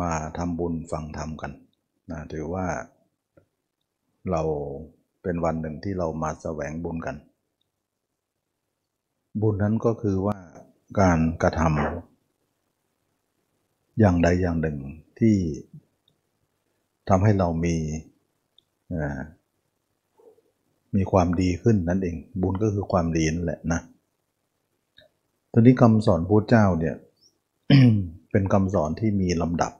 มาทำบุญฟังธรรมกันนะถือว่าเราเป็นวันหนึ่งที่เรามาแสวงบุญกัน บุญนั้นก็คือว่าการกระทำอย่างใดอย่างหนึ่งที่ทำให้เรามีมีความดีขึ้นนั่นเอง บุญก็คือความดีนั่นแหละนะตอนนี้คำสอนพระเจ้าเนี่ยเป็นคำสอนที่มีลำดับ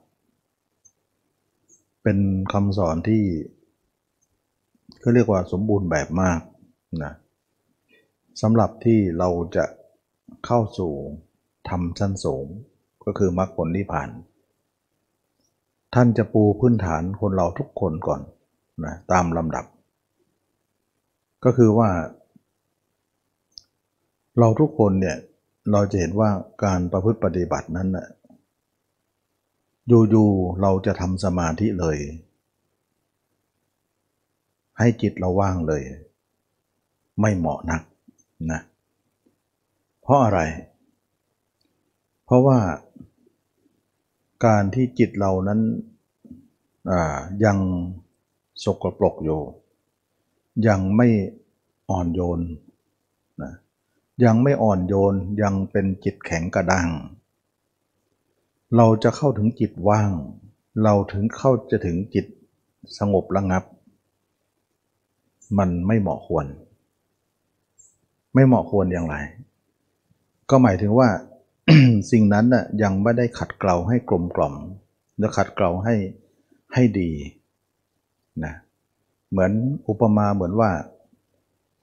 เป็นคำสอนที่เขาเรียกว่าสมบูรณ์แบบมากนะสำหรับที่เราจะเข้าสู่ธรรมชั้นสูง ก็คือมรรคผลนิพพาน ท่านจะปูพื้นฐานคนเราทุกคนก่อนนะตามลำดับ ก็คือว่า เราทุกคนเนี่ยเราจะเห็นว่าการประพฤติปฏิบัตินั้นนะ อยู่ๆเราจะทำสมาธิเลย ให้จิตเราว่างเลย ไม่เหมาะนักนะเพราะอะไร เพราะว่าการที่จิตเรานั้นยังสกปรกอยู่ ยังไม่อ่อนโยนนะยังไม่อ่อนโยนยังเป็นจิตแข็งกระด้าง เราจะเข้าถึงจิตว่าง เราถึงเข้าจะถึงจิตสงบระงับ มันไม่เหมาะควร ไม่เหมาะควรอย่างไร ก็หมายถึงว่าสิ่งนั้นน่ะยังไม่ได้ขัดเกลาให้กลมกล่อมและขัดเกลาให้ให้ดีนะเหมือนอุปมาเหมือนว่า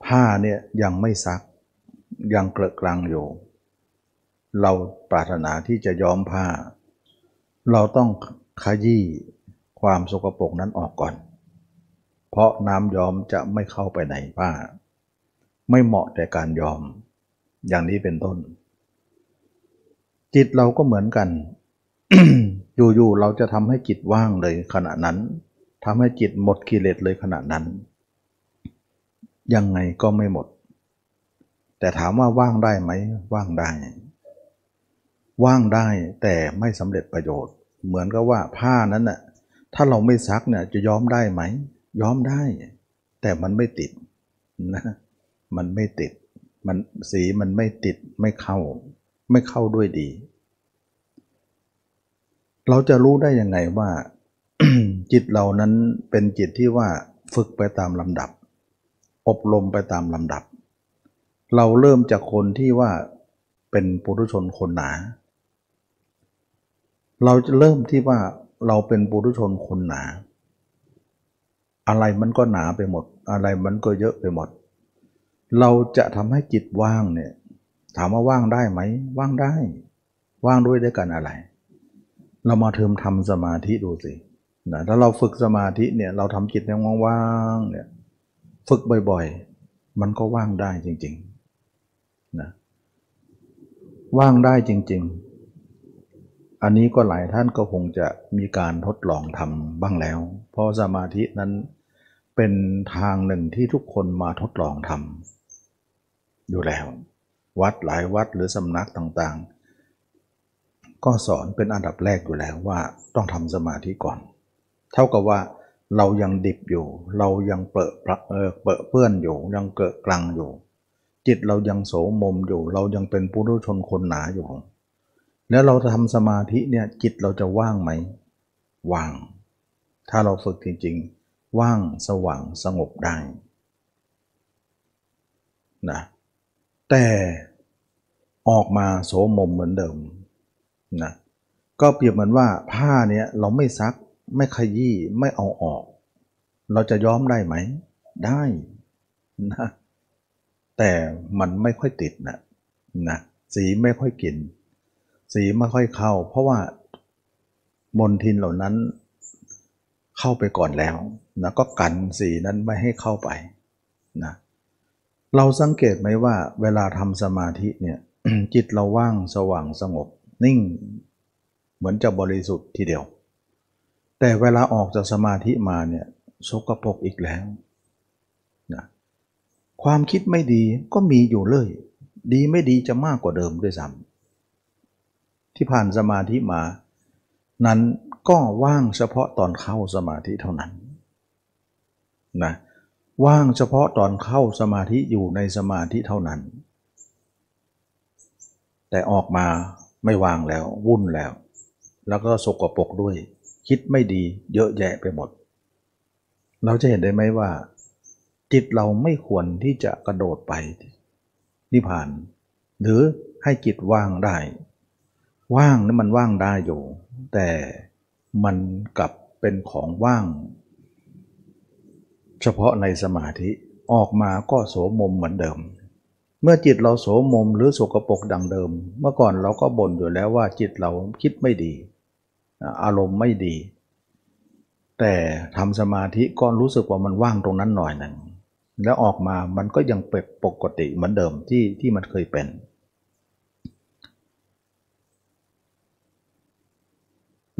ผ้าเนี่ยยังไม่ซัก ยังเกลอะกลางอยู่ เราปรารถนาที่จะย้อมผ้า เราต้องขยี้ความสกปรกนั้นออกก่อน เพราะน้ำย้อมจะไม่เข้าไปในผ้า ไม่เหมาะแต่การย้อม อย่างนี้เป็นต้น จิตเราก็เหมือนกัน อยู่ๆเราจะทำให้จิตว่างเลยขณะนั้นทำให้จิตหมดกิเลสเลยขณะนั้น ยังไงก็ไม่หมด แต่ถามว่าว่างได้ไหมว่างได้ ว่างได้แต่ไม่สำเร็จประโยชน์ เหมือนกับว่าผ้านั้นน่ะถ้าเราไม่ซักเนี่ยจะย้อมได้ไหมย้อมได้ แต่มันไม่ติดนะมันไม่ติด มันสีมันไม่ติดไม่เข้า ไม่เข้าด้วยดี เราจะรู้ได้ยังไงว่า จิตเรานั้นเป็นจิตที่ว่าฝึกไปตามลำดับ อบรมไปตามลำดับ เราเริ่มจากคนที่ว่าเป็นปุถุชนคนหนา เราจะเริ่มที่ว่าเราเป็นปุถุชนคนหนา อะไรมันก็หนาไปหมด อะไรมันก็เยอะไปหมด เราจะทำให้จิตว่างเนี่ย ถามว่าว่างได้ไหม ว่างได้ ว่างด้วยด้วยกันอะไร เรามาเทิมทำสมาธิดูสินะถ้าเราฝึกสมาธิเนี่ยเราทำจิตในว่างๆเนี่ยฝึกบ่อยๆ มันก็ว่างได้จริงๆนะว่างได้จริง ๆ อันนี้ก็หลายท่านก็คงจะมีการทดลองทำบ้างแล้ว เพราะสมาธินั้นเป็นทางหนึ่งที่ทุกคนมาทดลองทำอยู่แล้ว วัดหลายวัดหรือสำนักต่างๆ ก็สอนเป็นอันดับแรกอยู่แล้วว่าต้องทำสมาธิก่อน เท่ากับว่าเรายังดิบอยู่ เรายังเปอะเปอะเปื้อนอยู่ยังเกิดกลังอยู่ จิตเรายังโสมมอยู่ เรายังเป็นปุถุชนคนหนาอยู่ แล้วเราทำสมาธิเนี่ยจิตเราจะว่างไหม ว่าง ถ้าเราฝึกจริงๆ ว่างสว่างสงบได้นะแต่ออกมาโสมมเหมือนเดิมนะก็เปรียบเหมือนว่าผ้าเนี้ยเราไม่ซักไม่ขยี้ไม่เอาออก เราจะย้อมได้ไหม ได้นะแต่มันไม่ค่อยติดนะนะสีไม่ค่อยกิน สีไม่ค่อยเข้า เพราะว่ามนทินเหล่านั้นเข้าไปก่อนแล้วนะก็กันสีนั้นไม่ให้เข้าไปนะเราสังเกตไหมว่าเวลาทำสมาธิเนี่ยจิตเราว่างสว่างสงบ นิ่ง เหมือนจะบริสุทธิ์ทีเดียว แต่เวลาออกจากสมาธิมาเนี่ยสกปรกอีกแล้วนะความคิดไม่ดีก็มีอยู่เลย ดีไม่ดีจะมากกว่าเดิมด้วยซ้ำ ที่ผ่านสมาธิมา นั้นก็ว่างเฉพาะตอนเข้าสมาธิเท่านั้นนะว่างเฉพาะตอนเข้าสมาธิอยู่ในสมาธิเท่านั้น แต่ออกมาไม่วางแล้ววุ่นแล้ว แล้วก็สกปรกด้วย คิดไม่ดีเยอะแยะไปหมด เราจะเห็นได้ไหมว่า จิตเราไม่ควรที่จะกระโดดไปนิพพาน หรือให้จิตว่างได้ ว่างนั้นมันว่างได้อยู่ แต่มันกลับเป็นของว่าง เฉพาะในสมาธิออกมาก็โสมมเหมือนเดิม เมื่อจิตเราโสมมหรือสกปรกดังเดิม เมื่อก่อนเราก็บ่นอยู่แล้วว่าจิตเราคิดไม่ดี อารมณ์ไม่ดี แต่ทำสมาธิก็รู้สึกว่ามันว่างตรงนั้นหน่อยหนึ่งแล้วออกมามันก็ยังเป็นปกติเหมือนเดิมที่ที่มันเคยเป็น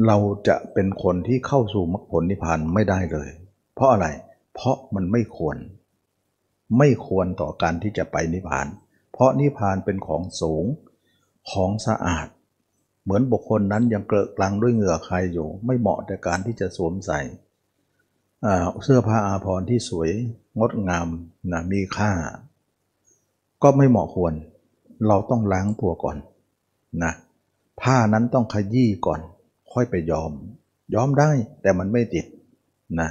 เราจะเป็นคนที่เข้าสู่มรรคผลนิพพานไม่ได้เลย เพราะอะไร เพราะมันไม่ควร ไม่ควรต่อการที่จะไปนิพพาน เพราะนิพพานเป็นของสูง ของสะอาด เหมือนบุคคลนั้นยังเกลอะกลังด้วยเหงื่อใครอยู่ ไม่เหมาะในการที่จะสวมใส่เสื้อผ้าอาภรณ์ที่สวยงดงามนะมีค่า ก็ไม่เหมาะควร เราต้องล้างตัวก่อนนะผ้านั้นต้องขยี้ก่อน ค่อยไปยอม ยอมได้แต่มันไม่ติดนะ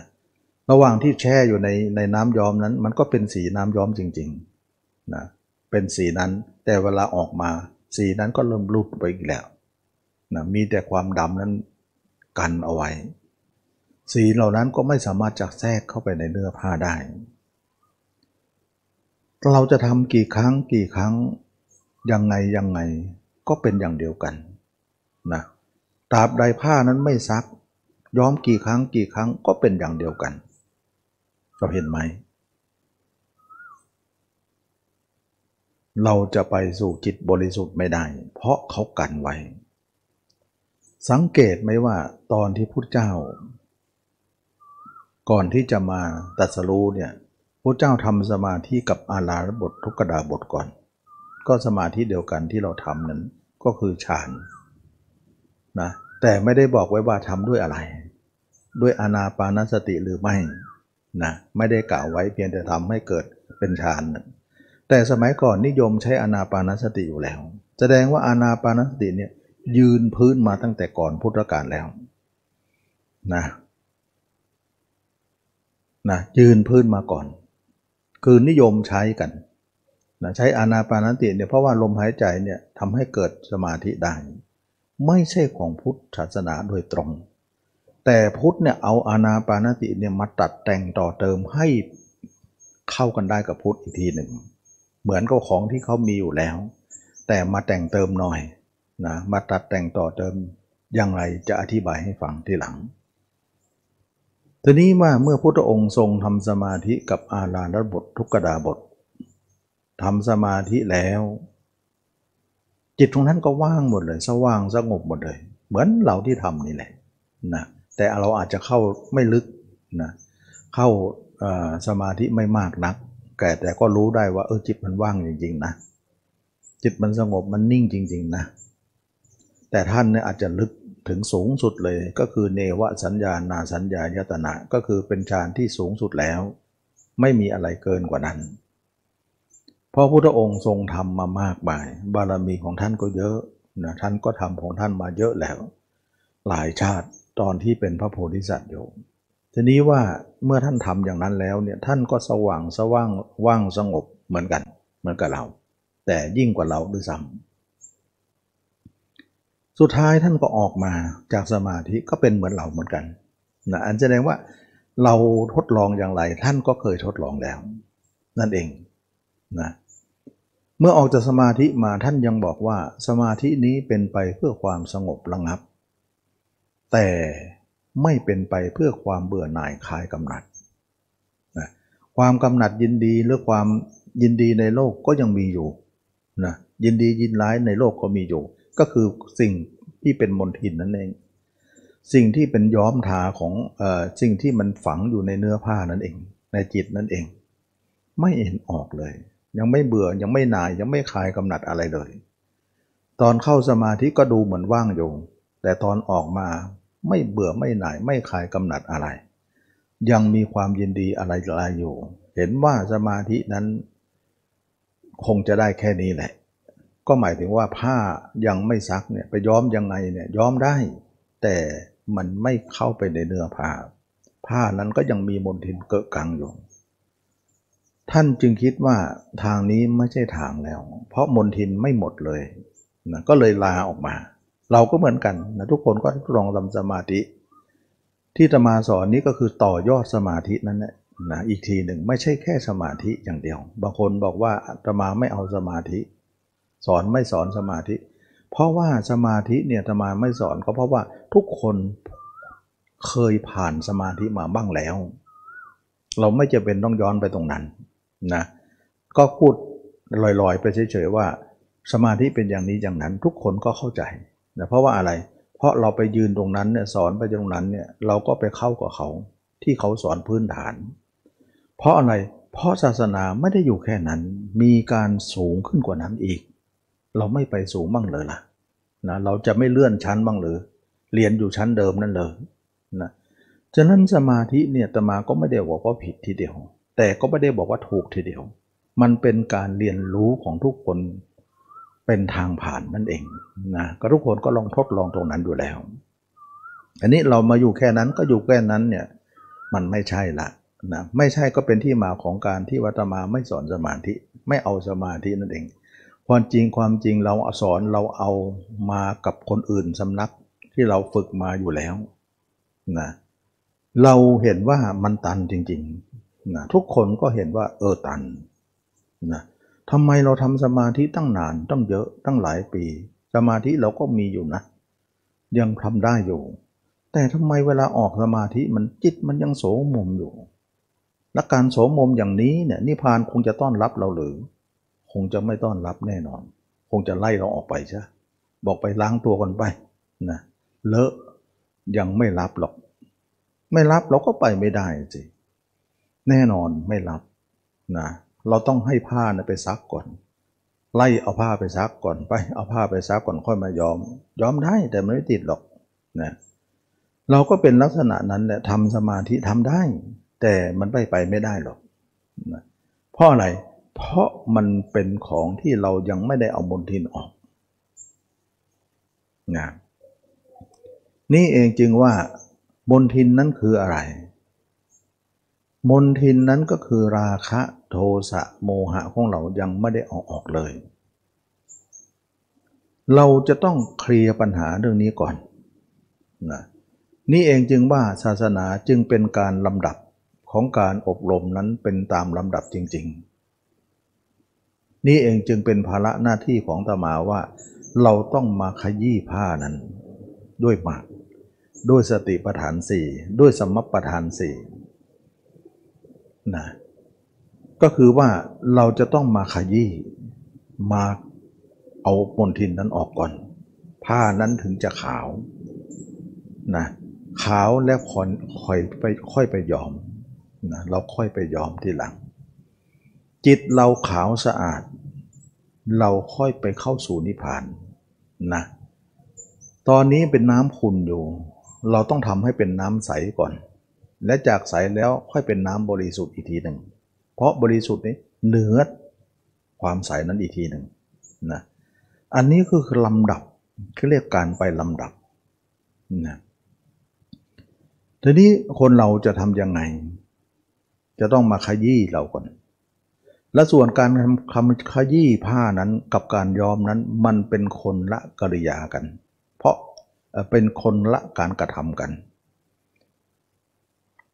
ระหว่างที่แช่อยู่ในในน้ำย้อมนั้น มันก็เป็นสีน้ำย้อมจริงๆนะเป็นสีนั้นแต่เวลาออกมา สีนั้นก็เริ่มรูดไปอีกแล้วนะมีแต่ความดำนั้นกันเอาไว้ สีเหล่านั้นก็ไม่สามารถจะแทรกเข้าไปในเนื้อผ้าได้ เราจะทำกี่ครั้งกี่ครั้งยังไงยังไงก็เป็นอย่างเดียวกันนะ ราบใดผ้านั้นไม่ซัก ย้อมกี่ครั้งกี่ครั้งก็เป็นอย่างเดียวกัน เราเห็นไหม เราจะไปสู่จิตบริสุทธิ์ไม่ได้ เพราะเขากันไว้ สังเกตไหมว่าตอนที่พุทธเจ้า ก่อนที่จะมาตัดสรู้เนี่ยพระเจ้าทำสมาธิกับอาลาบททุกกดาบทก่อน ก็สมาธิเดียวกันที่เราทำนั้นก็คือฌานนะ แต่ไม่ได้บอกไว้ว่าทำด้วยอะไร ด้วยอนาปานสติหรือไม่นะไม่ได้กล่าวไว้เพียงแต่ทำให้เกิดเป็นฌานแต่สมัยก่อนนิยมใช้อนาปานสติอยู่แล้ว แสดงว่าอนาปานสติเนี่ยยืนพื้นมาตั้งแต่ก่อนพุทธกาลแล้วนะนะยืนพื้นมาก่อน คือนิยมใช้กันนะใช้อานาปานสติเนี่ยเพราะว่าลมหายใจเนี่ยทำให้เกิดสมาธิได้ ไม่ใช่ของพุทธศาสนาโดยตรง แต่พุทธเนี่ยเอาอานาปานติเนี่ยมาตัดแต่งต่อเติมให้เข้ากันได้กับพุทธอีกทีหนึ่ง เหมือนกับของที่เขามีอยู่แล้ว แต่มาแต่งเติมหน่อยนะมาตัดแต่งต่อเติมอย่างไรจะอธิบายให้ฟังทีหลังทีนี้ว่าเมื่อพุทธองค์ทรงทำสมาธิกับอาลานบททุกกดาบททำสมาธิแล้ว จิตตรงนั้นก็ว่างหมดเลย สว่างสงบหมดเลย เหมือนเราที่ทำนี่แหละนะแต่เราอาจจะเข้าไม่ลึกนะเข้าสมาธิไม่มากนักแต่แต่ก็รู้ได้ว่าเออจิตมันว่างจริงๆนะจิตมันสงบมันนิ่งจริง ๆนะ แต่ท่านเนี่ยอาจจะลึกถึงสูงสุดเลยก็คือเนวสัญญานาสัญญายตนะก็คือเป็นฌานที่สูงสุดแล้ว ไม่มีอะไรเกินกว่านั้น พราะพุทธองค์ทรงทำมามากมาย บารมีของท่านก็เยอะนะท่านก็ทำของท่านมาเยอะแล้ว หลายชาติตอนที่เป็นพระโพธิสัตว์อยู่ทีนี้ว่าเมื่อท่านทำอย่างนั้นแล้วเนี่ยท่านก็สว่างสว่างว่างสงบเหมือนกัน เหมือนกับเรา แต่ยิ่งกว่าเราด้วยซ้ำสุดท้ายท่านก็ออกมาจากสมาธิก็เป็นเหมือนเราเหมือนกันนะอันแสดงว่าเราทดลองอย่างไรท่านก็เคยทดลองแล้ว นั่นเองนะ เมื่อออกจากสมาธิมาท่านยังบอกว่าสมาธินี้เป็นไปเพื่อความสงบระงับ แต่ไม่เป็นไปเพื่อความเบื่อหน่ายคลายกำหนัดนะความกำหนัดยินดีหรือความยินดีในโลกก็ยังมีอยู่นะยินดียินร้ายในโลกก็มีอยู่ ก็คือสิ่งที่เป็นมนทินนั่นเอง สิ่งที่เป็นย้อมทาของอสิ่งที่มันฝังอยู่ในเนื้อผ้านั่นเอง ในจิตนั่นเอง ไม่เห็นออกเลย ยังไม่เบื่อยังไม่นายยังไม่คลายกำหนัดอะไรเลย ตอนเข้าสมาธิก็ดูเหมือนว่างอยู่ แต่ตอนออกมาไม่เบื่อไม่หน่ายไม่คลายกำหนัดอะไร ยังมีความยินดีอะไรอะไรอยู่ เห็นว่าสมาธินั้น คงจะได้แค่นี้แหละ ก็หมายถึงว่าผ้ายังไม่ซักเนี่ยไปย้อมยังไงเนี่ยย้อมได้ แต่มันไม่เข้าไปในเนื้อผ้า ผ้านั้นก็ยังมีมลทินเกะกังอยู่ ท่านจึงคิดว่าทางนี้ไม่ใช่ทางแล้ว เพราะมลทินไม่หมดเลยนะก็เลยลาออกมา เราก็เหมือนกันนะทุกคนก็ลองทำสมาธิ ที่จะมาสอนนี้ก็คือต่อยอดสมาธินั่นแหละนะอีกทีหนึ่งไม่ใช่แค่สมาธิอย่างเดียว บางคนบอกว่าจะมาไม่เอาสมาธิ สอนไม่สอนสมาธิ เพราะว่าสมาธิเนี่ยธมาไม่สอนก็เพราะว่าทุกคนเคยผ่านสมาธิมาบ้างแล้ว เราไม่จะเป็นต้องย้อนไปตรงนั้น นะก็พูดลอยๆ ไปเฉยๆว่าสมาธิเป็นอย่างนี้อย่างนั้นทุกคนก็เข้าใจนะเพราะว่าอะไร เพราะเราไปยืนตรงนั้นเนี่ยสอนไปตรงนั้นเนี่ยเราก็ไปเข้ากับเขาที่เขาสอนพื้นฐาน เพราะอะไรเพราะศาสนาไม่ได้อยู่แค่นั้น มีการสูงขึ้นกว่านั้นอีก เราไม่ไปสูงบ้างเลยล่ะนะเราจะไม่เลื่อนชั้นบ้างหรือ เรียนอยู่ชั้นเดิมนั่นเลยนะฉะนั้นสมาธิเนี่ยตมาก็ไม่ได้บอกว่าผิดทีเดียว แต่ก็ไม่ได้บอกว่าถูกทีเดียว มันเป็นการเรียนรู้ของทุกคนเป็นทางผ่านนั่นเองนะก็ทุกคนก็ลองทดลองตรงนั้นดูแล้ว อันนี้เรามาอยู่แค่นั้นก็อยู่แค่นั้นเนี่ยมันไม่ใช่ละนะไม่ใช่ก็เป็นที่มาของการที่วัตมาไม่สอนสมาธิ ไม่เอาสมาธินั่นเองความจริงความจริงเราสอนเราเอามากับคนอื่นสำนักที่เราฝึกมาอยู่แล้วนะเราเห็นว่ามันตันจริง นะทุกคนก็เห็นว่าเออตันนะทำไมเราทำสมาธิตั้งนานตั้งเยอะตั้งหลายปี สมาธิเราก็มีอยู่นะ ยังทำได้อยู่ แต่ทำไมเวลาออกสมาธิมันจิตมันยังโสมมอยู่ และการโสมมอย่างนี้เนี่ยนิพพานคงจะต้อนรับเราหรือ คงจะไม่ต้อนรับแน่นอน คงจะไล่เราออกไปใช่บอกไปล้างตัวก่อนไปนะเลอะยังไม่รับหรอก ไม่รับเราก็ไปไม่ได้สิ แน่นอนไม่รับนะเราต้องให้ผ้านะไปซักก่อน ไล่เอาผ้าไปซักก่อนไป เอาผ้าไปซักก่อนค่อยมายอมยอมได้แต่ไม่ติดหรอกนะเราก็เป็นลักษณะนั้นแหละทำสมาธิทำได้ แต่มันไปไปไม่ได้หรอกนะเพราะอะไรเพราะมันเป็นของที่เรายังไม่ได้เอามลทินออกนะนี่เองจึงว่ามลทินนั้นคืออะไร มนทินนั้นก็คือราคะโทสะโมหะของเรายังไม่ได้ออกออกเลย เราจะต้องเคลียร์ปัญหาเรื่องนี้ก่อนนะนี่เองจึงว่าศาสนาจึงเป็นการลำดับของการอบรมนั้นเป็นตามลำดับจริง ๆ นี่เองจึงเป็นภาระหน้าที่ของตมาว่า เราต้องมาขยี้ผ้านั้น ด้วยมาก ด้วยสติปัฏฐานสี่ด้วยสมปัฏฐานสี่ นะก็คือว่าเราจะต้องมาขยี้มาเอามลทินนั้นออกก่อน ผ้านั้นถึงจะขาวนะขาวแล้วค่อยค่อยไปค่อยไปยอมนะเราค่อยไปยอมทีหลัง จิตเราขาวสะอาด เราค่อยไปเข้าสู่นิพพานนะตอนนี้เป็นน้ำขุ่นอยู่ เราต้องทำให้เป็นน้ำใสก่อน และจากใสแล้วค่อยเป็นน้ำบริสุทธิ์อีกทีหนึ่ง เพราะบริสุทธิ์นี้เหนือความใสนั้นอีกทีหนึ่งนะอันนี้คือลำดับคือเรียกการไปลำดับนะทีนี้คนเราจะทำยังไง จะต้องมาขยี้เราก่อน และส่วนการทำขยี้ผ้านั้นกับการยอมนั้นมันเป็นคนละกริยากัน เพราะเป็นคนละการกระทำกัน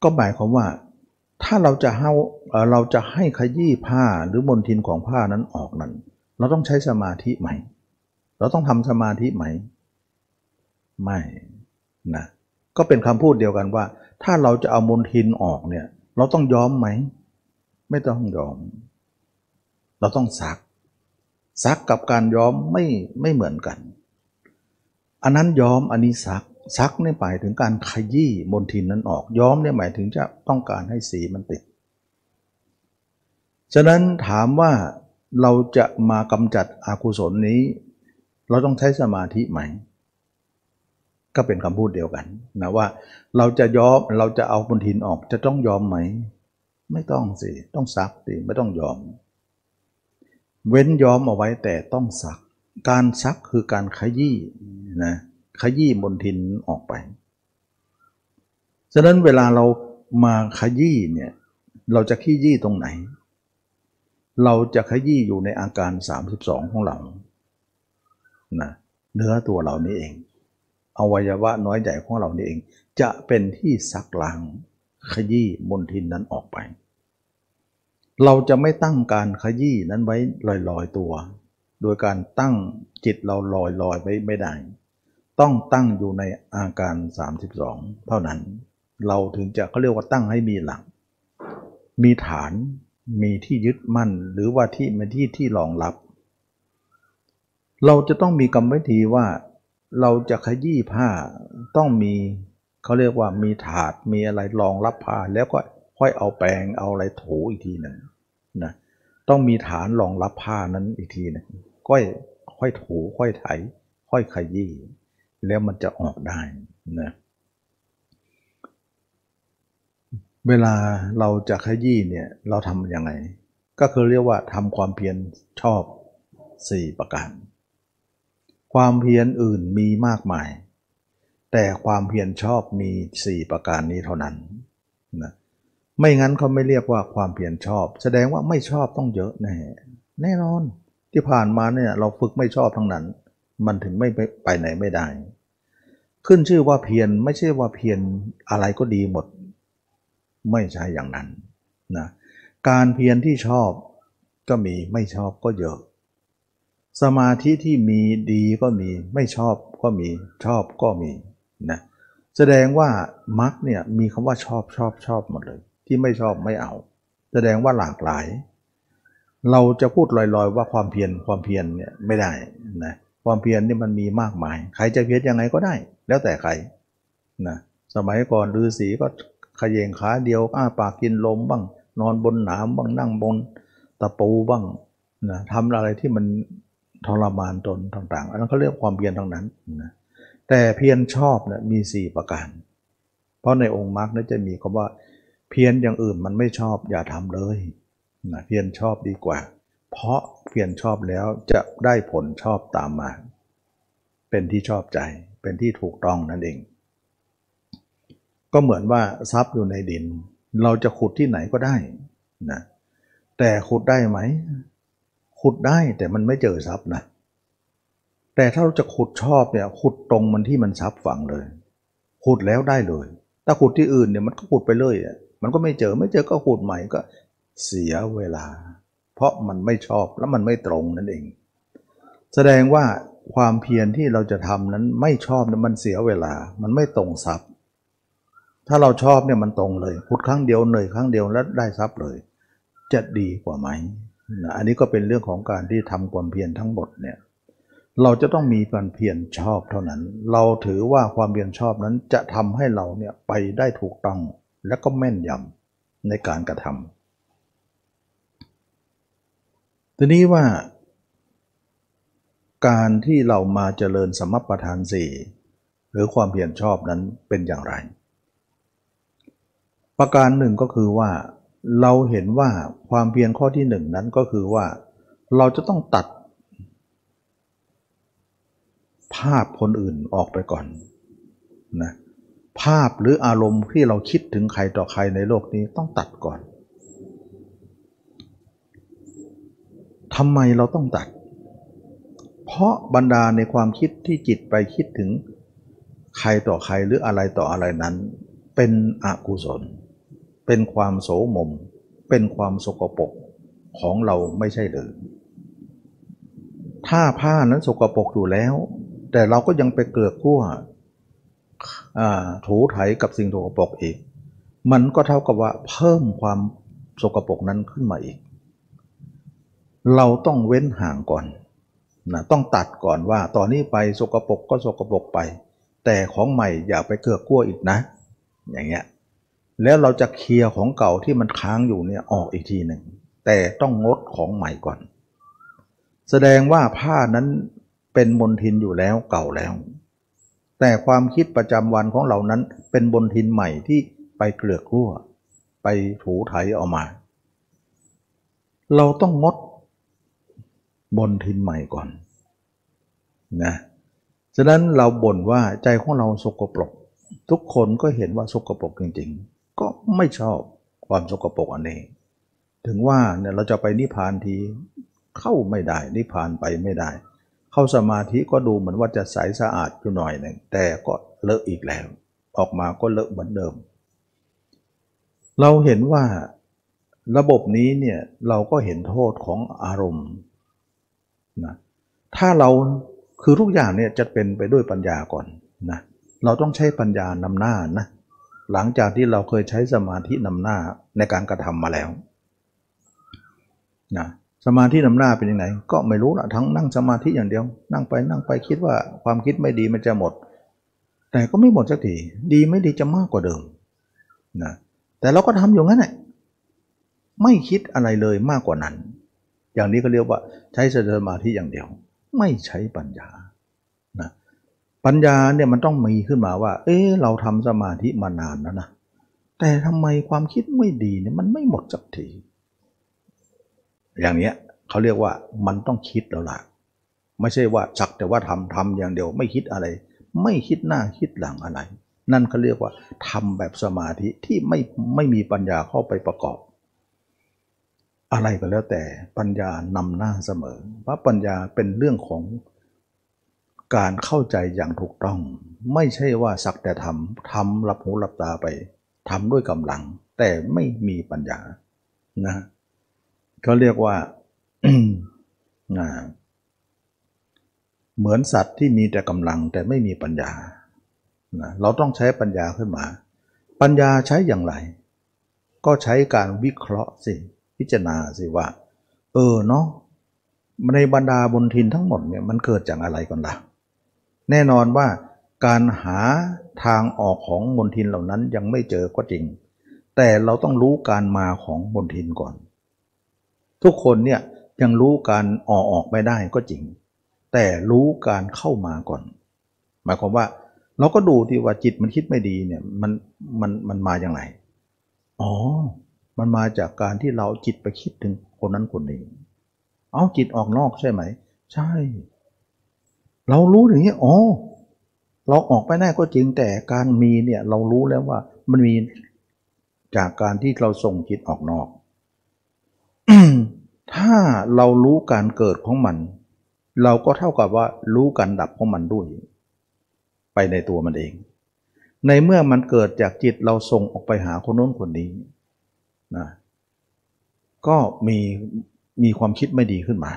ก็หมายความว่า ถ้าเราจะให้เราจะให้ขยี้ผ้าหรือมนทินของผ้านั้นออกนั้น เราต้องใช้สมาธิไหมเราต้องทำสมาธิไหมไม่นะก็เป็นคำพูดเดียวกันว่า ถ้าเราจะเอามนทินออกเนี่ย เราต้องย้อมไหม ไม่ต้องย้อม เราต้องซักซักกับการย้อมไม่ไม่เหมือนกัน อันนั้นย้อมอันนี้ซัก ซักเนี่ยหมายถึงการขยี้มลทินนั้นออกย้อมเนี่ยหมายถึงจะต้องการให้สีมันติด ฉะนั้นถามว่าเราจะมากำจัดอากุศลนี้ เราต้องใช้สมาธิไหม ก็เป็นคำพูดเดียวกันนะว่าเราจะย้อมเราจะเอามลทินออกจะต้องยอมไหม ไม่ต้องสิ ต้องซักสิไม่ต้องยอม เว้นยอมเอาไว้แต่ต้องซัก การซักคือการขยี้นะ ขยี้มลทินออกไป ฉะนั้นเวลาเรามาขยี้เนี่ยเราจะขยี้ตรงไหน เราจะขยี้อยู่ในอาการ 32 ของเรานะเนื้อตัวเรานี่เอง อวัยวะน้อยใหญ่ของเรานี่เอง จะเป็นที่ซักล้างขยี้มลทินนั้นออกไป เราจะไม่ตั้งการขยี้นั้นไว้ลอยๆตัว โดยการตั้งจิตเราลอยลอยไว้ไม่ได้ ต้องตั้งอยู่ในอาการ 32 เท่านั้น เราถึงจะเขาเรียกว่าตั้งให้มีหลัก มีฐาน มีที่ยึดมั่น หรือว่าที่เป็นที่ที่รองรับ เราจะต้องมีกรรมวิธีว่าเราจะขยี้ผ้าต้องมีเขาเรียกว่ามีถาดมีอะไรรองรับผ้าแล้วก็ค่อยเอาแปรงเอาอะไรถูอีกทีหนึ่งนะต้องมีฐานรองรับผ้านั้นอีกทีหนึ่งค่อยค่อยถูค่อยไถ ค่อยขยี้ แล้วมันจะออกได้นะเวลาเราจะขยี้เนี่ยเราทำยังไง ก็คือเรียกว่าทำความเพียรชอบ 4 ประการ ความเพียรอื่นมีมากมาย แต่ความเพียรชอบมี 4 ประการนี้เท่านั้นนะไม่งั้นเขาไม่เรียกว่าความเพียรชอบ แสดงว่าไม่ชอบต้องเยอะแน่แน่นอนที่ผ่านมาเนี่ยเราฝึกไม่ชอบทั้งนั้น มันถึงไม่ไปไหนไม่ได้ ขึ้นชื่อว่าเพียรไม่ใช่ว่าเพียรอะไรก็ดีหมด ไม่ใช่อย่างนั้นนะการเพียรที่ชอบก็มีไม่ชอบก็เยอะ สมาธิที่มีดีก็มีไม่ชอบก็มีชอบก็มีนะแสดงว่ามรรคเนี่ยมีคำว่าชอบชอบชอบหมดเลย ที่ไม่ชอบไม่เอา แสดงว่าหลากหลาย เราจะพูดลอยๆ ว่าความเพียรความเพียรเนี่ยไม่ได้นะความเพียรนี่มันมีมากมาย ใครจะเพียรยังไงก็ได้ แล้วแต่ใครนะสมัยก่อนฤาษีก็ขยงขาเดียวอ้าปากกินลมบ้าง นอนบนหนามบ้างนั่งบนตะปูบ้างนะทำอะไรที่มันทรมานตนต่างๆ อันนั้นเขาเรียกความเพียรทั้งนั้นนะแต่เพียรชอบเนี่ยมี 4 ประการ เพราะในองค์มรรคนั้นจะมีคำว่า เพียรอย่างอื่นมันไม่ชอบอย่าทำเลยนะเพียรชอบดีกว่า เพราะเพียรชอบแล้วจะได้ผลชอบตามมา เป็นที่ชอบใจ เป็นที่ถูกต้องนั่นเอง ก็เหมือนว่าทรัพย์อยู่ในดิน เราจะขุดที่ไหนก็ได้นะแต่ขุดได้ไหม ขุดได้แต่มันไม่เจอทรัพย์นะแต่ถ้าเราจะขุดชอบเนี่ยขุดตรงมันที่มันทรัพย์ฝังเลย ขุดแล้วได้เลย ถ้าขุดที่อื่นเนี่ยมันก็ขุดไปเลยอะมันก็ไม่เจอไม่เจอก็ขุดใหม่ก็เสียเวลา เพราะมันไม่ชอบแล้วมันไม่ตรงนั่นเอง แสดงว่า ความเพียรที่เราจะทำนั้นไม่ชอบมันเสียเวลา มันไม่ตรงทรัพย์ ถ้าเราชอบเนี่ยมันตรงเลยขุดครั้งเดียวเหนื่อยครั้งเดียวแล้วได้ทรัพย์เลย จะดีกว่าไหมนะอันนี้ก็เป็นเรื่องของการที่ทำความเพียรทั้งหมดเนี่ยเราจะต้องมีความเพียรชอบเท่านั้น เราถือว่าความเพียรชอบนั้นจะทำให้เราเนี่ยไปได้ถูกต้องและก็แม่นยำในการกระทำทีนี้ว่า การที่เรามาเจริญสมประทานสี่หรือความเพียรชอบนั้นเป็นอย่างไร ประการหนึ่งก็คือว่า เราเห็นว่าความเพียรข้อที่หนึ่งนั้นก็คือว่า เราจะต้องตัด ภาพคนอื่นออกไปก่อนนะภาพหรืออารมณ์ที่เราคิดถึงใครต่อใครในโลกนี้ต้องตัดก่อนทำไมเราต้องตัด เพราะบรรดาในความคิดที่จิตไปคิดถึงใครต่อใครหรืออะไรต่ออะไรนั้น เป็นอกุศล เป็นความโสมม เป็นความสกปรกของเราไม่ใช่หรือถ้าผ้านั้นสกปรกอยู่แล้ว แต่เราก็ยังไปเกลือกกั้วถูไถกับสิ่งสกปรกอีก มันก็เท่ากับว่าเพิ่มความสกปรกนั้นขึ้นมาอีก เราต้องเว้นห่างก่อน นะต้องตัดก่อนว่าตอนนี้ไปสกปรกก็สกปรกไป แต่ของใหม่อย่าไปเกลือกกลัวอีกนะ อย่างเงี้ยแล้วเราจะเคลียร์ของเก่าที่มันค้างอยู่เนี่ยออกอีกทีหนึ่งแต่ต้องงดของใหม่ก่อน แสดงว่าผ้านั้นเป็นมลทินอยู่แล้วเก่าแล้ว แต่ความคิดประจำวันของเรานั้นเป็นบนทินใหม่ที่ไปเกลือกกลั้วไปถูไถออกมา เราต้องงด บนทินใหม่ก่อนนะฉะนั้นเราบ่นว่าใจของเราสกปรก ทุกคนก็เห็นว่าสกปรกจริง ๆ ก็ไม่ชอบความสกปรกอันนี้ ถึงว่าเนี่ยเราจะไปนิพพานทีเข้าไม่ได้ นิพพานไปไม่ได้ เข้าสมาธิก็ดูเหมือนว่าจะใสสะอาดอยู่หน่อยหนึ่งแต่ก็เลอะอีกแล้ว ออกมาก็เลอะเหมือนเดิม เราเห็นว่าระบบนี้เนี่ยเราก็เห็นโทษของอารมณ์ นะถ้าเราคือทุกอย่างเนี่ยจะเป็นไปด้วยปัญญาก่อนนะเราต้องใช้ปัญญานำหน้านะหลังจากที่เราเคยใช้สมาธินำหน้าในการกระทำมาแล้วนะสมาธินำหน้าเป็นยังไงก็ไม่รู้ละทั้งนั่งสมาธิอย่างเดียว นั่งไปนั่งไปคิดว่าความคิดไม่ดีมันจะหมด แต่ก็ไม่หมดสักทีดีไม่ดีจะมากกว่าเดิมนะแต่เราก็ทำอยู่งั้นแหละไม่คิดอะไรเลยมากกว่านั้น อย่างนี้ก็เรียกว่าใช้สมาธิอย่างเดียว ไม่ใช้ปัญญานะปัญญาเนี่ยมันต้องมีขึ้นมาว่า เอ๊เราทำสมาธิมานานแล้วนะแต่ทำไมความคิดไม่ดีเนี่ยมันไม่หมดสักทีอย่างเนี้ยเขาเรียกว่ามันต้องคิดแล้วล่ะไม่ใช่ว่าสักแต่ว่าทำทำอย่างเดียวไม่คิดอะไร ไม่คิดหน้าคิดหลังอะไร นั่นเขาเรียกว่าทำแบบสมาธิที่ไม่ไม่มีปัญญาเข้าไปประกอบ อะไรก็แล้วแต่ปัญญานำหน้าเสมอ เพราะปัญญาเป็นเรื่องของการเข้าใจอย่างถูกต้อง ไม่ใช่ว่าสักแต่ทำทำหลับหูหลับตาไปทำด้วยกำลัง แต่ไม่มีปัญญานะเขาเรียกว่าเหมือนสัตว์ที่มีแต่กำลังแต่ไม่มีปัญญาเราต้องใช้ปัญญาขึ้นมา ปัญญาใช้อย่างไร ก็ใช้การวิเคราะห์สิ พิจารณาสิว่า เออเนาะในบรรดาบนทินทั้งหมดเนี่ยมันเกิดจากอะไรก่อนละ่ะ แน่นอนว่าการหาทางออกของมนทินเหล่านั้นยังไม่เจอก็จริง แต่เราต้องรู้การมาของมนทินก่อน ทุกคนเนี่ยยังรู้การออกออกไม่ได้ก็จริง แต่รู้การเข้ามาก่อน หมายความว่า เราก็ดูที่ว่าจิตมันคิดไม่ดีเนี่ยมันมันมันมาอย่างไรอ๋อ มันมาจากการที่เราจิตไปคิดถึงคนนั้นคนนี้ เอาจิตออกนอกใช่ไหม ใช่ เรารู้อย่างนี้อ๋อเราออกไปได้ก็จริงแต่การมีเนี่ยเรารู้แล้วว่ามันมีจากการที่เราส่งจิตออกนอก ถ้าเรารู้การเกิดของมัน เราก็เท่ากับว่ารู้การดับของมันด้วย ไปในตัวมันเอง ในเมื่อมันเกิดจากจิตเราส่งออกไปหาคนโน้นคนนี้ นะก็มีมีความคิดไม่ดีขึ้นมา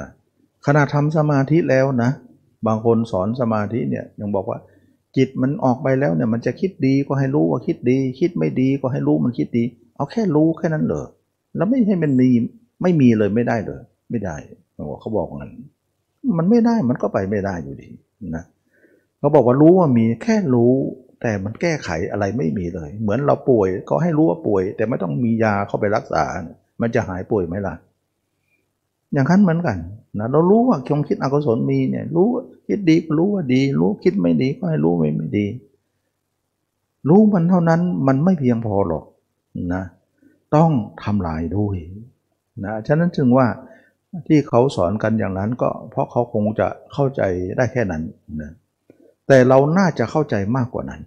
นะขณะทำสมาธิแล้วนะ บางคนสอนสมาธิเนี่ยยังบอกว่า จิตมันออกไปแล้วเนี่ยมันจะคิดดีก็ให้รู้ว่าคิดดี คิดไม่ดีก็ให้รู้มันคิดดี เอาแค่รู้แค่นั้นเลยแล้วไม่ให้มันมีไม่มีเลยไม่ได้เลย ไม่ได้เขาบอกงั้นมันไม่ได้มันก็ไปไม่ได้อยู่ดีนะเขาบอกว่ารู้ว่ามีแค่รู้ แต่มันแก้ไขอะไรไม่มีเลย เหมือนเราป่วยก็ให้รู้ว่าป่วย แต่ไม่ต้องมียาเข้าไปรักษา มันจะหายป่วยไหมล่ะ อย่างนั้นเหมือนกันนะเรารู้ว่าความคิดอกุศลมีเนี่ย รู้คิดดีก็รู้ว่าดี รู้คิดไม่ดีก็ให้รู้ไม่ไม่ดี รู้มันเท่านั้นมันไม่เพียงพอหรอกนะ ต้องทำลายด้วยนะฉะนั้นจึงว่าที่เขาสอนกันอย่างนั้นก็เพราะเขาคงจะเข้าใจได้แค่นั้นนะ แต่เราน่าจะเข้าใจมากกว่านั้น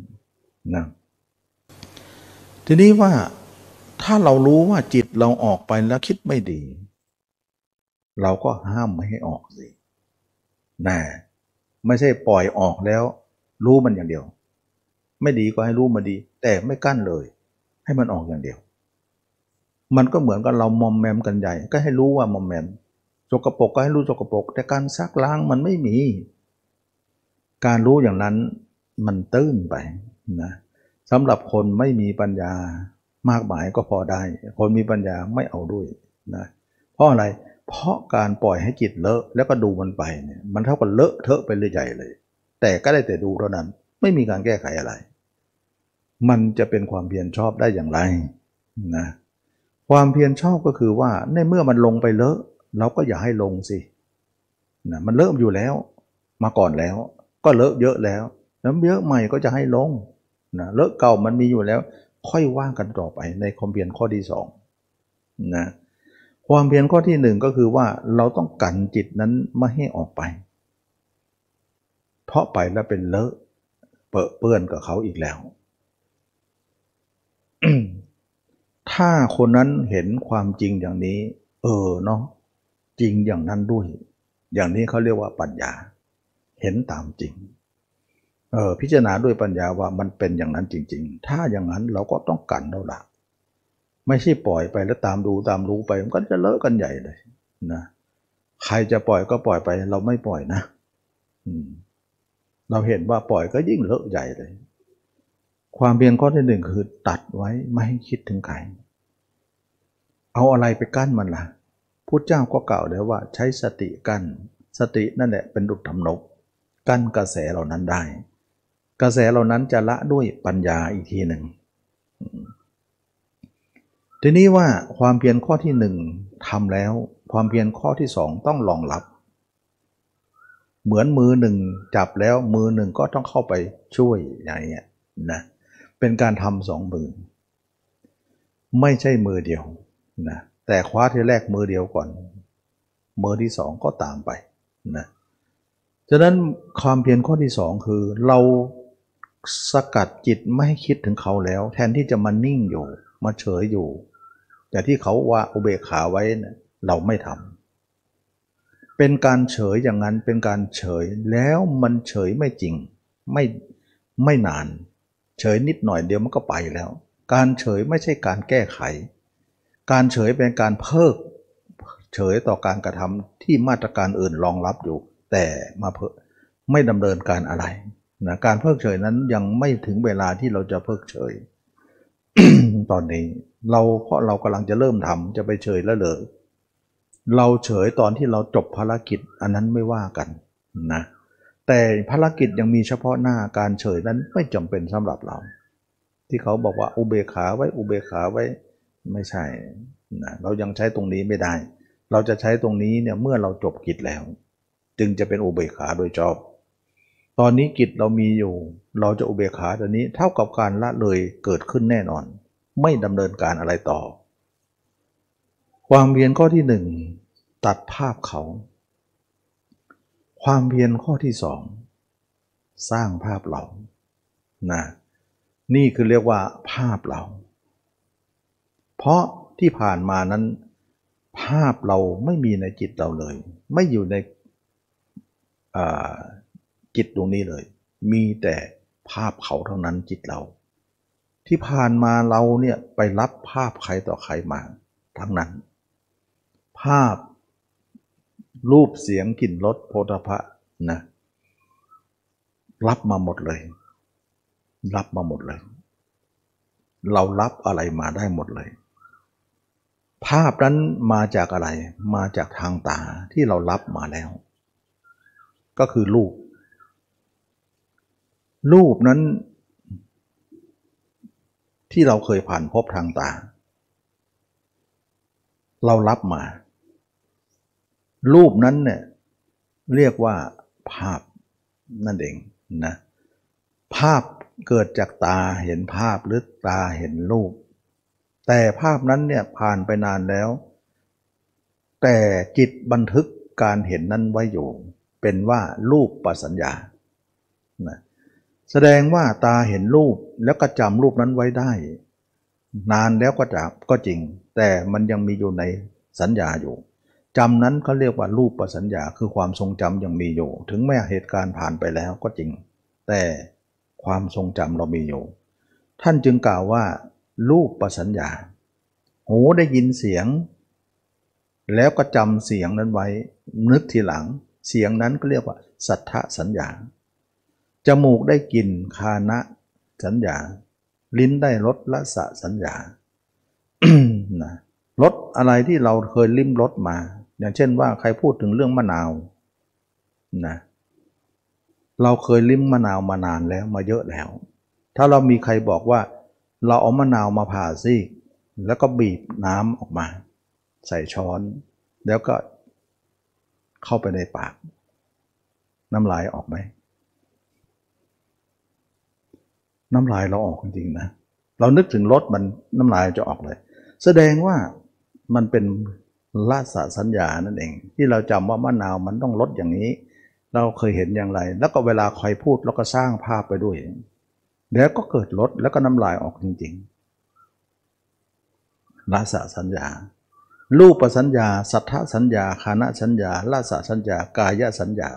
นะทีนี้ว่าถ้าเรารู้ว่าจิตเราออกไปแล้วคิดไม่ดี เราก็ห้ามไม่ให้ออกสินะไม่ใช่ปล่อยออกแล้ว รู้มันอย่างเดียว ไม่ดีก็ให้รู้มาดี แต่ไม่กั้นเลย ให้มันออกอย่างเดียว มันก็เหมือนกับเรามอมแมมกันใหญ่ ก็ให้รู้ว่ามอมแมมสกปรกก็ให้รู้สกปรกแต่การซักล้างมันไม่มี การรู้อย่างนั้นมันตื้นไปนะสำหรับคนไม่มีปัญญามากมายก็พอได้ คนมีปัญญาไม่เอาด้วยนะเพราะอะไรเพราะการปล่อยให้จิตเลอะแล้วก็ดูมันไปเนี่ยมันเท่ากับเลอะเทอะไปเลยใหญ่เลย แต่ก็ได้แต่ดูเท่านั้น ไม่มีการแก้ไขอะไร มันจะเป็นความเพียรชอบได้อย่างไรนะความเพียรชอบก็คือว่าในเมื่อมันลงไปเลอะ เราก็อย่าให้ลงสินะมันเลอะอยู่แล้วมาก่อนแล้ว ก็เลอะเยอะแล้วน้ำเยอะใหม่ก็จะให้ลงนะเลอะเก่ามันมีอยู่แล้ว ค่อยว่างกันต่อไปในความเพียรข้อที่สองนะความเพียรข้อที่หนึ่งก็คือว่าเราต้องกันจิตนั้นไม่ให้ออกไป เพราะไปแล้วเป็นเลอะเปอะเปื้อนกับเขาอีกแล้ว ถ้าคนนั้นเห็นความจริงอย่างนี้ เออเนาะจริงอย่างนั้นด้วย อย่างนี้เขาเรียกว่าปัญญา เห็นตามจริงเออพิจารณาด้วยปัญญาว่ามันเป็นอย่างนั้นจริง ๆ ถ้าอย่างนั้นเราก็ต้องกันเราละไม่ใช่ปล่อยไปแล้วตามดูตามรู้ไปมันก็จะเลอะกันใหญ่เลยนะใครจะปล่อยก็ปล่อยไปเราไม่ปล่อยนะเราเห็นว่าปล่อยก็ยิ่งเลอะใหญ่เลย ความเพียรข้อที่หนึ่งคือตัดไว้ไม่ให้คิดถึงใครเอาอะไรไปกั้นมันละ่ะพุทธเจ้าก็กล่าวแล้วว่าใช้สติกั้นสตินั่นแหละเป็นดุจทำนก กั้นกระแสเหล่านั้นได้ กระแสเหล่านั้นจะละด้วยปัญญาอีกทีหนึ่ง ทีนี้ว่าความเพียรข้อที่หนึ่งทำแล้ว ความเพียรข้อที่สองต้องรองรับ เหมือนมือหนึ่งจับแล้วมือหนึ่งก็ต้องเข้าไปช่วยอย่างนี้ยนะเป็นการทำสองมือ ไม่ใช่มือเดียวนะแต่คว้าที่แรกมือเดียวก่อน มือที่สองก็ตามไปนะ ฉะนั้นความเพียรข้อที่สองคือเราสกัดจิตไม่ให้คิดถึงเขาแล้ว แทนที่จะมานิ่งอยู่ มาเฉยอยู่อย่ที่เขาว่าอุเบกขาไว้เนี่ยเราไม่ทำเป็นการเฉยอย่างนั้นเป็นการเฉยแล้วมันเฉยไม่จริงไม่ไม่นาน เฉยนิดหน่อยเดียวมันก็ไปแล้ว การเฉยไม่ใช่การแก้ไข การเฉยเป็นการเพิกเฉยต่อการกระทำที่มาตรการอื่นรองรับอยู่ แต่มาเพิไม่ดำเนินการอะไรนะการเพิกเฉยนั้นยังไม่ถึงเวลาที่เราจะเพิกเฉย ตอนนี้ เราเพราะเรากำลังจะเริ่มทำจะไปเฉยแล้วเลยเราเฉยตอนที่เราจบภารกิจอันนั้นไม่ว่ากันนะแต่ภารกิจยังมีเฉพาะหน้าการเฉยนั้นไม่จำเป็นสำหรับเรา ที่เขาบอกว่าอุเบกขาไว้อุเบกขาไว้ไม่ใช่นะเรายังใช้ตรงนี้ไม่ได้ เราจะใช้ตรงนี้เนี่ยเมื่อเราจบกิจแล้ว จึงจะเป็นอุเบกขาโดยชอบ ตอนนี้กิจเรามีอยู่ เราจะอุเบกขาตอนนี้เท่ากับการละเลยเกิดขึ้นแน่นอน ไม่ดำเนินการอะไรต่อ ความเพียรข้อที่หนึ่งตัดภาพเขา ความเพียรข้อที่สองสร้างภาพเรานะนี่คือเรียกว่าภาพเรา เพราะที่ผ่านมานั้น ภาพเราไม่มีในจิตเราเลย ไม่อยู่ใน จิตตรงนี้เลย มีแต่ภาพเขาเท่านั้นจิตเรา ที่ผ่านมาเราเนี่ยไปรับภาพใครต่อใครมาทั้งนั้น ภาพรูปเสียงกลิ่นรสโพธพะนะรับมาหมดเลย รับมาหมดเลย เรารับอะไรมาได้หมดเลย ภาพนั้นมาจากอะไร มาจากทางตาที่เรารับมาแล้ว ก็คือรูป รูปนั้น ที่เราเคยผ่านพบทางตา เรารับมา รูปนั้นเนี่ยเรียกว่าภาพนั่นเองนะภาพเกิดจากตาเห็นภาพหรือตาเห็นรูป แต่ภาพนั้นเนี่ยผ่านไปนานแล้ว แต่จิตบันทึกการเห็นนั้นไว้อยู่ เป็นว่ารูปปัสัญญานะแสดงว่าตาเห็นรูปแล้วก็จำรูปนั้นไว้ได้ นานแล้วก็จับก็จริง แต่มันยังมีอยู่ในสัญญาอยู่จำนั้นเขาเรียกว่ารูปประสัญญาคือความทรงจำยังมีอยู่ ถึงแม้เหตุการณ์ผ่านไปแล้วก็จริง แต่ความทรงจำเรามีอยู่ ท่านจึงกล่าวว่า รูปประสัญญา หูได้ยินเสียง แล้วก็จำเสียงนั้นไว้ นึกทีหลัง เสียงนั้นก็เรียกว่า สัทธสัญญา จมูกได้กลิ่นคานะสัญญา ลิ้นได้รสละสะสัญญานะรสอะไรที่เราเคยลิ้มรสมา อย่างเช่นว่าใครพูดถึงเรื่องมะนาวนะเราเคยลิ้มมะนาวมานานแล้วมาเยอะแล้ว ถ้าเรามีใครบอกว่า เราเอามะนาวมาผ่าซีกแล้วก็บีบน้ำออกมา ใส่ช้อน แล้วก็ เข้าไปในปาก น้ำลายออกไหมน้ำลายเราออกจริงๆนะ เรานึกถึงรถมันน้ำลายจะออกเลย แสดงว่ามันเป็นละสสัญญานั่นเอง ที่เราจำว่ามะนาวมันต้องลดอย่างนี้ เราเคยเห็นอย่างไร แล้วก็เวลาใครพูดเราก็สร้างภาพไปด้วย แล้วก็เกิดลดแล้วก็น้ำลายออกจริงๆละสสัญญา รูปสัญญา สัทธสัญญาคานะสัญญาละสสัญญา กายสัญญา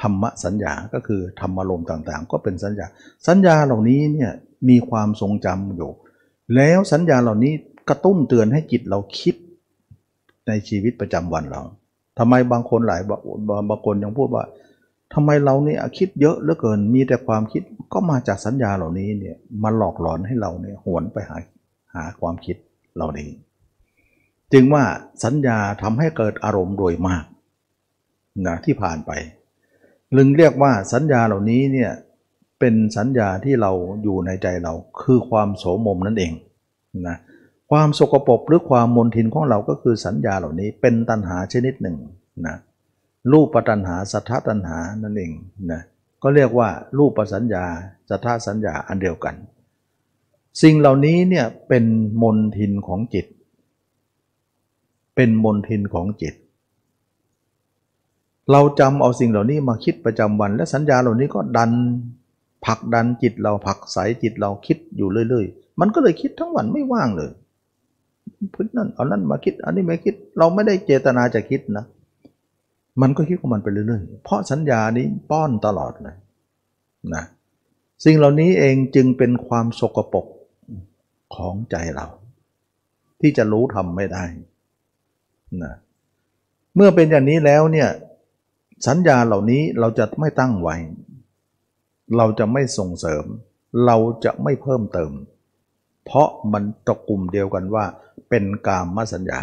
ธรรมสัญญาก็คือธรรมอารมณ์ต่างๆ ก็เป็นสัญญา สัญญาเหล่านี้เนี่ยมีความทรงจำอยู่ แล้วสัญญาเหล่านี้กระตุ้นเตือนให้จิตเราคิดในชีวิตประจำวันเราทำไมบางคนหลายบางคนยังพูดว่า ทำไมเราเนี่ยคิดเยอะเหลือเกิน มีแต่ความคิดก็มาจากสัญญาเหล่านี้เนี่ยมาหลอกหลอนให้เราเนี่ยหวนไปหาหาความคิดเหล่านี้ จึงว่าสัญญาทำให้เกิดอารมณ์โดยมากนะที่ผ่านไป ลึงเรียกว่าสัญญาเหล่านี้เนี่ยเป็นสัญญาที่เราอยู่ในใจเราคือความโสมมนั่นเองนะความสกปรกหรือความมนทินของเราก็คือสัญญาเหล่านี้เป็นตัณหาชนิดหนึ่งนะ รูปตัณหาสัทธตัณหานั่นเองนะก็เรียกว่ารูปสัญญาสัทธสัญญาอันเดียวกัน สิ่งเหล่านี้เนี่ยเป็นมนทินของจิต เป็นมนทินของจิต เราจำเอาสิ่งเหล่านี้มาคิดประจำวัน และสัญญาเหล่านี้ก็ดันผลักดันจิตเราผลักใสจิตเราคิดอยู่เรื่อยๆ มันก็เลยคิดทั้งวันไม่ว่างเลยพึ่งนั่นเอานั่นมาคิด อันนี้ไม่คิดเราไม่ได้เจตนาจะคิดนะ มันก็คิดของมันไปเรื่อยๆ เพราะสัญญานี้ป้อนตลอดเลยนะสิ่งเหล่านี้เองจึงเป็นความสกปรกของใจเรา ที่จะรู้ทำไม่ได้นะเมื่อเป็นอย่างนี้แล้วเนี่ยสัญญาเหล่านี้เราจะไม่ตั้งไว้ เราจะไม่ส่งเสริม เราจะไม่เพิ่มเติม เพราะมันตะกลุ่มเดียวกันว่า เป็นกามสัญญา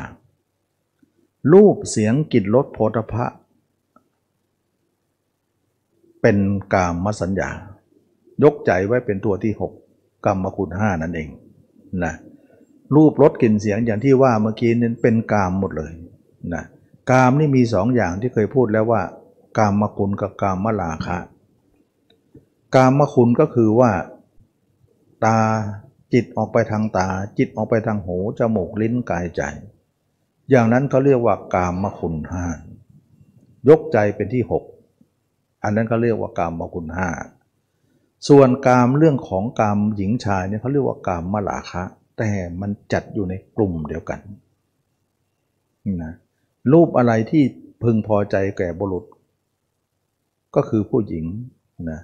รูปเสียงกลิ่นรสโผฏฐะ เป็นกามมสัญญา ยกใจไว้เป็นตัวที่หกกรรมคุณห้านั่นเองนะรูปรสกลิ่นเสียงอย่างที่ว่าเมื่อกี้นั้นเป็นกามหมดเลยนะกามนี่มีสองอย่างที่เคยพูดแล้วว่า กามมคุณกับกามมลาคะ กามมคุณก็คือว่า ตาจิตออกไปทางตา จิตออกไปทางหูจมูกลิ้นกายใจ อย่างนั้นเขาเรียกว่ากามคุณห้ายกใจเป็นที่หก อันนั้นเขาเรียกว่ากามคุณห้าส่วนกามเรื่องของกามหญิงชายเนี่ยเขาเรียกว่ากามมลาคะ แต่มันจัดอยู่ในกลุ่มเดียวกันนะรูปอะไรที่พึงพอใจแก่บุรุษ ก็คือผู้หญิงนะ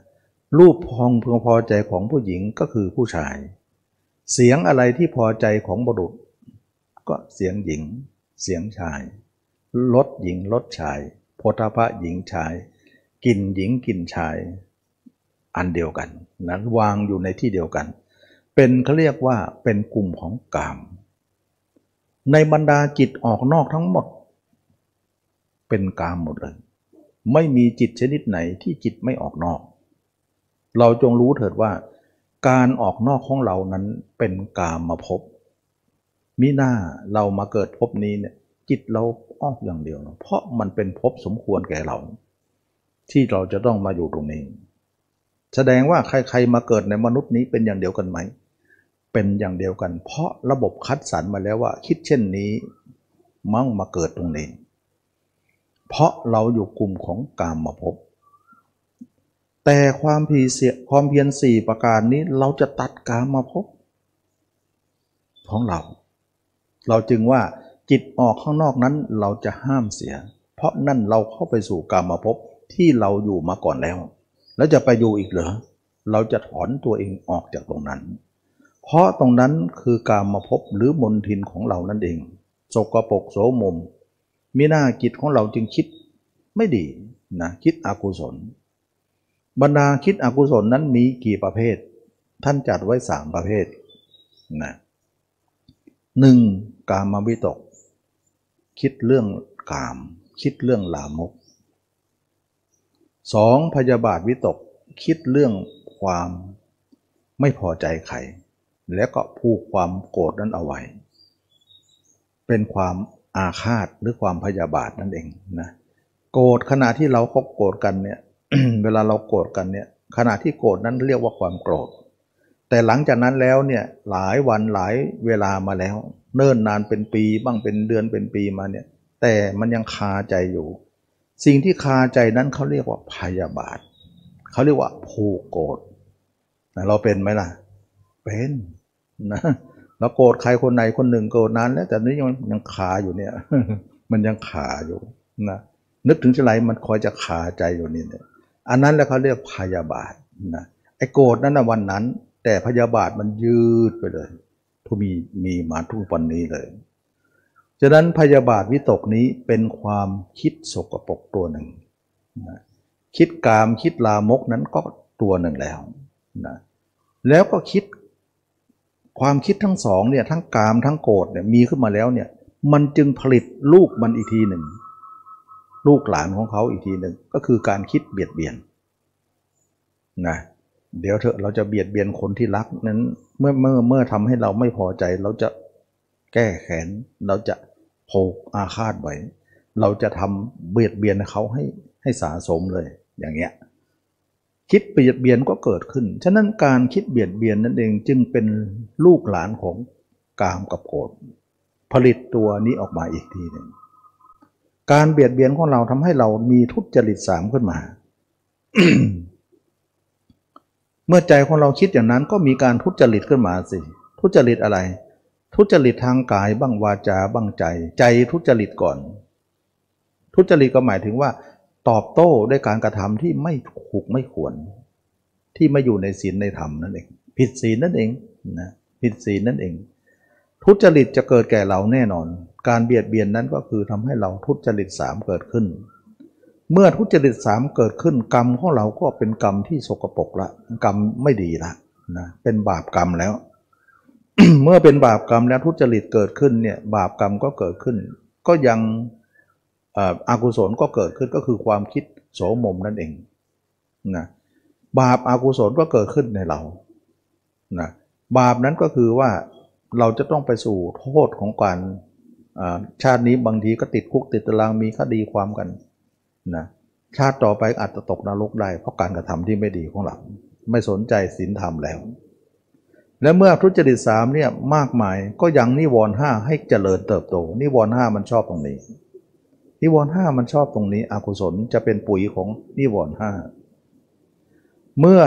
รูปพองพึงพอใจของผู้หญิงก็คือผู้ชาย เสียงอะไรที่พอใจของบุรุษ ก็เสียงหญิง เสียงชายรสหญิงรสชายโพธพะหญิงชาย กลิ่นหญิงกลิ่นชายอันเดียวกันนั้นวางอยู่ในที่เดียวกัน เป็นเขาเรียกว่าเป็นกลุ่มของกาม ในบรรดาจิตออกนอกทั้งหมด เป็นกามหมดเลย ไม่มีจิตชนิดไหนที่จิตไม่ออกนอก เราจงรู้เถิดว่า การออกนอกของเรานั้นเป็นกามมาพบมิหน้าเรามาเกิดพบนี้เนี่ยจิตเราออกอย่างเดียว เพราะมันเป็นพบสมควรแก่เรา ที่เราจะต้องมาอยู่ตรงนี้ แสดงว่าใครๆมาเกิดในมนุษย์นี้เป็นอย่างเดียวกันไหม เป็นอย่างเดียวกัน เพราะระบบคัดสรรมาแล้วว่า คิดเช่นนี้มั่งมาเกิดตรงนี้ เพราะเราอยู่กลุ่มของกามมาพบ แต่ความพีเสียความเพียรสี่ประการนี้เราจะตัดกามมาพบ ของเรา เราจึงว่าจิตออกข้างนอกนั้นเราจะห้ามเสีย เพราะนั่นเราเข้าไปสู่กามมาพบ ที่เราอยู่มาก่อนแล้ว แล้วจะไปอยู่อีกเหรอเราจะถอนตัวเองออกจากตรงนั้น เพราะตรงนั้นคือกามมาพบหรือมนทินของเรานั่นเองโสกปกโสมมมีหน้าจิตของเราจึงคิดไม่ดีนะคิดอกุศล บรรดาคิดอกุศลนั้นมีกี่ประเภท ท่านจัดไว้สามประเภทนะหนึ่งกามวิตก คิดเรื่องกาม คิดเรื่องลามก สองพยาบาทวิตกคิดเรื่องความไม่พอใจใครแล้วก็ผูกความโกรธนั้นเอาไว้ เป็นความอาฆาตหรือความพยาบาทนั่นเองนะโกรธขณะที่เราคบโกรธกันเนี่ยเวลาเราโกรธกันเนี่ยขณะที่โกรธนั้นเรียกว่าความโกรธ แต่หลังจากนั้นแล้วเนี่ยหลายวันหลายเวลามาแล้ว เนิ่นนานเป็นปีบ้างเป็นเดือนเป็นปีมาเนี่ยแต่มันยังคาใจอยู่ สิ่งที่คาใจนั้นเขาเรียกว่าพยาบาทเขาเรียกว่าผูกโกรธเราเป็นไหมล่ะ เป็นนะเราโกรธใครคนไหนคนหนึ่งโกรธนานแล้ว แต่นี้ยังยังขาอยู่เนี่ย มันยังขาอยู่นะนึกถึงจะไรมันคอยจะขาใจอยู่นี่เนี่ยอันนั้นแล้วเขาเรียกพยาบาทนะไอ้โกรธนั้นนะวันนั้น แต่พยาบาทมันยืดไปเลยทุมีมีมาทุกวันนี้เลย ฉะนั้นพยาบาทวิตกนี้เป็นความคิดสกปรกตัวหนึ่งนะคิดกามคิดลามกนั้นก็ตัวหนึ่งแล้วนะแล้วก็คิดความคิดทั้งสองเนี่ยทั้งกามทั้งโกรธเนี่ยมีขึ้นมาแล้วเนี่ยมันจึงผลิตลูกมันอีกทีหนึ่ง ลูกหลานของเขาอีกทีหนึ่งก็คือการคิดเบียดเบียนนะเดี๋ยวเถอะเราจะเบียดเบียนคนที่รักนั้นเมื่อเมื่อเมื่อทำให้เราไม่พอใจเราจะแก้แค้นเราจะ ผกอาฆาตไว้ เราจะทำเบียดเบียนเขาให้ให้สาสมเลยอย่างเงี้ยคิดเบียดเบียนก็เกิดขึ้น ฉะนั้นการคิดเบียดเบียนนั่นเองจึงเป็นลูกหลานของกามกับโกรธผลิตตัวนี้ออกมาอีกทีหนึ่งการเบียดเบียนของเราทำให้เรามีทุจริตสามขึ้นมา เมื่อใจของเราคิดอย่างนั้นก็มีการทุจริตขึ้นมาสิ ทุจริตอะไร ทุจริตทางกายบ้างวาจาบ้างใจ ใจทุจริตก่อน ทุจริตก็หมายถึงว่า ตอบโต้ด้วยการกระทำที่ไม่ถูกไม่ควร ที่ไม่อยู่ในศีลในธรรมนั่นเอง ผิดศีลนั่นเองนะผิดศีลนั่นเอง ทุจริตจะเกิดแก่เราแน่นอน การเบียดเบียนนั้นก็คือทำให้เราทุจริตสามเกิดขึ้น เมื่อทุจริตสามเกิดขึ้น กรรมของเราก็เป็นกรรมที่สกปรกละ กรรมไม่ดีละนะเป็นบาปกรรมแล้ว เมื่อเป็นบาปกรรมแล้วทุจริตเกิดขึ้นเนี่ยบาปกรรมก็เกิดขึ้น ก็ยังอากุศลก็เกิดขึ้นก็คือความคิดโสมมนั่นเองนะบาปอากุศลก็เกิดขึ้นในเรานะบาปนั้นก็คือว่าเราจะต้องไปสู่โทษของการชาตินี้บางทีก็ติดคุกติดตารางมีคดีความกันนะชาติต่อไปอาจจะตกนรกได้เพราะการกระทำที่ไม่ดีของเรา ไม่สนใจศีลธรรมแล้ว และเมื่อทุจริตสามเนี่ยมากมายก็ยังนิวรณ์ห้าให้เจริญเติบโต นิวรณ์ห้ามันชอบตรงนี้ นิวรณ์ห้ามันชอบตรงนี้ อกุศลจะเป็นปุ๋ยของนิวรณ์ห้าเมื่อ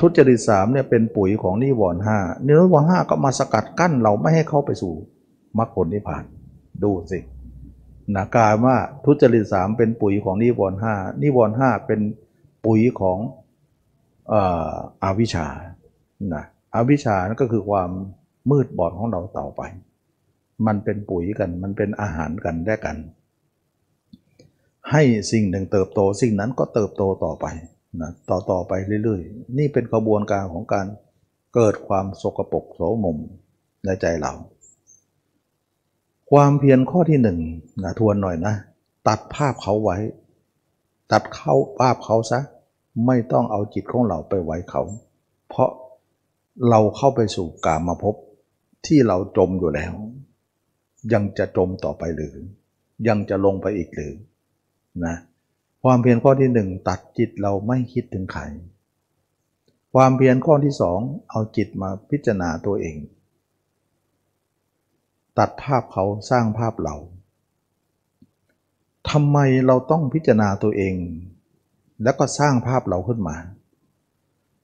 ทุจริตสามเนี่ยเป็นปุ๋ยของนิวรณ์ห้านิวรณ์ห้าก็มาสกัดกั้นเราไม่ให้เข้าไปสู่มรรคผลนิพพาน ดูสินะกายว่าทุจริตสามเป็นปุ๋ยของนิวรณ์ห้านิวรณ์ห้าเป็นปุ๋ยของอาวิชชานะ อวิชชานั่นก็คือความมืดบอดของเราต่อไป มันเป็นปุ๋ยกัน มันเป็นอาหารกันได้กัน ให้สิ่งหนึ่งเติบโต สิ่งนั้นก็เติบโตต่อไปนะต่อต่อไปเรื่อยๆ นี่เป็นกระบวนการของการเกิดความสกปรกโสมมในใจเรา ความเพียรข้อที่หนึ่งนะทวนหน่อยนะ ตัดภาพเขาไว้ ตัดเข้าภาพเขาซะ ไม่ต้องเอาจิตของเราไปไว้เขา เพราะ เราเข้าไปสู่กามาพบที่เราจมอยู่แล้ว ยังจะจมต่อไปหรือ ยังจะลงไปอีกหรือนะความเพียรข้อที่หนึ่งตัดจิตเราไม่คิดถึงใครความเพียรข้อที่สองเอาจิตมาพิจารณาตัวเอง ตัดภาพเขาสร้างภาพเราทำไมเราต้องพิจารณาตัวเอง แล้วก็สร้างภาพเราขึ้นมา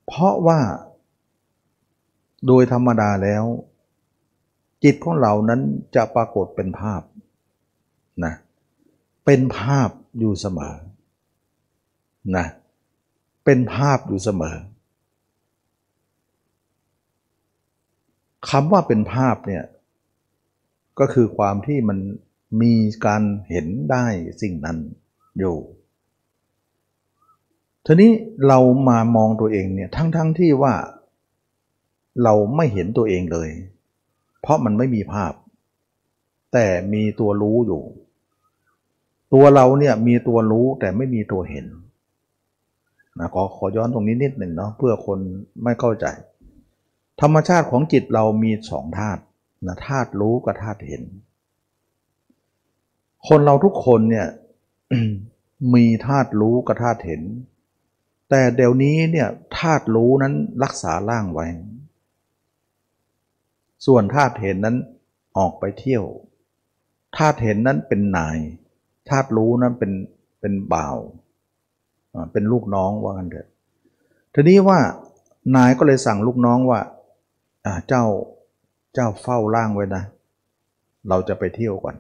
เพราะว่า โดยธรรมดาแล้ว จิตของเรานั้นจะปรากฏเป็นภาพนะเป็นภาพอยู่เสมอนะเป็นภาพอยู่เสมอคำว่าเป็นภาพเนี่ยก็คือความที่มันมีการเห็นได้สิ่งนั้นอยู่ ทีนี้เรามามองตัวเองเนี่ยทั้งๆทที่ว่า เราไม่เห็นตัวเองเลย เพราะมันไม่มีภาพ แต่มีตัวรู้อยู่ ตัวเราเนี่ยมีตัวรู้แต่ไม่มีตัวเห็นนะขอขอย้อนตรงนี้นิดหนึ่งเนาะเพื่อคนไม่เข้าใจ ธรรมชาติของจิตเรามีสองธาตุนะธาตุรู้กับธาตุเห็น คนเราทุกคนเนี่ยมีธาตุรู้กับธาตุเห็น แต่เดี๋ยวนี้เนี่ยธาตุรู้นั้นรักษาร่างไว้ ส่วนธาตุเห็นนั้นออกไปเที่ยวธาตุเห็นนั้นเป็นนายธาตุรู้นั้นเป็นเป็นบ่าวเป็นลูกน้องว่ากันเถอะทีนี้ว่านายก็เลยสั่งลูกน้องว่าเจ้าเจ้าเฝ้าร่างไว้นะ เราจะไปเที่ยวก่อน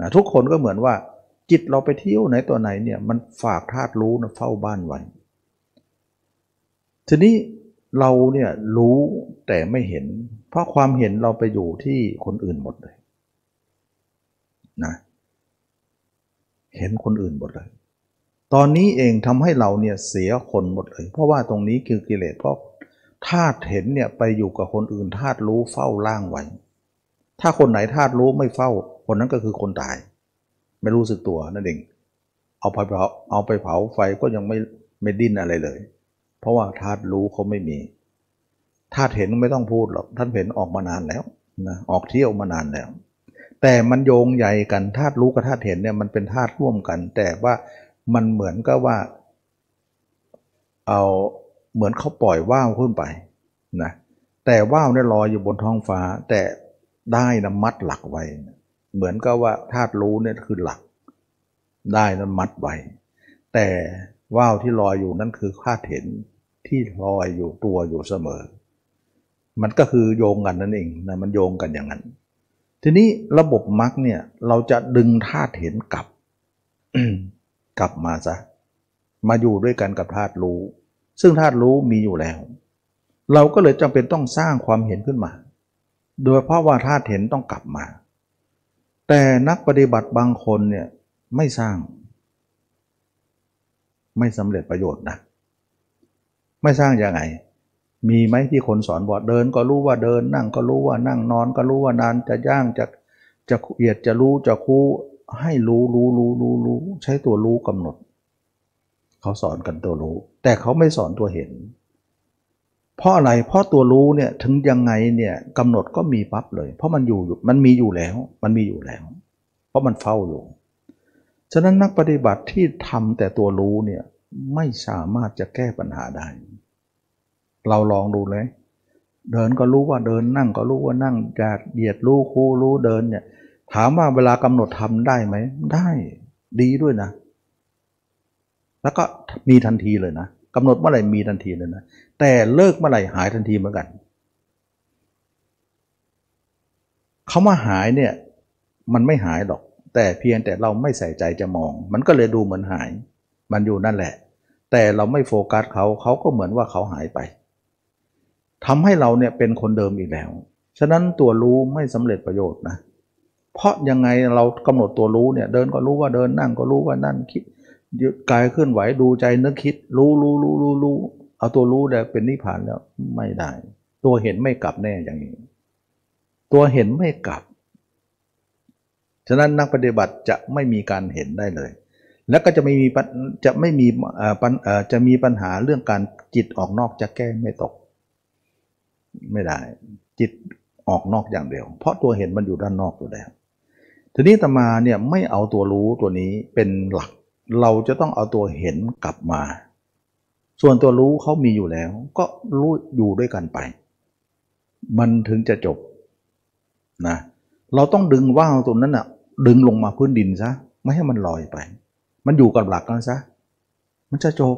นะทุกคนก็เหมือนว่า จิตเราไปเที่ยวไหนตัวไหนเนี่ยมันฝากธาตุรู้นะเฝ้าบ้านไว้ทีนี้ เราเนี่ยรู้แต่ไม่เห็น เพราะความเห็นเราไปอยู่ที่คนอื่นหมดเลยนะเห็นคนอื่นหมดเลย ตอนนี้เองทำให้เราเนี่ยเสียคนหมดเลย เพราะว่าตรงนี้คือกิเลสเพราะธาตุเห็นเนี่ยไปอยู่กับคนอื่นธาตุรู้เฝ้าล่างไว้ถ้าคนไหนธาตุรู้ไม่เฝ้า คนนั้นก็คือคนตาย ไม่รู้สึกตัวนั่นเองเอาไปเผาเอาไปเผาไฟก็ยังไม่ไม่ดิ้นอะไรเลย เพราะว่าธาตุรู้เขาไม่มีธาตุเห็นไม่ต้องพูดหรอกท่านเห็นออกมานานแล้วนะออกเที่ยวมานานแล้ว แต่มันโยงใหญ่กันธาตุรู้กับธาตุเห็นเนี่ยมันเป็นธาตุร่วมกัน แต่ว่ามันเหมือนกับว่า เอาเหมือนเขาปล่อยว่าวขึ้นไปนะแต่ว่าวเนี่ยลอยอยู่บนท้องฟ้า แต่ได้นะมัดหลักไว้ เหมือนกับว่าธาตุรู้เนี่ยคือหลัก ได้นั้นมัดไว้แต่ ว่าวที่ลอยอยู่นั่นคือธาตุเห็นที่ลอยอยู่ตัวอยู่เสมอ มันก็คือโยงกันนั่นเองนะมันโยงกันอย่างนั้น ทีนี้ระบบมรรคเนี่ยเราจะดึงธาตุเห็นกลับ กลับมาซะมาอยู่ด้วยกันกับธาตุรู้ ซึ่งธาตุรู้มีอยู่แล้ว เราก็เลยจำเป็นต้องสร้างความเห็นขึ้นมา โดยเพราะว่าธาตุเห็นต้องกลับมา แต่นักปฏิบัติบางคนเนี่ยไม่สร้าง ไม่สำเร็จประโยชน์นะไม่สร้างยังไง มีไหมที่คนสอนบอกเดินก็รู้ว่าเดิน นั่งก็รู้ว่านั่งนอนก็รู้ว่านานจะย่างจะจะเอียดจะรู้จะคู่ให้รู้รู้รู้รู้รู้ใช้ตัวรู้กำหนด เขาสอนกันตัวรู้ แต่เขาไม่สอนตัวเห็น เพราะอะไรเพราะตัวรู้เนี่ยถึงยังไงเนี่ยกำหนดก็มีปั๊บเลย เพราะมันอยู่มันมีอยู่แล้ว มันมีอยู่แล้ว เพราะมันเฝ้าอยู่ ฉะนั้นนักปฏิบัติที่ทำแต่ตัวรู้เนี่ยไม่สามารถจะแก้ปัญหาได้ เราลองดูเลย เดินก็รู้ว่าเดินนั่งก็รู้ว่านั่งจาดเหยียดรู้คู่รู้เดินเนี่ยถามว่าเวลากำหนดทำได้ไหม ได้ดีด้วยนะ แล้วก็มีทันทีเลยนะกำหนดเมื่อไหร่มีทันทีเลยนะ แต่เลิกเมื่อไหร่หายทันทีเหมือนกันเขามาหายเนี่ยมันไม่หายหรอก แต่เพียงแต่เราไม่ใส่ใจจะมอง มันก็เลยดูเหมือนหาย มันอยู่นั่นแหละ แต่เราไม่โฟกัสเขาเขาก็เหมือนว่าเขาหายไปทำให้เราเนี่ยเป็นคนเดิมอีกแล้ว ฉะนั้นตัวรู้ไม่สำเร็จประโยชน์นะ เพราะยังไงเรากำหนดตัวรู้เนี่ย เดินก็รู้ว่าเดินนั่งก็รู้ว่านั่นคิดกายเคลื่อนไหวดูใจนึกคิด รู้รู้รู้รู้รู้เอาตัวรู้แต่เป็นนิพพานแล้วไม่ได้ ตัวเห็นไม่กลับแน่อย่างนี้ ตัวเห็นไม่กลับ ฉะนั้นนักปฏิบัติจะไม่มีการเห็นได้เลย แล้วก็จะไม่มีจะไม่มีจะมีปัญหาเรื่องการจิตออกนอกจะแก้ไม่ตก ไม่ได้ จิตออกนอกอย่างเดียว เพราะตัวเห็นมันอยู่ด้านนอกอยู่แล้วทีนี้ตมาเนี่ยไม่เอาตัวรู้ตัวนี้เป็นหลัก เราจะต้องเอาตัวเห็นกลับมา ส่วนตัวรู้เขามีอยู่แล้ว ก็รู้อยู่ด้วยกันไป มันถึงจะจบนะเราต้องดึงว่าวตรงนั้นอะ ดึงลงมาพื้นดินซะไม่ให้มันลอยไป มันอยู่กับหลักนั้นซะมันจะจบ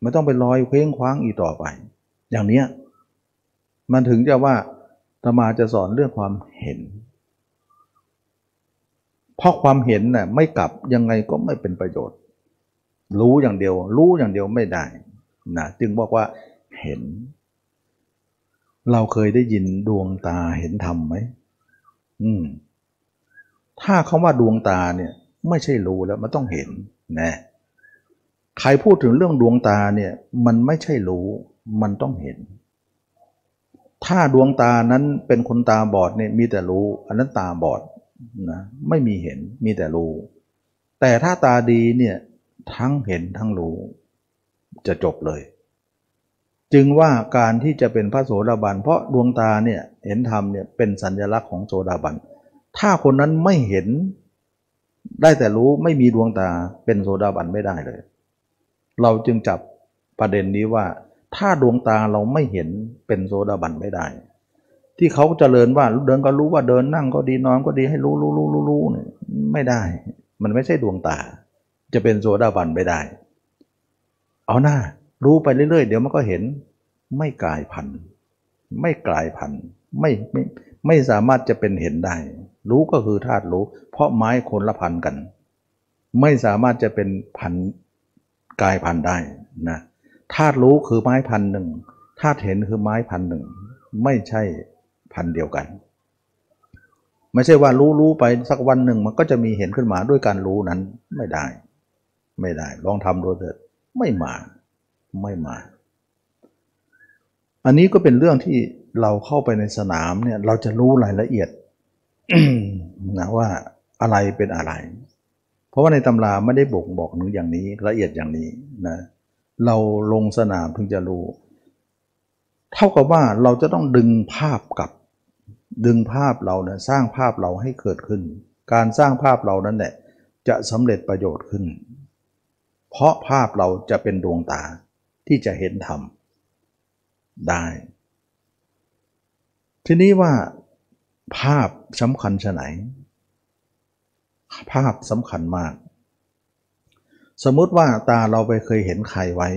ไม่ต้องไปลอยเพ้งคว้างอีกต่อไป อย่างเนี้ยมันถึงจะว่าธรรมาจะสอนเรื่องความเห็น เพราะความเห็นน่ะไม่กลับยังไงก็ไม่เป็นประโยชน์ รู้อย่างเดียว รู้อย่างเดียวไม่ได้นะจึงบอกว่าเห็น เราเคยได้ยินดวงตาเห็นธรรมไหมอืม ถ้าคาว่าดวงตาเนี่ยไม่ใช่รู้แล้วมันต้องเห็นนะใครพูดถึงเรื่องดวงตาเนี่ยมันไม่ใช่รู้มันต้องเห็น ถ้าดวงตานั้นเป็นคนตาบอดเนี่ยมีแต่รู้ อันนั้นตาบอดนะไม่มีเห็นมีแต่รู้ แต่ถ้าตาดีเนี่ยทั้งเห็นทั้งรู้ จะจบเลย จึงว่าการที่จะเป็นพระโสดาบัน เพราะดวงตาเนี่ยเห็นธรรมเนี่ยเป็นสัญลักษณ์ของโสดาบัน ถ้าคนนั้นไม่เห็น ได้แต่รู้ไม่มีดวงตาเป็นโสดาบันไม่ได้เลย เราจึงจับประเด็นนี้ว่า ถ้าดวงตาเราไม่เห็นเป็นโซดาบันไม่ได้ ที่เขาเจริญว่าเดินก็รู้ว่าเดินนั่งก็ดีนอนก็ดีให้รู้รู้รู้รู้รู้เนี่ยไม่ได้ มันไม่ใช่ดวงตา จะเป็นโซดาบันไม่ได้ เอาหน้ารู้ไปเรื่อยๆ เดี๋ยวมันก็เห็นไม่กลายพันธุ์ ไม่กลายพันธุ์ไม่ไม่ไม่สามารถจะเป็นเห็นได้ รู้ก็คือธาตุรู้ เพราะไม้คนละพันกัน ไม่สามารถจะเป็นพันกายพันได้นะธาตุรู้คือไม้พันหนึ่งธาตุเห็นคือไม้พันหนึ่งไม่ใช่พันเดียวกัน ไม่ใช่ว่ารู้รู้ไปสักวันหนึ่งมันก็จะมีเห็นขึ้นมาด้วยการรู้นั้นไม่ได้ ไม่ได้ ลองทำดูเถิดไม่มาไม่มา อันนี้ก็เป็นเรื่องที่เราเข้าไปในสนามเนี่ยเราจะรู้รายละเอียด นะว่าอะไรเป็นอะไร เพราะว่าในตำราไม่ได้บ่งบอกนึงอย่างนี้ละเอียดอย่างนี้นะเราลงสนามถึงจะรู้ เท่ากับว่าเราจะต้องดึงภาพกลับ ดึงภาพเราเนี่ยสร้างภาพเราให้เกิดขึ้น การสร้างภาพเรานั้นแหละจะสำเร็จประโยชน์ขึ้น เพราะภาพเราจะเป็นดวงตาที่จะเห็นธรรมได้ ทีนี้ว่าภาพ สำคัญชะไหน ภาพสำคัญมาก สมมติว่าตาเราไปเคยเห็นใครไว้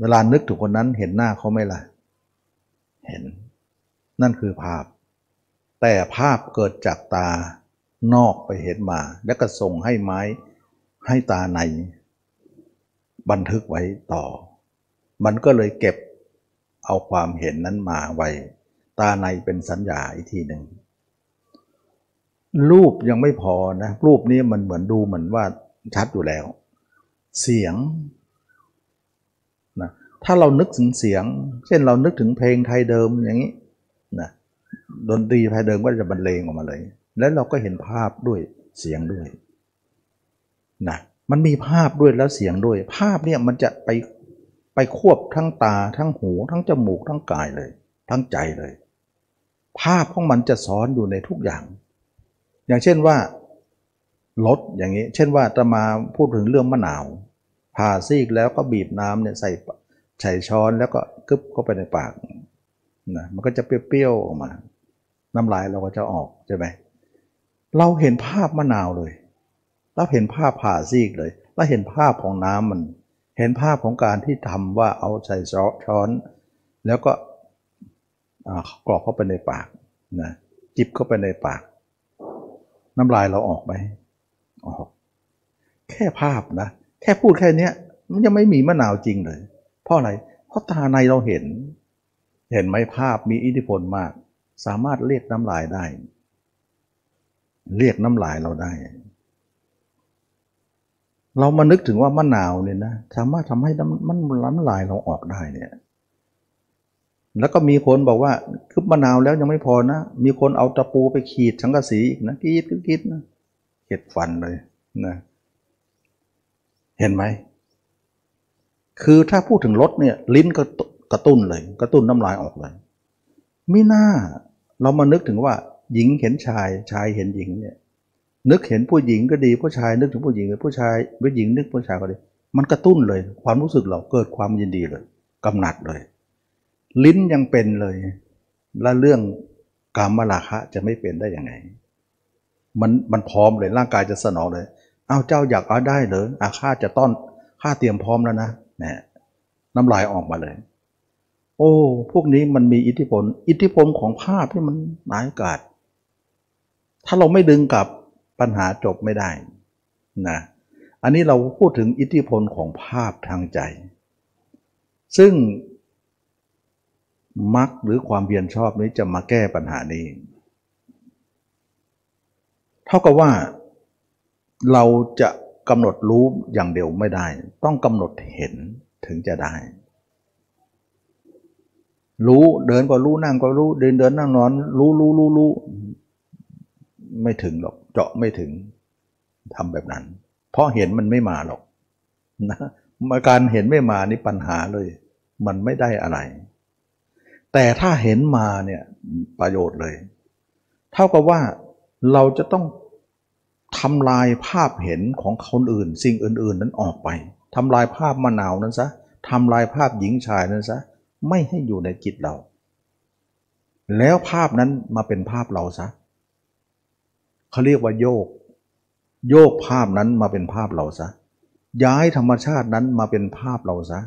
เวลานึกถึงคนนั้นเห็นหน้าเขาไหมล่ะเห็น นั่นคือภาพ แต่ภาพเกิดจากตานอกไปเห็นมา แล้วก็ส่งให้ไม้ให้ตาใน บันทึกไว้ต่อ มันก็เลยเก็บเอาความเห็นนั้นมาไว้ ตาในเป็นสัญญาอีกทีหนึ่ง รูปยังไม่พอนะรูปนี้มันเหมือนดูเหมือนว่าชัดอยู่แล้ว เสียงนะถ้าเรานึกถึงเสียง เช่นเรานึกถึงเพลงไทยเดิมอย่างนี้นะดนตรีไทยเดิมก็จะบรรเลงออกมาเลย แล้วเราก็เห็นภาพด้วยเสียงด้วยนะมันมีภาพด้วยแล้วเสียงด้วย ภาพเนี่ยมันจะไปไปควบทั้งตาทั้งหู ทั้งจมูกทั้งกายเลย ทั้งใจเลย ภาพของมันจะซ้อนอยู่ในทุกอย่าง อย่างเช่นว่ารถอย่างนี้ เช่นว่าจะมาพูดถึงเรื่องมะนาวผ่าซีกแล้วก็บีบน้ำเนี่ยใส่ใส่ช้อนแล้วก็กึบเข้าไปในปากนะมันก็จะเปรี้ยวๆออกมา น้ำลายเราก็จะออกใช่ไหมเราเห็นภาพมะนาวเลยเราเห็นภาพผ่าซีกเลยเราเห็นภาพของน้ำมัน เห็นภาพของการที่ทำว่าเอาใส่ช้อน แล้วก็กรอกเข้าไปในปากนะจิบเข้าไปในปาก น้ำลายเราออกไหมออก แค่ภาพนะ แค่พูดแค่นี้มันยังไม่มีมะนาวจริงเลย เพราะอะไร เพราะตาในเราเห็น เห็นไหมภาพมีอิทธิพลมาก สามารถเรียกน้ำลายได้ เรียกน้ำลายเราได้ เรามานึกถึงว่ามะนาวเนี่ยนะ สามารถทำให้น้ำมันล้ำลายเราออกได้เนี่ย แล้วก็มีคนบอกว่าคือมะนาวแล้วยังไม่พอนะ มีคนเอาตะปูไปขีดสังกะสีอีกนะกีดกีดนะเห็ดฟันเลยนะเห็นไหม คือถ้าพูดถึงรสเนี่ยลิ้นก็กระตุ้นเลย กระตุ้นน้ำลายออกเลยไม่น่าเรามานึกถึงว่า หญิงเห็นชายชายเห็นหญิงเนี่ย นึกเห็นผู้หญิงก็ดีผู้ชายนึกถึงผู้หญิงหรือผู้ชายผู้หญิงนึกผู้ชายก็ดี มันกระตุ้นเลย ความรู้สึกเราเกิดความยินดีเลยกำหนัดเลย ลิ้นยังเป็นเลย และเรื่องกามมาราคะจะไม่เป็นได้ยังไง มันมันพร้อมเลยร่างกายจะสนองเลยอ้าวเจ้าอยากเอาได้เหรออาข้าจะต้อนข้าเตรียมพร้อมแล้วนะเนี่ยน้ำลายออกมาเลย โอ้ พวกนี้มันมีอิทธิพล อิทธิพลของภาพที่มันหนายกาดถ้าเราไม่ดึงกลับปัญหาจบไม่ได้นะอันนี้เราพูดถึงอิทธิพลของภาพทางใจ ซึ่ง มักหรือความเพียรชอบนี้จะมาแก้ปัญหานี้ เท่ากับว่าเราจะกำหนดรู้อย่างเดียวไม่ได้ ต้องกำหนดเห็นถึงจะได้ รู้เดินก็รู้นั่งก็รู้เดินเดินนั่งนอน รู้รู้รู้รู้ไม่ถึงหรอก เจาะไม่ถึงทำแบบนั้น เพราะเห็นมันไม่มาหรอกนะการเห็นไม่มานี่ปัญหาเลย มันไม่ได้อะไร แต่ถ้าเห็นมาเนี่ยประโยชน์เลย เท่ากับว่าเราจะต้องทำลายภาพเห็นของคนอื่น สิ่งอื่น ๆ นั้นออกไปทำลายภาพมะนาวนั้นซะทำลายภาพหญิงชายนั้นซะไม่ให้อยู่ในจิตเรา แล้วภาพนั้นมาเป็นภาพเราซะเขาเรียกว่าโยก โยกภาพนั้นมาเป็นภาพเราซะย้ายธรรมชาตินั้นมาเป็นภาพเราซะ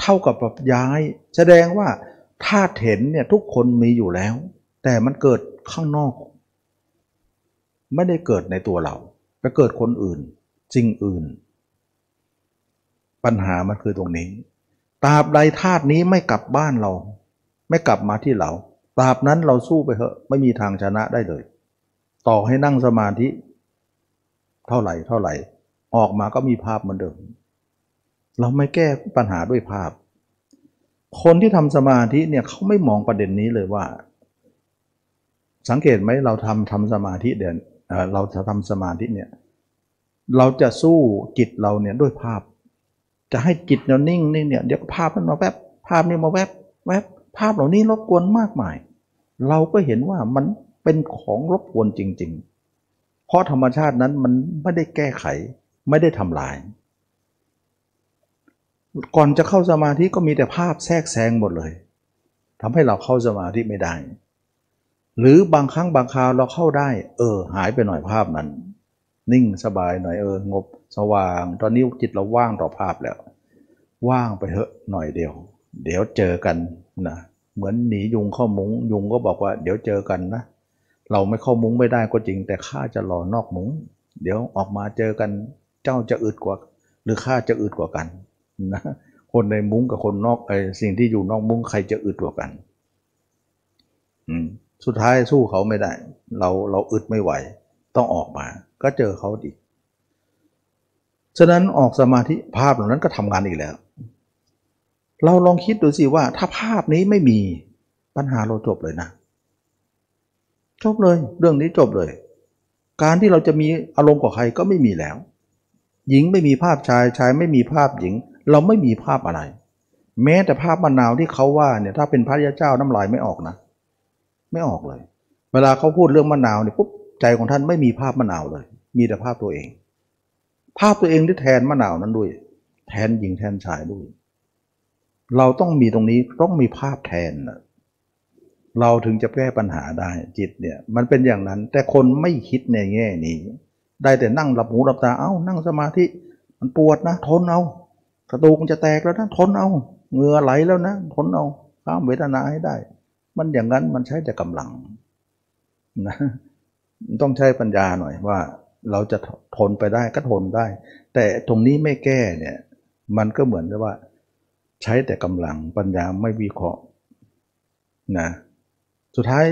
เท่ากับแบบย้ายแสดงว่า ธาตุเห็นเนี่ยทุกคนมีอยู่แล้ว แต่มันเกิดข้างนอก ไม่ได้เกิดในตัวเราไปเกิดคนอื่นสิ่งอื่น ปัญหามันคือตรงนี้ตราบใดธาตุนี้ไม่กลับบ้านเรา ไม่กลับมาที่เราตราบนั้นเราสู้ไปเถอะไม่มีทางชนะได้เลย ต่อให้นั่งสมาธิ เท่าไหร่เท่าไหร่ ออกมาก็มีภาพเหมือนเดิม เราไม่แก้ปัญหาด้วยภาพ คนที่ทำสมาธิเนี่ยเขาไม่มองประเด็นนี้เลยว่า สังเกตไหมเราทำทำสมาธิเด่นเราจะทำสมาธิเนี่ยเราจะสู้จิตเราเนี่ยด้วยภาพ จะให้จิตเรานิ่งนี่เนี่ยเดี๋ยวภาพมันมาแวบภาพนี่มาแวบแวบภาพเหล่านี้รบกวนมากมาย เราก็เห็นว่ามันเป็นของรบกวนจริง ๆ เพราะธรรมชาตินั้นมันไม่ได้แก้ไขไม่ได้ทำลาย ก่อนจะเข้าสมาธิก็มีแต่ภาพแทรกแซงหมดเลยทำให้เราเข้าสมาธิไม่ได้ หรือบางครั้งบางคราวเราเข้าได้ เออ หายไปหน่อยภาพนั้น นิ่งสบายหน่อยเอองบสว่าง ตอนนี้จิตเราว่างต่อภาพแล้ว ว่างไปเถอะหน่อยเดียว เดี๋ยวเจอกันนะเหมือนหนียุงเข้ามุง้งยุงก็บอกว่า เดี๋ยวเจอกันนะ เราไม่เข้ามุ้งไม่ได้ก็จริง แต่ข้าจะรอนอกมุง้ง เดี๋ยวออกมาเจอกัน เจ้าจะอึดกว่า หรือข้าจะอึดกว่ากัน นะคนในมุ้งกับคนนอกไอ้สิ่งที่อยู่นอกมุ้งใครจะอึดกว่ากัน อืมสุดท้ายสู้เขาไม่ได้ เราเราอึดไม่ไหว ต้องออกมา ก็เจอเขาอีกฉะนั้นออกสมาธิภาพเหล่านั้นก็ทำงานอีกแล้ว เราลองคิดดูสิว่า ถ้าภาพนี้ไม่มีปัญหาเราจบเลยนะ จบเลย เรื่องนี้จบเลย การที่เราจะมีอารมณ์กับใครก็ไม่มีแล้ว หญิงไม่มีภาพชายชายไม่มีภาพหญิง เราไม่มีภาพอะไร แม้แต่ภาพมะนาวที่เขาว่าเนี่ยถ้าเป็นพระยาเจ้าน้ำลายไม่ออกนะ ไม่ออกเลย เวลาเขาพูดเรื่องมะนาวเนี่ยปุ๊บใจของท่านไม่มีภาพมะนาวเลย มีแต่ภาพตัวเอง ภาพตัวเองที่แทนมะนาวนั้นด้วย แทนหญิงแทนชายด้วย เราต้องมีตรงนี้ต้องมีภาพแทนนะเราถึงจะแก้ปัญหาได้จิตเนี่ยมันเป็นอย่างนั้น แต่คนไม่คิดในแง่นี้ ได้แต่นั่งหลับหูหลับตาเอ้านั่งสมาธิมันปวดนะทนเอา กระดูกมันจะแตกแล้วนะทนเอาเหงื่อไหลแล้วนะทนเอาข้ามเวทนาให้ได้ มันอย่างนั้นมันใช้แต่กำลังนะต้องใช้ปัญญาหน่อยว่า เราจะทนไปได้ก็ทนได้ แต่ตรงนี้ไม่แก้เนี่ย มันก็เหมือนกับว่า ใช้แต่กำลังปัญญาไม่วิเคราะห์นะสุดท้าย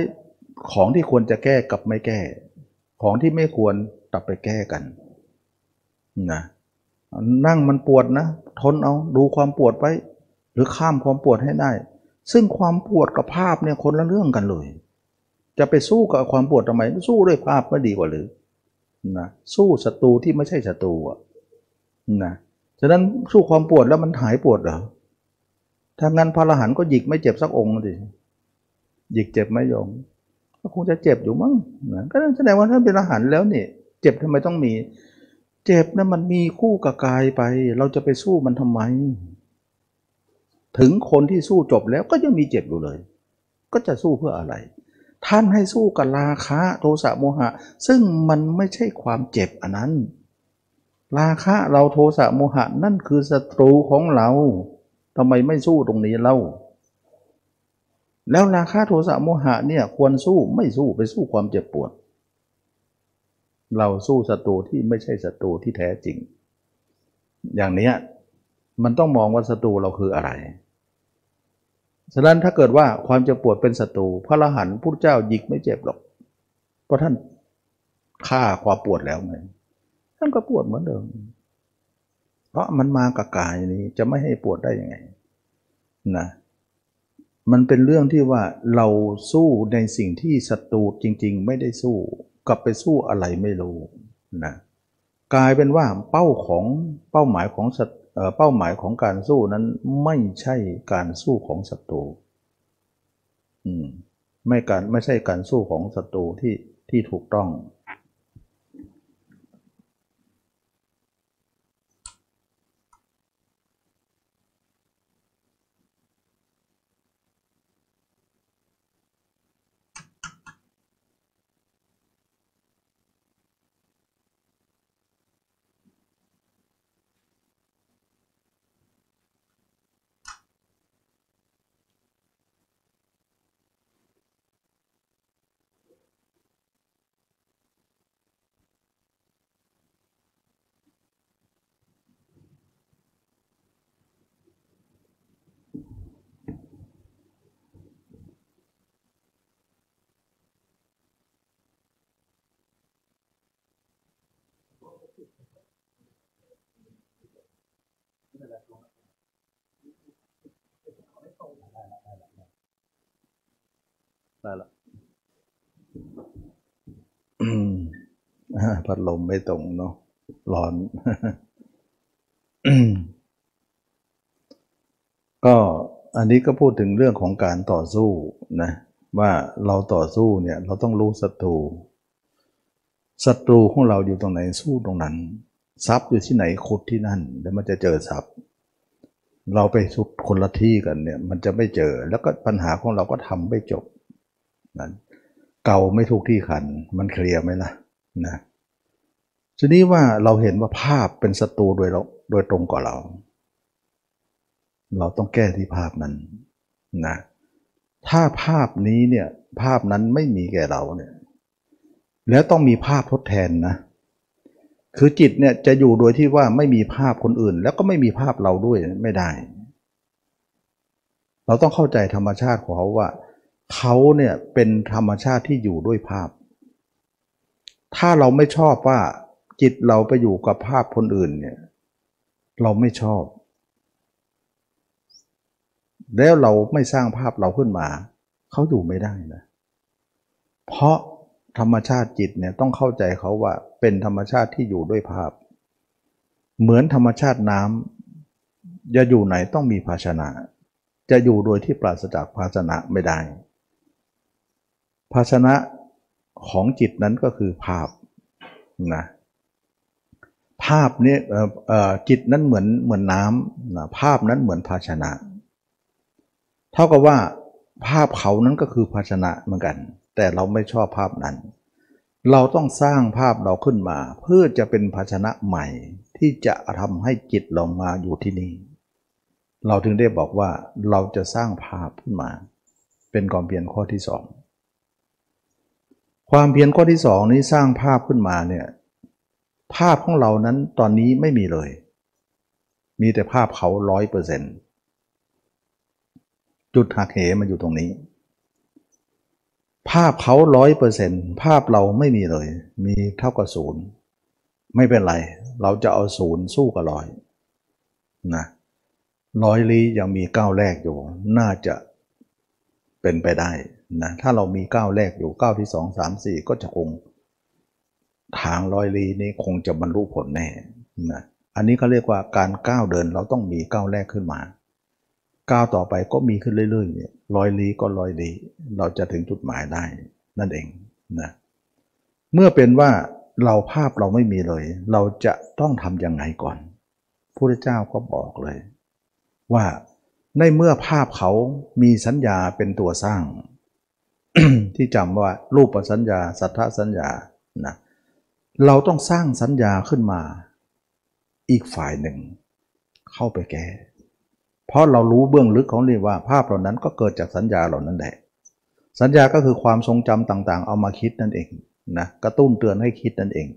ของที่ควรจะแก้กับไม่แก้ ของที่ไม่ควรกลับไปแก้กันนะ นั่งมันปวดนะ ทนเอาดูความปวดไว้ หรือข้ามความปวดให้ได้ ซึ่งความปวดกับภาพเนี่ยคนละเรื่องกันเลย จะไปสู้กับความปวดทำไม สู้ด้วยภาพก็ดีกว่าหรือนะสู้ศัตรูที่ไม่ใช่ศัตรูอะนะฉะนั้นสู้ความปวดแล้วมันหายปวดเหรอถ้างั้นพระอรหันต์ก็หยิกไม่เจ็บสักองค์สิหยิกเจ็บไหมโยมก็คงจะเจ็บอยู่มั้งนะก็แสดงว่าท่านเป็นอรหันต์แล้วนี่ เจ็บทำไมต้องมี เจ็บนะมันมีคู่กับกายไป เราจะไปสู้มันทำไม ถึงคนที่สู้จบแล้วก็ยังมีเจ็บอยู่เลย ก็จะสู้เพื่ออะไร ท่านให้สู้กับราคะโทสะโมหะ ซึ่งมันไม่ใช่ความเจ็บอันนั้น ราคะเราโทสะโมหะนั่นคือศัตรูของเราทำไมไม่สู้ตรงนี้เล่าแล้วราคะโทสะโมหะเนี่ยควรสู้ไม่สู้ไปสู้ความเจ็บปวด เราสู้ศัตรูที่ไม่ใช่ศัตรูที่แท้จริง อย่างนี้มันต้องมองว่าศัตรูเราคืออะไร ฉะนั้นถ้าเกิดว่าความเจ็บปวดเป็นศัตรูพระอรหันต์พุทธเจ้ายิกไม่เจ็บหรอก เพราะท่านฆ่าความปวดแล้วไงท่านก็ปวดเหมือนเดิม เพราะมันมากับกายนี้จะไม่ให้ปวดได้ยังไงนะมันเป็นเรื่องที่ว่าเราสู้ในสิ่งที่ศัตรูจริง ๆ ไม่ได้สู้ กลับไปสู้อะไรไม่รู้นะกลายเป็นว่าเป้าของเป้าหมายของเป้าหมายของการสู้นั้นไม่ใช่การสู้ของศัตรูอืมไม่การไม่ใช่การสู้ของศัตรูที่ที่ถูกต้อง ได้ละ พัดลมไม่ตรงเนาะร้อน ก็อันนี้ก็พูดถึงเรื่องของการต่อสู้นะว่าเราต่อสู้เนี่ย เราต้องรู้ศัตรูศัตรูของเราอยู่ตรงไหนสู้ตรงนั้นทรัพย์อยู่ที่ไหนขุดที่นั่น แล้วมันจะเจอทรัพย์ เราไปสุดคนละที่กันเนี่ย มันจะไม่เจอแล้วก็ปัญหาของเราก็ทำไม่จบนั้นเก่าไม่ถูกที่ขัน มันเคลียร์ไหมล่ะนะ ทีนี้ว่าเราเห็นว่าภาพเป็นศัตรูโดยเราโดยตรงกับเรา เราต้องแก้ที่ภาพนั้นนะถ้าภาพนี้เนี่ยภาพนั้นไม่มีแก่เราเนี่ยแล้วต้องมีภาพทดแทนนะคือจิตเนี่ยจะอยู่โดยที่ว่าไม่มีภาพคนอื่น แล้วก็ไม่มีภาพเราด้วยไม่ได้ เราต้องเข้าใจธรรมชาติของเขาว่าเขาเนี่ยเป็นธรรมชาติที่อยู่ด้วยภาพ ถ้าเราไม่ชอบว่า จิตเราไปอยู่กับภาพคนอื่นเนี่ย เราไม่ชอบ แล้วเราไม่สร้างภาพเราขึ้นมา เขาอยู่ไม่ได้นะ เพราะธรรมชาติจิตเนี่ยต้องเข้าใจเขาว่าเป็นธรรมชาติที่อยู่ด้วยภาพ เหมือนธรรมชาติน้ำจะอยู่ไหนต้องมีภาชนะ จะอยู่โดยที่ปราศจากภาชนะไม่ได้ ภาชนะของจิตนั้นก็คือภาพนะาพนี้จิตนั้นเหมือนเหมือนน้ำภาพนั้นเหมือนภาชนะ เท่ากับว่าภาพเขานั้นก็คือภาชนะเหมือนกัน แต่เราไม่ชอบภาพนั้น เราต้องสร้างภาพเราขึ้นมา เพื่อจะเป็นภาชนะใหม่ ที่จะทำให้จิตเรามาอยู่ที่นี่ เราถึงได้บอกว่าเราจะสร้างภาพขึ้นมา เป็นความเพียรข้อที่สองความเพียรข้อที่สองนี้สร้างภาพขึ้นมาเนี่ย ภาพของเรานั้นตอนนี้ไม่มีเลย มีแต่ภาพเขาร้อยเปอร์เซ็นต์จุดหักเหมันอยู่ตรงนี้ ภาพเขาร้อยเปอร์เซ็นภาพเราไม่มีเลย มีเท่ากับศูนย์ไม่เป็นไร เราจะเอาศูนย์สู้กับร้อยนะร้อยลียังมีก้าวแรกอยู่ น่าจะเป็นไปได้นะถ้าเรามีก้าวแรกอยู่ก้าวที่สองสามสี่ก็จะคง ทางร้อยลีนี้คงจะบรรลุผลแน่นะอันนี้เขาเรียกว่าการก้าวเดินเราต้องมีก้าวแรกขึ้นมา ก้าวต่อไปก็มีขึ้นเรื่อยๆเนี่ยลอยลีก็ลอยลีเราจะถึงจุดหมายได้นั่นเองนะเมื่อเป็นว่าเราภาพเราไม่มีเลย เราจะต้องทำยังไงก่อนพระเจ้าก็บอกเลย ว่าในเมื่อภาพเขามีสัญญาเป็นตัวสร้าง ที่จำว่ารูปสัญญา สัทธสัญญานะเเราต้องสร้างสัญญาขึ้นมา อีกฝ่ายหนึ่ง เข้าไปแก้ เพราะเรารู้เบื้องลึกของเรียว่าภาพเหล่านั้นก็เกิดจากสัญญาเหล่านั้นแหละ สัญญาก็คือความทรงจำต่างๆ เอามาคิดนั่นเองนะกระตุ้นเตือนให้คิดนั่นเอง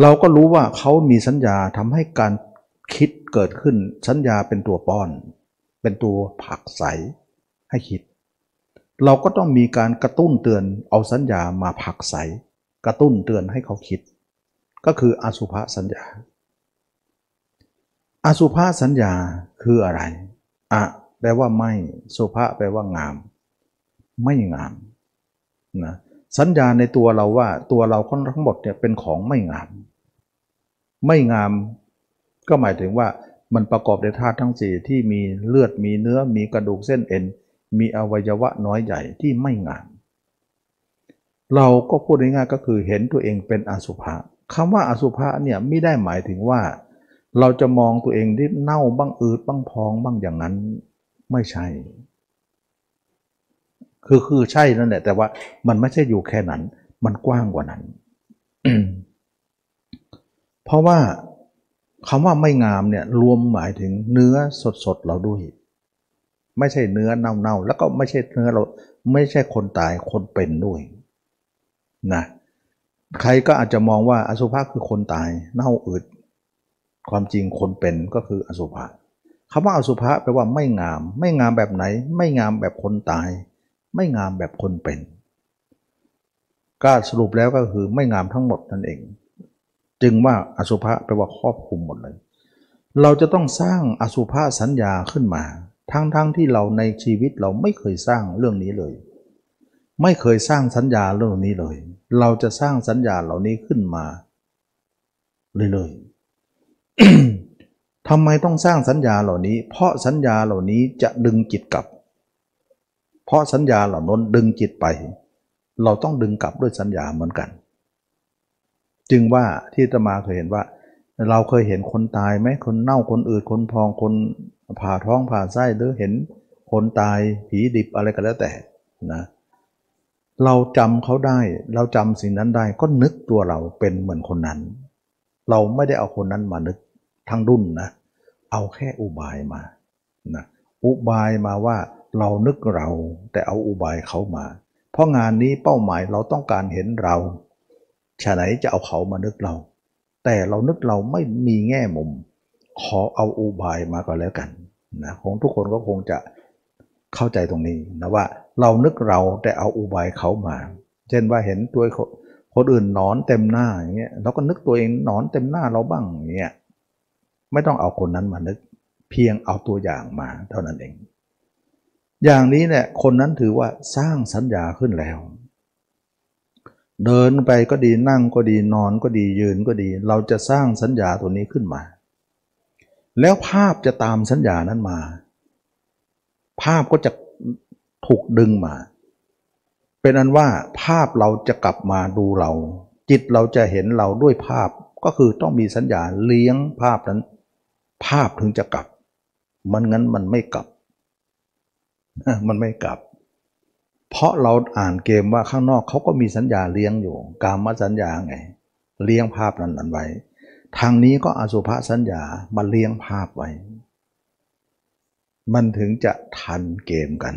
เราก็รู้ว่าเขามีสัญญาทำให้การคิดเกิดขึ้นสัญญาเป็นตัวป้อน เป็นตัวผักใสให้คิด เราก็ต้องมีการกระตุ้นเตือนเอาสัญญามาผักใส กระตุ้นเตือนให้เขาคิด ก็คืออสุภสัญญา อสุภาสัญญาคืออะไร อะแปลว่าไม่ สุภาแปลว่างาม ไม่งามนะสัญญาในตัวเราว่าตัวเราทั้งหมดเนี่ยเป็นของไม่งาม ไม่งาม ก็หมายถึงว่ามันประกอบด้วยธาตุทั้งสี่ที่มีเลือดมีเนื้อมีกระดูกเส้นเอ็น มีอวัยวะน้อยใหญ่ที่ไม่งาม เราก็พูดง่ายๆก็คือเห็นตัวเองเป็นอสุภะคำว่าอสุภะเนี่ยไม่ได้หมายถึงว่า เราจะมองตัวเองที่เน่าบ้างอืดบ้างพองบ้างอย่างนั้นไม่ใช่ คือคือใช่นั่นแหละแต่ว่ามันไม่ใช่อยู่แค่นั้น มันกว้างกว่านั้น เพราะว่าคำว่าไม่งามเนี่ยรวมหมายถึงเนื้อสดๆเราด้วย ไม่ใช่เนื้อเน่าๆแล้วก็ไม่ใช่เนื้อเราไม่ใช่คนตายคนเป็นด้วย นะใครก็อาจจะมองว่าอสุภะคือคนตายเน่าอืดความจริงคนเป็นก็คืออสุภะคำว่าอสุภะแปลว่าไม่งาม ไม่งามแบบไหน ไม่งามแบบคนตาย ไม่งามแบบคนเป็น ก็สรุปแล้วก็คือไม่งามทั้งหมดนั่นเอง จึงว่าอสุภะแปลว่าครอบคลุมหมดเลย เราจะต้องสร้างอสุภะสัญญาขึ้นมา ทั้งๆทที่เราในชีวิตเราไม่เคยสร้างเรื่องนี้เลย ไม่เคยสร้างสัญญาเรื่องนี้เลย เราจะสร้างสัญญาเหล่านี้ขึ้นมาเลยๆทำไมต้องสร้างสัญญาเหล่านี้ เพราะสัญญาเหล่านี้จะดึงจิตกลับ เพราะสัญญาเหล่านั้นดึงจิตไป เราต้องดึงกลับด้วยสัญญาเหมือนกัน จึงว่าที่ตมาเคยเห็นว่า เราเคยเห็นคนตายไหมคนเน่าคนอืดคนพองคนผ่าท้องผ่าไส้หรือเห็นคนตายผีดิบอะไรก็แล้วแต่นะ เราจำเขาได้ เราจำสิ่งนั้นได้ก็นึกตัวเราเป็นเหมือนคนนั้น เราไม่ได้เอาคนนั้นมานึกทั้งดุนนะเอาแค่อุบายมานะอุบายมาว่าเรานึกเราแต่เอาอุบายเขามา เพราะงานนี้เป้าหมายเราต้องการเห็นเราฉะไหนจะเอาเขามานึกเรา แต่เรานึกเราไม่มีแง่มุม ขอเอาอุบายมาก็แล้วกันนะของทุกคนก็คงจะเข้าใจตรงนี้นะว่า เรานึกเราแต่เอาอุบายเขามา เช่นว่าเห็นตัวคนอื่นนอนเต็มหน้าอย่างเงี้ยเราก็นึกตัวเองนอนเต็มหน้าเราบ้างอย่างเงี้ยไม่ต้องเอาคนนั้นมานึก เพียงเอาตัวอย่างมาเท่านั้นเอง อย่างนี้เนี่ยคนนั้นถือว่าสร้างสัญญาขึ้นแล้ว เดินไปก็ดีนั่งก็ดีนอนก็ดียืนก็ดี เราจะสร้างสัญญาตัวนี้ขึ้นมา แล้วภาพจะตามสัญญานั้นมา ภาพก็จะ ถูกดึงมา เป็นอันว่าภาพเราจะกลับมาดูเรา จิตเราจะเห็นเราด้วยภาพก็คือต้องมีสัญญาเลี้ยงภาพนั้น ภาพถึงจะกลับ มันงั้นมันไม่กลับ มันไม่กลับ เพราะเราอ่านเกมว่าข้างนอกเขาก็มีสัญญาเลี้ยงอยู่กามสัญญาไง เลี้ยงภาพนั้นนั้นไว้ ทางนี้ก็อสุภสัญญามาเลี้ยงภาพไว้ มันถึงจะทันเกมกัน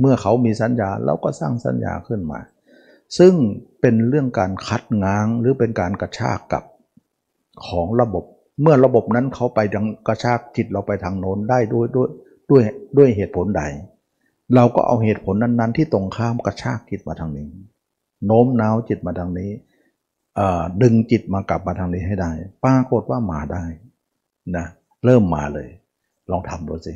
เมื่อเขามีสัญญาเราก็สร้างสัญญาขึ้นมา ซึ่งเป็นเรื่องการคัดง้างหรือเป็นการกระชากกับของระบบ เมื่อระบบนั้นเขาไปดังกระชากจิตเราไปทางโน้นได้ด้วยด้วยด้วยด้วยเหตุผลใด เราก็เอาเหตุผลนั้นๆ ที่ตรงข้ามกระชากจิตมาทางนี้ โน้มน้าวจิตมาทางนี้ดึงจิตมากลับมาทางนี้ให้ได้ปรากฏว่ามาได้นะเริ่มมาเลย ลองทำดูสิ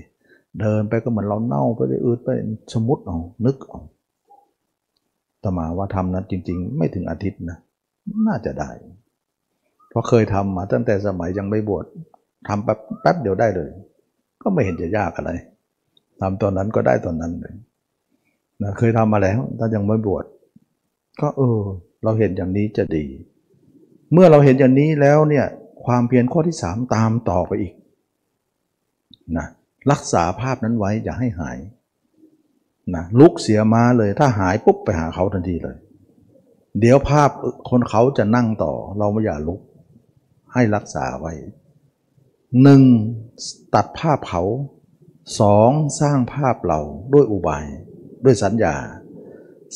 เดินไปก็เหมือนเราเน่าไปเลยอืดไปสมมติเอานึกเอาตมาว่าทำนั้นจริง ๆ ไม่ถึงอาทิตย์นะน่าจะได้ เพราะเคยทำมาตั้งแต่สมัยยังไม่บวชทำแป๊บแป๊บเดียวได้เลย ก็ไม่เห็นจะยากอะไรทำตอนนั้นก็ได้ตอนนั้นเลยนะเคยทำมาแล้วถ้ายังไม่บวชก็เออ เราเห็นอย่างนี้จะดี เมื่อเราเห็นอย่างนี้แล้วเนี่ย ความเพียรข้อที่สามตามต่อไปอีกนะ รักษาภาพนั้นไว้อย่าให้หายนะลุกเสียมาเลยถ้าหายปุ๊บไปหาเขาทันทีเลย เดี๋ยวภาพคนเขาจะนั่งต่อ เราไม่อย่าลุก ให้รักษาไว้หนึ่งตัดภาพเขาสองสร้างภาพเราด้วยอุบาย ด้วยสัญญา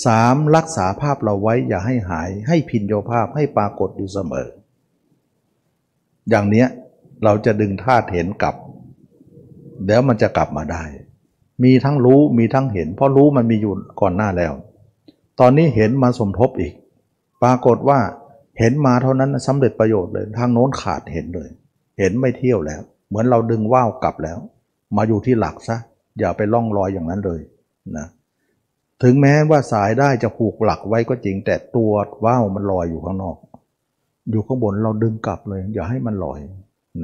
สามรักษาภาพเราไว้อย่าให้หาย ให้พินโยภาพให้ปรากฏอยู่เสมอ อย่างเนี้ยเราจะดึงธาตุเห็นกลับ เดี๋ยวมันจะกลับมาได้ มีทั้งรู้มีทั้งเห็น เพราะรู้มันมีอยู่ก่อนหน้าแล้ว ตอนนี้เห็นมาสมทบอีก ปรากฏว่าเห็นมาเท่านั้นสำเร็จประโยชน์เลย ทางโน้นขาดเห็นเลย เห็นไม่เที่ยวแล้ว เหมือนเราดึงว่าวกลับแล้ว มาอยู่ที่หลักซะอย่าไปล่องลอยอย่างนั้นเลยนะถึงแม้ว่าสายได้จะผูกหลักไว้ก็จริง แต่ตัวว่าวมันลอยอยู่ข้างนอก อยู่ข้างบนเราดึงกลับเลย อย่าให้มันลอย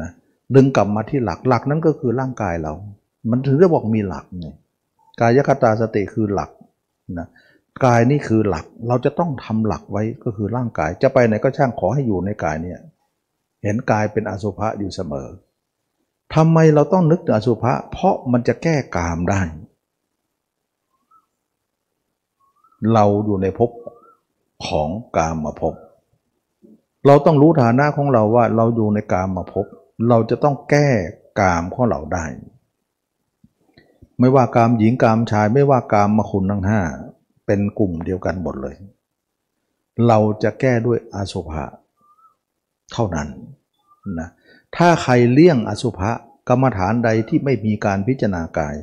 นะ ดึงกลับมาที่หลักหลักนั้นก็คือร่างกายเรา มันถึงจะบอกมีหลักไงกายคตาสติคือหลักนะกายนี่คือหลักเราจะต้องทำหลักไว้ก็คือร่างกายจะไปไหนก็ช่างขอให้อยู่ในกายเนี่ยเห็นกายเป็นอสุภะอยู่เสมอทำไมเราต้องนึกถึงอสุภะเพราะมันจะแก้กามได้ เราอยู่ในภพของกามมาภพเราต้องรู้ฐานะของเราว่าเราอยู่ในกามมาภพ เราจะต้องแก้กามของเราได้ ไม่ว่ากามหญิงกามชายไม่ว่ากามมาคุณทั้งห้าเป็นกลุ่มเดียวกันหมดเลย เราจะแก้ด้วยอสุภะเท่านั้นนะถ้าใครเลี่ยงอสุภะกรรมฐานใดที่ไม่มีการพิจารณากาย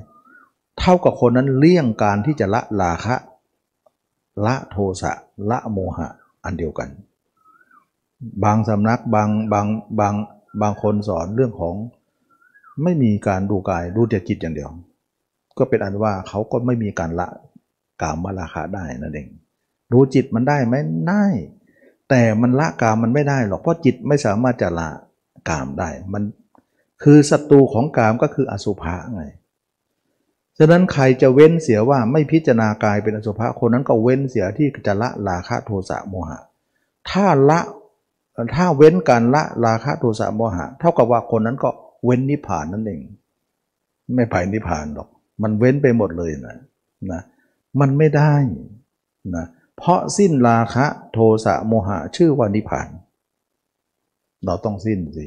เท่ากับคนนั้นเลี่ยงการที่จะละลาคะ ละโทสะละโมหะอันเดียวกัน บางสำนักบางบางบาง บางคนสอนเรื่องของไม่มีการดูกายดูแต่จิตอย่างเดียว ก็เป็นอันว่าเขาก็ไม่มีการละกามราคะได้นั่นเองรู้จิตมันได้ไหมได้แต่มันละกามมันไม่ได้หรอกเพราะจิตไม่สามารถจะละกามได้ มันคือศัตรูของกามก็คืออสุภะไงฉะนั้นใครจะเว้นเสียว่าไม่พิจารณากายเป็นอสุภะคนนั้นก็เว้นเสียที่จะละราคะโทสะโมหะ ถ้าละ ถ้าเว้นการละราคะโทสะโมหะ เท่ากับว่าคนนั้นก็เว้นนิพพานนั่นเอง ไม่ไปนิพพานหรอก มันเว้นไปหมดเลยนะนะมันไม่ได้นะเพราะสิ้นราคะโทสะโมหะชื่อว่านิพพาน เราต้องสิ้นสิ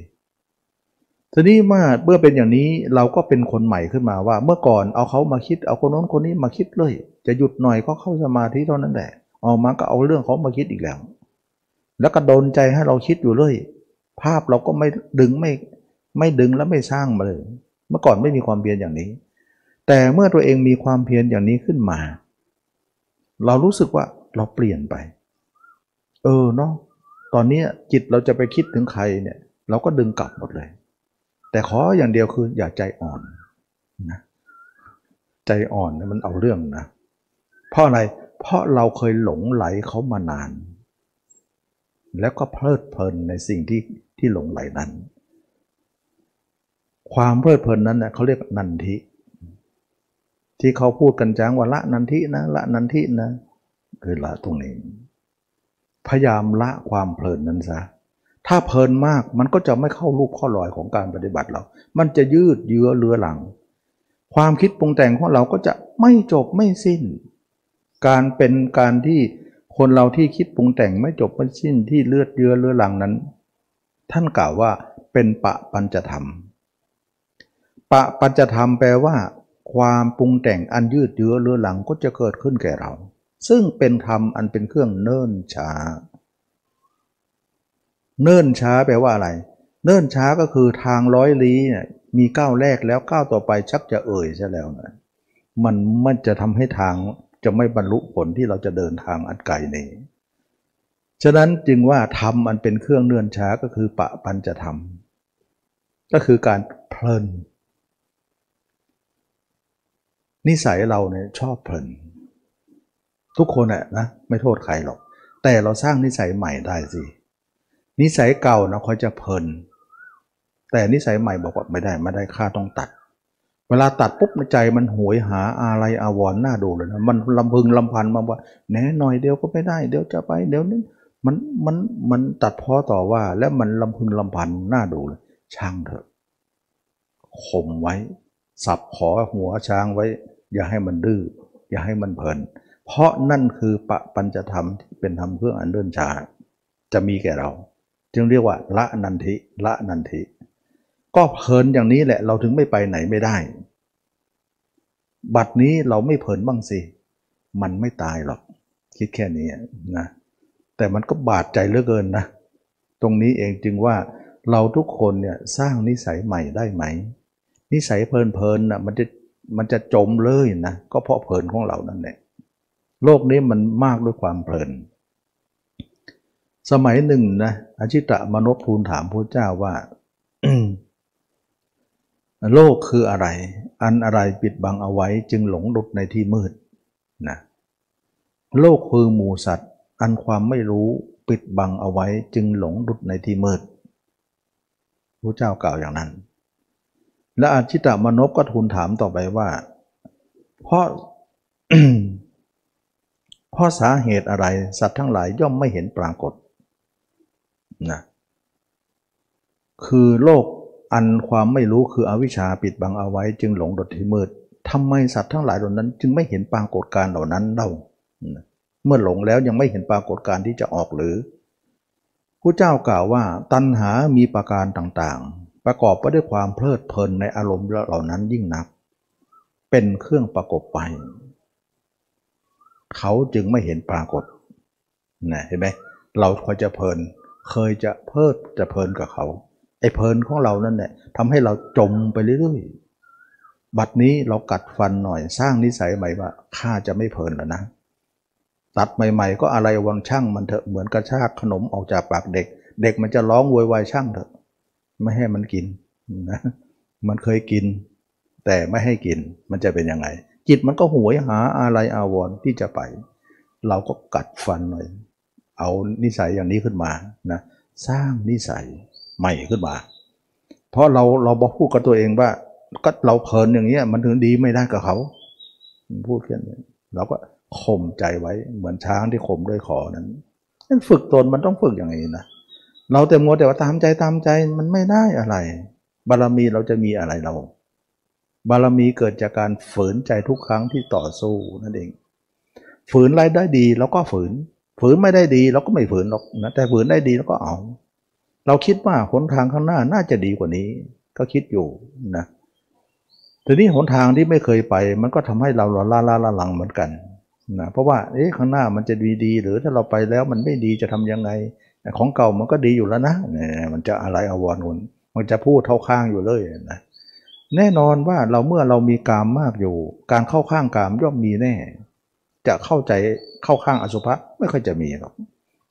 ทีนี้มื่อเมื่อเป็นอย่างนี้เราก็เป็นคนใหม่ขึ้นมาว่า เมื่อก่อนเอาเขามาคิดเอาคนโน้นคนนี้มาคิดเลย จะหยุดหน่อยก็เข้าสมาธิเท่านั้นแหละออกมาก็เอาเรื่องเขามาคิดอีกแล้ว แล้วก็โดนใจให้เราคิดอยู่เลยภาพเราก็ไม่ดึงไม่ไม่ดึงและไม่สร้างมาเลย เมื่อก่อนไม่มีความเพียรอย่างนี้ แต่เมื่อตัวเองมีความเพียรอย่างนี้ขึ้นมา เรารู้สึกว่าเราเปลี่ยนไป เออเนาะตอนนี้จิตเราจะไปคิดถึงใครเนี่ย เราก็ดึงกลับหมดเลย แต่ขออย่างเดียวคืออย่าใจอ่อนนะใจอ่อนมันเอาเรื่องนะเพราะอะไรเพราะเราเคยหลงไหลเขามานาน แล้วก็เพลิดเพลินในสิ่งที่ที่หลงไหลนั้น ความเพลิดเพลินนั้นนะเขาเรียกนันทิ ที่เขาพูดกันจังว่าละนันทินะละนันทินะ คือละตรงนี้ พยายามละความเพลินนั้นซะถ้าเพลินมากมันก็จะไม่เข้ารูปข้อลอยของการปฏิบัติเรา มันจะยืดเยื้อเลือหลัง ความคิดปรุงแต่งของเราก็จะไม่จบไม่สิ้น การเป็นการที่ คนเราที่คิดปรุงแต่งไม่จบไม่สิ้นที่เลือดเยื้อเลือหลังนั้น ท่านกล่าวว่าเป็นปะปัญจธรรม ปะปัญจธรรมแปลว่า ความปรุงแต่งอันยืดเยื้อเลือหลังก็จะเกิดขึ้นแก่เรา ซึ่งเป็นธรรมอันเป็นเครื่องเนิ่นช้า เนิ่นช้าแปลว่าอะไร เนิ่นช้าก็คือทางร้อยลี้เนี่ยมีก้าวแรกแล้วก้าวต่อไปชักจะเอ่ยใช่แล้วนะมันมันจะทำให้ทาง จะไม่บรรลุผลที่เราจะเดินทางอันไกลนี้ ฉะนั้นจึงว่าธรรมอันเป็นเครื่องเนื่อนช้าก็คือปะปัญจะธรรม ก็คือการเพลิน นิสัยเราเนี่ยชอบเพลิน ทุกคนแหละนะไม่โทษใครหรอก แต่เราสร้างนิสัยใหม่ได้สิ นิสัยเก่านะเขาจะเพลิน แต่นิสัยใหม่บอกว่าไม่ได้ไม่ได้ค่าต้องตัด เวลาตัดปุ๊บในใจมันหวยหาอะไรอาวรณ์น่าดูเลยนะมันลำพึงลำพันมาว่าแหนหน่อยเดียวก็ไม่ได้เดี๋ยวจะไปเดี๋ยวนี้มันมันมันตัดพ้อต่อว่า แล้วมันลำพึงลำพันน่าดูเลย ช่างเถอะข่มไว้ สับขอหัวช้างไว้ อย่าให้มันดื้ออย่าให้มันเพลิน เพราะนั่นคือปะปัญจะธรรมที่เป็นธรรมเพื่ออันเดินชาจะมีแก่เรา จึงเรียกว่าละนันทิละนันทิ ก็เพลินอย่างนี้แหละ เราถึงไม่ไปไหนไม่ได้ บัดนี้เราไม่เพลินบ้างสิ มันไม่ตายหรอก คิดแค่นี้นะ แต่มันก็บาดใจเหลือเกินนะ ตรงนี้เองจึงว่าเราทุกคนเนี่ยสร้างนิสัยใหม่ได้ไหม นิสัยเพลินๆนะมันจะมันจะจมเลยนะ ก็เพราะเพลินของเรานั่นแหละ โลกนี้มันมากด้วยความเพลิน สมัยหนึ่งนะอาชิตะมนพทูลถามพระเจ้าว่า โลกคืออะไร อันอะไรปิดบังเอาไว้จึงหลงหลุดในที่มืดนะโลกคือหมูสัตว์ อันความไม่รู้ปิดบังเอาไว้จึงหลงหลุดในที่มืดพระเจ้ากล่าวอย่างนั้น และอาชิตะมนพก็ทูลถามต่อไปว่า เพราะเพราะสาเหตุอะไรสัตว์ทั้งหลายย่อมไม่เห็นปรากฏนะคือโลก อันความไม่รู้คืออวิชชาปิดบังเอาไว้จึงหลงดดที่มืดทำไมสัตว์ทั้งหลายเหล่านั้น จึงไม่เห็นปรากฏการเหล่านั้นเล่าเมื่อหลงแล้วยังไม่เห็นปรากฏการที่จะออกหรือผู้เจ้ากล่าวว่าตัณหามีประการต่างๆ ประกอบไปด้วยความเพลิดเพลินในอารมณ์เหล่านั้นยิ่งนัก เป็นเครื่องประกบไป เขาจึงไม่เห็นปรากฏนะเห็นไหมเราคอยจะเพลิน เคยจะเพลิดจะเพลินกับเขา ไอ้เพลินของเรานั่นแหละทำให้เราจมไปเรื่อยๆ บัดนี้เรากัดฟันหน่อยสร้างนิสัยใหม่ว่าข้าจะไม่เพลินแล้วนะ ตัดใหม่ ๆ ก็อะไรวังช่างมันเถอะเหมือนกระชากขนมออกจากปากเด็ก เด็กมันจะร้องโวยวายช่างเถอะ ไม่ให้มันกินนะมันเคยกิน แต่ไม่ให้กินมันจะเป็นยังไง จิตมันก็หวยหาอะไรอาวรที่จะไป เราก็กัดฟันหน่อย เอานิสัยอย่างนี้ขึ้นมานะสร้างนิสัย ใหม่ขึ้นมา เพราะเราเราบอกพูดกับตัวเองว่า ก็เราเพลินอย่างเงี้ยมันถึงดีไม่ได้กับเขา พูดแค่นี้เราก็ข่มใจไว้เหมือนช้างที่ข่มด้วยขอนั้นนั่นฝึกตนมันต้องฝึกอย่างนี้นะเราแต่มัวแต่ว่าตามใจตามใจมันไม่ได้อะไร บารมีเราจะมีอะไรเรา บารมีเกิดจากการฝืนใจทุกครั้งที่ต่อสู้นั่นเอง ฝืนรายได้ดีเราก็ฝืน ฝืนไม่ได้ดีเราก็ไม่ฝืนหรอกนะแต่ฝืนได้ดีเราก็เอา เราคิดว่าหนทางข้างหน้าน่าจะดีกว่านี้ ก็คิดอยู่นะทีนี้หนทางที่ไม่เคยไป มันก็ทำให้เราล่าล่าล่าหลังเหมือนกันนะเพราะว่าเอ๊ะข้างหน้ามันจะดีดี หรือถ้าเราไปแล้วมันไม่ดีจะทำยังไง ของเก่ามันก็ดีอยู่แล้วนะเนี่ยมันจะอะไรอววรนมันจะพูดเท่าข้างอยู่เลยนะแน่นอนว่าเราเมื่อเรามีกามมากอยู่ การเข้าข้างกามย่อมมีแน่ จะเข้าใจเข้าข้างอสุภะไม่ค่อยจะมีหรอก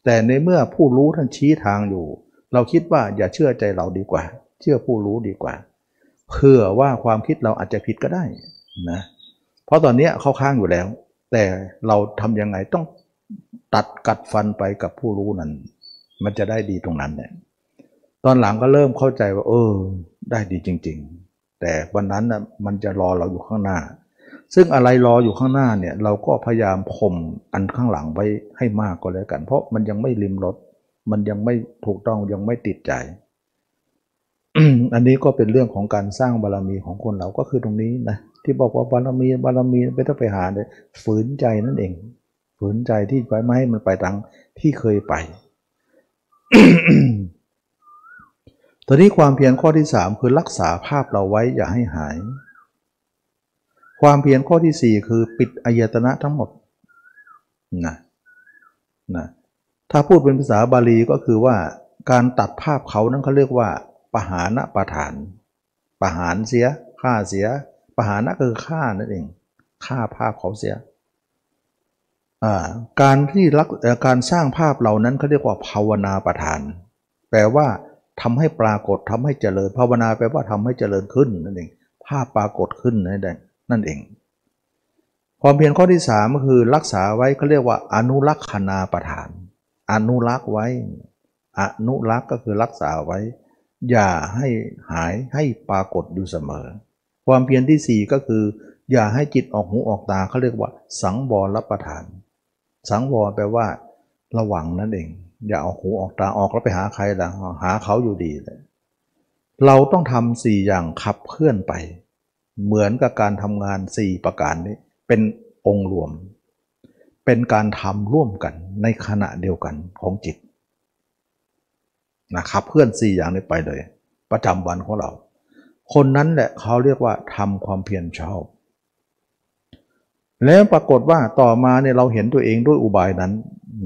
แต่ในเมื่อผู้รู้ท่านชี้ทางอยู่ เราคิดว่าอย่าเชื่อใจเราดีกว่า เชื่อผู้รู้ดีกว่า เผื่อว่าความคิดเราอาจจะผิดก็ได้นะเพราะตอนนี้เข้าข้างอยู่แล้ว แต่เราทำยังไงต้องตัดกัดฟันไปกับผู้รู้นั้น มันจะได้ดีตรงนั้นเนี่ยตอนหลังก็เริ่มเข้าใจว่า เออ ได้ดีจริง ๆ แต่วันนั้นนะมันจะรอเราอยู่ข้างหน้า ซึ่งอะไรรออยู่ข้างหน้าเนี่ย เราก็พยายามข่มอันข้างหลังไว้ให้มากก็แล้วกัน เพราะมันยังไม่ริมรถ มันยังไม่ถูกต้องยังไม่ติดใจ อันนี้ก็เป็นเรื่องของการสร้างบารรมีของคนเราก็คือตรงนี้นะที่บอกว่าบารมีบารมีไม่ต้องไปหาเลยฝืนใจนั่นเอง ฝืนใจที่ไว้ไม่ให้มันไปทางที่เคยไปตอนนี้ความเพียรข้อที่สามคือรักษาภาพเราไว้อย่าให้หาย ความเพียรข้อที่สี่คือปิดอายตนะทั้งหมดนะนะ ถ้าพูดเป็นภาษาบาลีก็คือว่าการตัดภาพเขานั้นเขาเรียกว่าปหานะประฐานปหารเสียฆ่าเสียปหานะคือฆ่านั่นเองฆ่าภาพเขาเสียการที่รักการสร้างภาพเหล่านั้นเขาเรียกว่าภาวนาประทาน แปลว่าทำให้ปรากฏทำให้เจริญภาวนาแปลว่าทำให้เจริญขึ้นนั่นเองภาพปรากฏขึ้นนั่นเองนั่นเอง ความเพียรข้อที่สามก็คือรักษาไว้เขาเรียกว่าอนุรักษณาประทาน อนุรักษ์ไว้ อนุรักษ์ก็คือรักษาไว้ อย่าให้หายให้ปรากฏอยู่เสมอ ความเพียรที่สี่ก็คือ อย่าให้จิตออกหูออกตาเขาเรียกว่า สังวรรับประทาน สังวรแปลว่า ระวังนั่นเอง อย่าออกหูออกตาออกแล้วไปหาใครล่ะหาเขาอยู่ดีเลยเราต้องทำสี่อย่างขับเคลื่อนไป เหมือนกับการทำงานสี่ประการนี้ เป็นองค์รวม เป็นการทำร่วมกันในขณะเดียวกันของจิตนะครับเพื่อนสี่อย่างนี้ไปเลย ประจำวันของเรา คนนั้นแหละเขาเรียกว่าทำความเพียรชอบ แล้วปรากฏว่าต่อมาเนี่ยเราเห็นตัวเองด้วยอุบายนั้น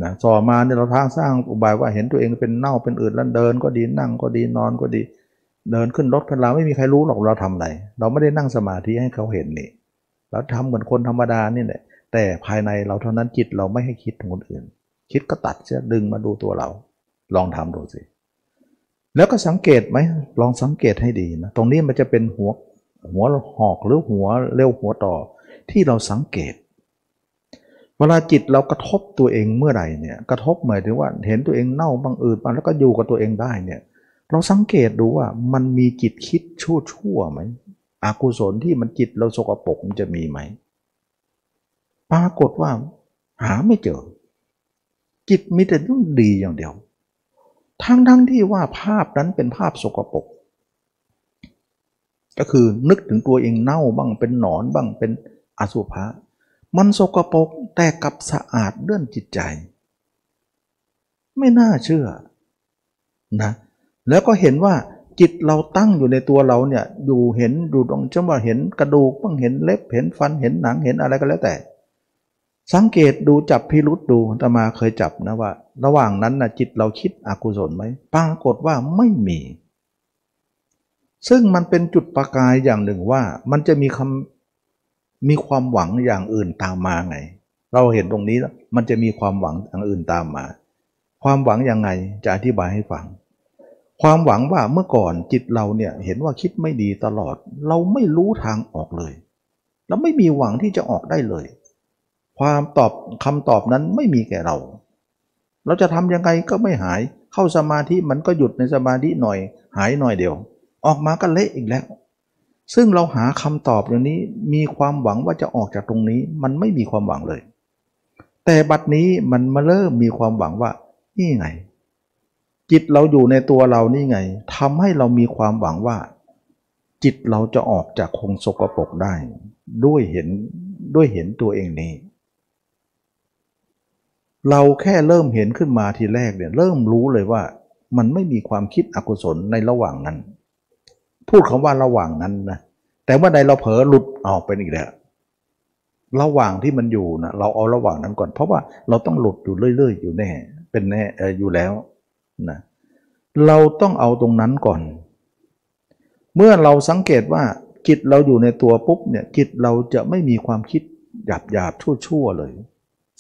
นะต่อมาเนี่ยเราทางสร้างอุบายว่าเห็นตัวเองเป็นเน่าเป็นอื่นแล้วเดินก็ดีนั่งก็ดีนอนก็ดี เดินขึ้นรถขึ้นลาไม่มีใครรู้หรอกเราทำอะไร เราไม่ได้นั่งสมาธิให้เขาเห็นนี่เราทำเหมือนคนธรรมดานี่แหละ แต่ภายในเราเท่านั้นจิตเราไม่ให้คิดถึงคนอื่น คิดก็ตัดเสียดึงมาดูตัวเรา ลองทำดูสิ แล้วก็สังเกตไหมลองสังเกตให้ดีนะตรงนี้มันจะเป็นหัวหัวหอกหรือหัวเร็วหัวต่อที่เราสังเกต เวลาจิตเรากระทบตัวเองเมื่อไหร่เนี่ยกระทบหมายถึงว่าเห็นตัวเองเน่าบางอืดมาแล้วก็อยู่กับตัวเองได้เนี่ยเราสังเกตดูว่ามันมีจิตคิดชั่วชั่วไหมอากุศลที่มันจิตเราสกปรกมันจะมีไหม ปรากฏว่าหาไม่เจอ จิตมีแต่เรื่องดีอย่างเดียว ทั้งทั้งที่ว่าภาพนั้นเป็นภาพสกปรกก็คือนึกถึงตัวเองเน่าบ้างเป็นหนอนบ้างเป็นอสุภะมันสกปรกแต่กับสะอาดเลื่อนจิตใจ ไม่น่าเชื่อนะแล้วก็เห็นว่าจิตเราตั้งอยู่ในตัวเราเนี่ยอยู่เห็นดูตรงจังว่าเห็นกระดูกบ้างเห็นเล็บเห็นฟันเห็นหนังเห็นอะไรก็แล้วแต่ สังเกตดูจับพิรุษดูตมาเคยจับนะว่า ระหว่างนั้นนะจิตเราคิดอกุศลไหมปรากฏว่าไม่มี ซึ่งมันเป็นจุดประกายอย่างหนึ่งว่ามันจะมีคำมีความหวังอย่างอื่นตามมาไง เราเห็นตรงนี้แล้วมันจะมีความหวังอย่างอื่นตามมา ความหวังยังไงจะอธิบายให้ฟัง ความหวังว่าเมื่อก่อนจิตเราเนี่ยเห็นว่าคิดไม่ดีตลอด เราไม่รู้ทางออกเลยแล้วไม่มีหวังที่จะออกได้เลย ความตอบคำตอบนั้นไม่มีแก่เรา เราจะทำยังไงก็ไม่หาย เข้าสมาธิมันก็หยุดในสมาธิหน่อย หายหน่อยเดียว ออกมาก็เละอีกแล้ว ซึ่งเราหาคำตอบอย่างนี้มีความหวังว่าจะออกจากตรงนี้ มันไม่มีความหวังเลย แต่บัดนี้มันมาเริ่มมีความหวังว่า นี่ไง จิตเราอยู่ในตัวเรานี่ไงทำให้เรามีความหวังว่า จิตเราจะออกจากคงสกปรกได้ ด้วยเห็นด้วยเห็นตัวเองนี้ เราแค่เริ่มเห็นขึ้นมาทีแรกเนี่ยเริ่มรู้เลยว่ามันไม่มีความคิดอกุศลในระหว่างนั้น พูดคำว่าระหว่างนั้นนะแต่ว่าใดเราเผลอหลุดออกไปอีกแล้วระหว่างที่มันอยู่นะเราเอาระหว่างนั้นก่อน เพราะว่าเราต้องหลุดอยู่เรื่อย ๆ อยู่แน่ เป็นแน่ออยู่แล้วนะเราต้องเอาตรงนั้นก่อน เมื่อเราสังเกตว่าจิตเราอยู่ในตัวปุ๊บเนี่ยจิตเราจะไม่มีความคิดหยาบหยาบชั่วชั่วเลย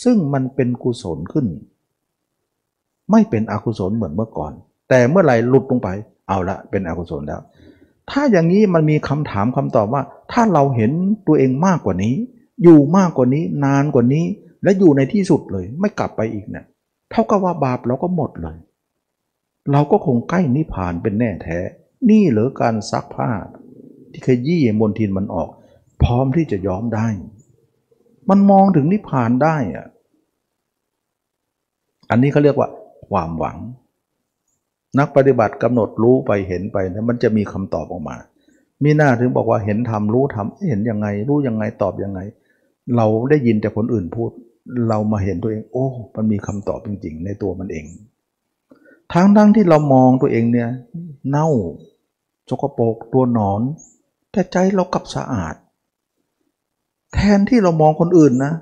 ซึ่งมันเป็นกุศลขึ้น ไม่เป็นอกุศลเหมือนเมื่อก่อน แต่เมื่อไหร่หลุดลงไป เอาละเป็นอกุศลแล้ว ถ้าอย่างนี้มันมีคำถามคำตอบว่า ถ้าเราเห็นตัวเองมากกว่านี้ อยู่มากกว่านี้ นานกว่านี้ และอยู่ในที่สุดเลย ไม่กลับไปอีกเนี่ยเท่ากับว่าบาปเราก็หมดเลย เราก็คงใกล้นิพพานเป็นแน่แท้ นี่เหรือการซักผ้า ที่เคยยี่มนทินมันออก พร้อมที่จะย้อมได้ มันมองถึงนิพพานได้อะอันนี้เขาเรียกว่าความหวัง นักปฏิบัติกำหนดรู้ไปเห็นไปนะมันจะมีคำตอบออกมา มีหน้าถึงบอกว่าเห็นทำรู้ทำเห็นยังไง รู้ยังไงตอบยังไง เราได้ยินแต่คนอื่นพูด เรามาเห็นตัวเอง โอ้ มันมีคำตอบจริง ๆ ในตัวมันเอง ทั้งทั้งที่เรามองตัวเองเนี่ย เน่าสกปรกตัวหนอน แต่ใจเรากลับสะอาด แทนที่เรามองคนอื่นนะ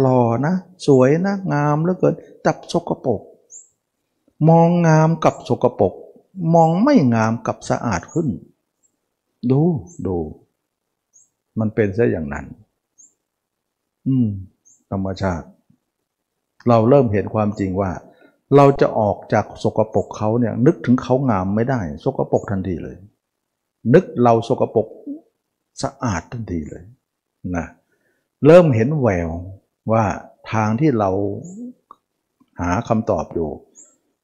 หล่อนะ สวยนะ งามเหลือเกินจับสกปรกมองงามกับสกปรกมองไม่งามกับสะอาดขึ้น ดูดู มันเป็นซะอย่างนั้น อืม ธรรมชาติ เราเริ่มเห็นความจริงว่า เราจะออกจากสกปรกเขาเนี่ย นึกถึงเขางามไม่ได้ สกปรกทันทีเลย นึกเราสกปรกสะอาดทันทีเลย นะ เริ่มเห็นแววว่าทางที่เราหาคำตอบอยู่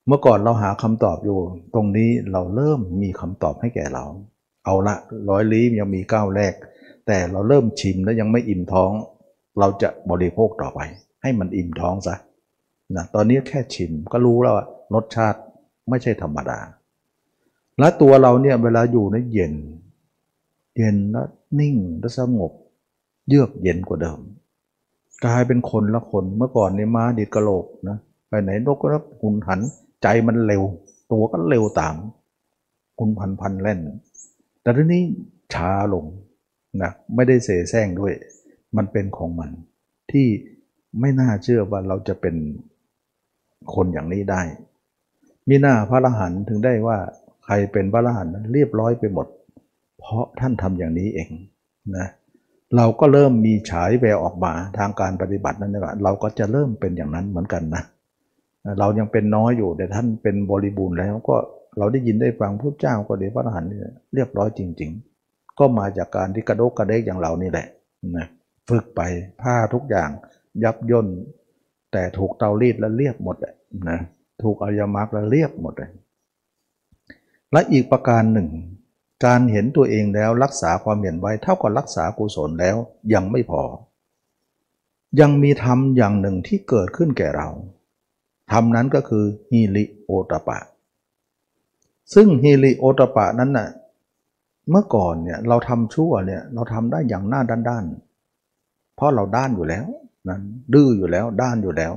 เมื่อก่อนเราหาคำตอบอยู่ ตรงนี้เราเริ่มมีคำตอบให้แก่เรา เอาละร้อยลี้ยังมีก้าวแรก แต่เราเริ่มชิมแล้วยังไม่อิ่มท้อง เราจะบริโภคต่อไป ให้มันอิ่มท้องซะนะตอนนี้แค่ชิมก็รู้แล้วว่ารสชาติไม่ใช่ธรรมดา และตัวเราเนี่ยเวลาอยู่ในเย็น เย็นแล้วนิ่งแล้วสงบ เยือกเย็นกว่าเดิม กลายเป็นคนละคนเมื่อก่อนในม้าดิดกระโหลกนะไปไหนนกก็รับหุนหันใจมันเร็ว ตัวก็เร็วตามคุณพันพันเล่น แต่ทีนี้ช้าลงนะไม่ได้เสแสร้งด้วย มันเป็นของมัน ที่ไม่น่าเชื่อว่าเราจะเป็นคนอย่างนี้ได้ มีหน้าพระอรหันต์ถึงได้ว่าใครเป็นพระอรหันต์นั้นเรียบร้อยไปหมด เพราะท่านทำอย่างนี้เองนะ เราก็เริ่มมีฉายแววออกมาทางการปฏิบัตินั้นนะเราก็จะเริ่มเป็นอย่างนั้นเหมือนกันนะเรายังเป็นน้อยอยู่แต่ท่านเป็นบริบูรณ์แล้วก็เราได้ยินได้ฟังพระเจ้าก็เดียพระอรหันต์เรียบร้อยจริง ๆ ก็มาจากการที่กระโดกกระเดกอย่างเรานี่แหละนะฝึกไปผ้าทุกอย่างยับย่น แต่ถูกเตารีดแล้วเรียบหมดนะถูกอายมรรแล้วเรียบหมดเลยและอีกประการหนึ่ง การเห็นตัวเองแล้วรักษาความเห็นไว้เท่ากับรักษากุศลแล้วยังไม่พอ ยังมีธรรมอย่างหนึ่งที่เกิดขึ้นแก่เราธรรมนั้นก็คือฮิริโอตปะ ซึ่งฮิริโอตปะนั้นน่ะเมื่อก่อนเนี่ยเราทำชั่วเนี่ยเราทำได้อย่างหน้าด้านๆ เพราะเราด้านอยู่แล้วนั้นดื้ออยู่แล้วด้านอยู่แล้ว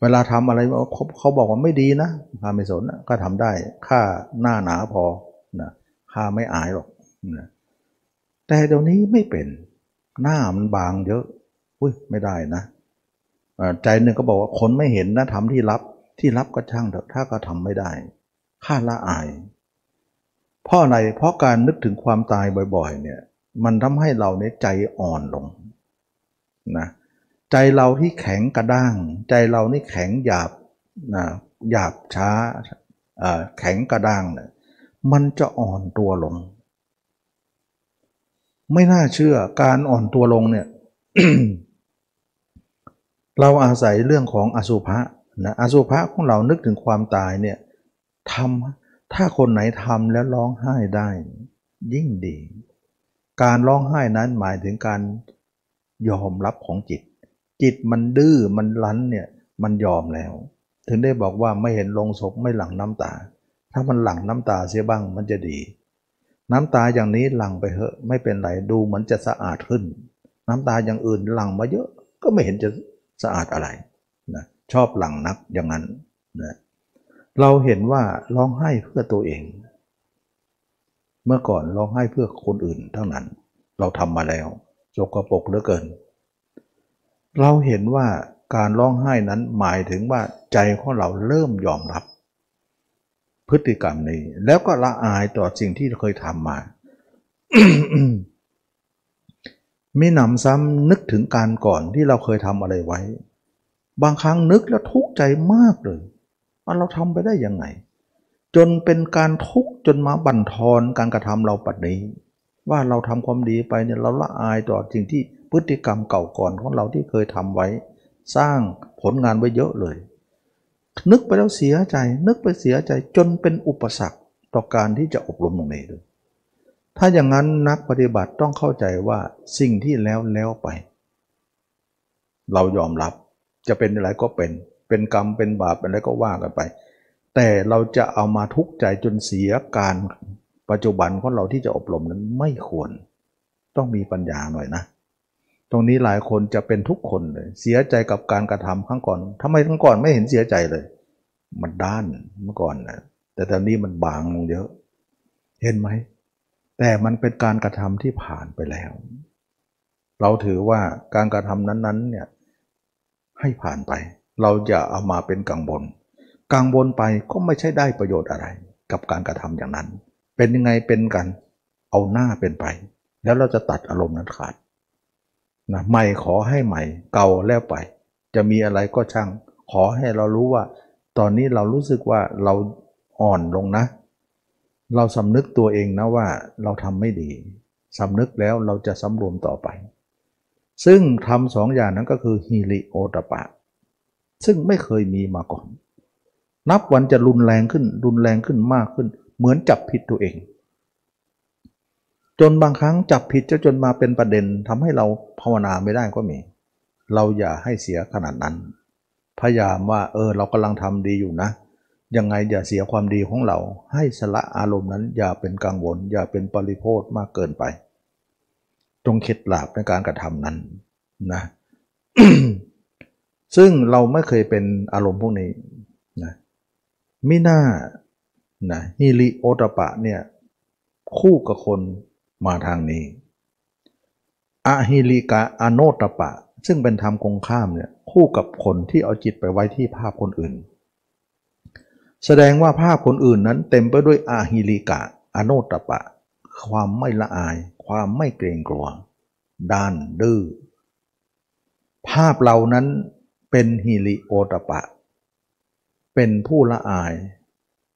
เวลาทำอะไรเขาเขาบอกว่าไม่ดีนะข้าไม่สนก็ทำได้ข้าหน้าหนาพอนะ ข้าไม่อายหรอกนะแต่เดี๋ยวนี้ไม่เป็นหน้ามันบางเยอะอุ้ยไม่ได้นะใจหนึ่งก็บอกว่าคนไม่เห็นนะทำที่รับที่รับก็ช่างเถอะถ้าก็ทำไม่ได้ข้าละอาย เพราะอะไรเพราะการนึกถึงความตายบ่อย ๆ เนี่ย มันทำให้เราเนี่ยใจอ่อนลงนะใจเราที่แข็งกระด้าง ใจเรานี่แข็งหยาบนะหยาบช้าแข็งกระด้างเนี่ย มันจะอ่อนตัวลง ไม่น่าเชื่อการอ่อนตัวลงเนี่ยเราอาศัยเรื่องของอสุภะนะอสุภะของเรานึกถึงความตายเนี่ยทำถ้าคนไหนทำแล้วร้องไห้ได้ ยิ่งดี การร้องไห้นั้นหมายถึงการยอมรับของจิต จิตมันดื้อมันรั้นเนี่ยมันยอมแล้ว ถึงได้บอกว่าไม่เห็นลงศพไม่หลั่งน้ำตา ถ้ามันหลั่งน้ำตาเสียบ้างมันจะดี น้ำตาอย่างนี้หลั่งไปเหอะไม่เป็นไรดูเหมือนจะสะอาดขึ้น น้ำตาอย่างอื่นหลั่งมาเยอะก็ไม่เห็นจะสะอาดอะไรนะชอบหลั่งนักอย่างนั้นนะเราเห็นว่าร้องไห้เพื่อตัวเอง เมื่อก่อนร้องไห้เพื่อคนอื่นทั้งนั้น เราทำมาแล้วสกปรกเหลือเกิน เราเห็นว่าการร้องไห้นั้นหมายถึงว่าใจของเราเริ่มยอมรับ พฤติกรรมนี้ แล้วก็ละอายต่อสิ่งที่เคยทำมาไมีหนำซ้ำนึกถึงการก่อนที่เราเคยทำอะไรไว้ บางครั้งนึกแล้วทุกข์ใจมากเลยว่าเราทำไปได้ยังไง จนเป็นการทุกข์จนมาบั่นทอนการกระทำเราปัจนี้ว่าเราทำความดีไปเนี่ยเราละอายต่อสิ่งที่พฤติกรรมเก่าก่อนของเราที่เคยทำไว้ สร้างผลงานไว้เยอะเลย นึกไปแล้วเสียใจ นึกไปเสียใจจนเป็นอุปสรรคต่อการที่จะอบรมตรงนี้เลยถ้าอย่างนั้นนักปฏิบัติต้องเข้าใจว่าสิ่งที่แล้วแล้วไป เรายอมรับจะเป็นอะไรก็เป็น เป็นกรรมเป็นบาปเป็นอะไรก็ว่ากันไป แต่เราจะเอามาทุกข์ใจจนเสียการปัจจุบันของเราที่จะอบรมนั้นไม่ควร ต้องมีปัญญาหน่อยนะ ตรงนี้หลายคนจะเป็นทุกคนเลย เสียใจกับการกระทำครั้งก่อนทำไมครั้งก่อนไม่เห็นเสียใจเลย มันด้านเมื่อก่อนนะแต่ตอนนี้มันบางลงเยอะ เห็นไหม แต่มันเป็นการกระทำที่ผ่านไปแล้ว เราถือว่าการกระทำนั้นๆเนี่ยให้ผ่านไป เราจะเอามาเป็นกังวลกังวลไปก็ไม่ใช่ได้ประโยชน์อะไร กับการกระทำอย่างนั้น เป็นยังไงเป็นกัน เอาหน้าเป็นไป แล้วเราจะตัดอารมณ์นั้นขาด นะใหม่ขอให้ใหม่ เก่าแล้วไป จะมีอะไรก็ช่าง ขอให้เรารู้ว่า ตอนนี้เรารู้สึกว่าเราอ่อนลงนะ เราสำนึกตัวเองนะว่าเราทำไม่ดีสำนึกแล้วเราจะสำรวมต่อไป ซึ่งทำสองอย่างนั้นก็คือฮิริโอตปะ ซึ่งไม่เคยมีมาก่อน นับวันจะรุนแรงขึ้นรุนแรงขึ้นมากขึ้น เหมือนจับผิดตัวเอง จนบางครั้งจับผิดจะจนมาเป็นประเด็นทำให้เราภาวนาไม่ได้ก็มี เราอย่าให้เสียขนาดนั้น พยายามว่าเออเรากำลังทำดีอยู่นะ ยังไงอย่าเสียความดีของเรา ให้สละอารมณ์นั้น อย่าเป็นกังวล อย่าเป็นปริโภทมากเกินไป จงคล็ดลับในการกระทำนั้นนะ ซึ่งเราไม่เคยเป็นอารมณ์พวกนี้นะมิน่านะฮิริโอตปะเนี่ยคู่กับคน มาทางนี้อะฮิริกะอโนตปะ ซึ่งเป็นธรรมกงข้ามเนี่ยคู่กับคนที่เอาจิตไปไว้ที่ภาพคนอื่น แสดงว่าภาพคนอื่นนั้นเต็มไปด้วยอาฮิลิกะอโนตปะ ความไม่ละอาย ความไม่เกรงกลัวด้านดื้อภาพเหล่านั้นเป็นฮิลิโอตปะ เป็นผู้ละอาย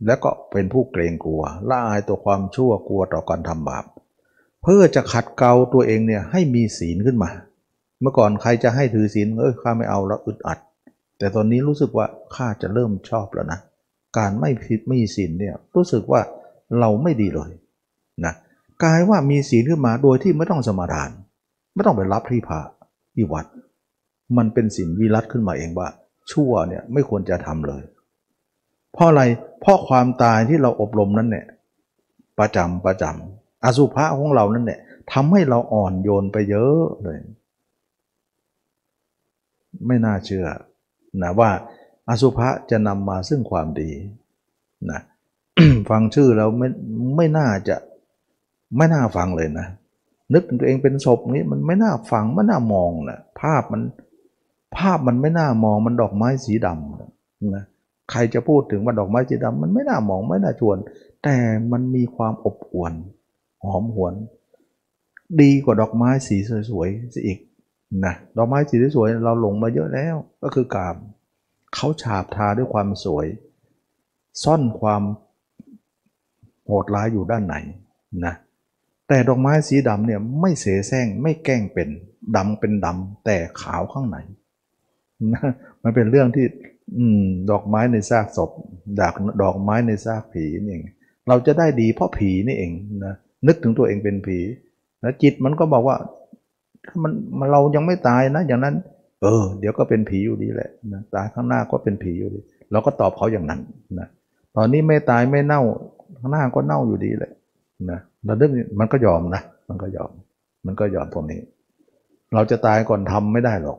และก็เป็นผู้เกรงกลัว ละอายตัวความชั่วกลัวต่อการทำบาป เพื่อจะขัดเกลาตัวเองเนี่ยให้มีศีลขึ้นมา เมื่อก่อนใครจะให้ถือศีลเอ้ยข้าไม่เอาแล้วอึดอัด แต่ตอนนี้รู้สึกว่าข้าจะเริ่มชอบแล้วนะ การไม่ผิดไม่ศีลเนี่ยรู้สึกว่าเราไม่ดีเลยนะกลายว่ามีศีลขึ้นมาโดยที่ไม่ต้องสมาทาน ไม่ต้องไปรับที่พระที่วัด มันเป็นศีลวิรัตขึ้นมาเองว่า ชั่วเนี่ยไม่ควรจะทำเลย เพราะอะไรเพราะความตายที่เราอบรมนั้นเนี่ยประจำประจำ อสุภะของเรานั่นเนี่ยทำให้เราอ่อนโยนไปเยอะเลย ไม่น่าเชื่อนะว่าอสุภะจะนำมาซึ่งความดีนะฟังชื่อแล้วไม่ไม่น่าจะไม่น่าฟังเลยนะ นึกตัวเองเป็นศพนี้มันไม่น่าฟังไม่น่ามองนะภาพมันภาพมันไม่น่ามองมันดอกไม้สีดำนะใครจะพูดถึงว่าดอกไม้สีดำมันไม่น่ามองไม่น่าชวน แต่มันมีความอบอวล หอมหวน ดีกว่าดอกไม้สีสวยๆสิอีกนะดอกไม้สีสวยเราหลงมาเยอะแล้วก็คือกามเขาฉาบทาด้วยความสวย ซ่อนความโหดร้ายอยู่ด้านไหนนะแต่ดอกไม้สีดำเนี่ยไม่เสแสร้งไม่แกล้งเป็นดำเป็นดำแต่ขาวข้างในนะมันเป็นเรื่องที่อืมดอกไม้ในซากศพดากดอกไม้ในซากผีนี่เองเราจะได้ดีเพราะผีนี่เองนะ นึกถึงตัวเองเป็นผี แล้วจิตมันก็บอกว่ามันมันเรายังไม่ตายนะ อย่างนั้น เออ เดี๋ยวก็เป็นผีอยู่ดีแหละนะตายข้างหน้าก็เป็นผีอยู่ดี เราก็ตอบเขาอย่างนั้นนะตอนนี้ไม่ตายไม่เน่าข้างหน้าก็เน่าอยู่ดีแหละนะเราเรื่องมันก็ยอมนะมันก็ยอม มันก็ยอมตรงนี้ เราจะตายก่อนทำไม่ได้หรอก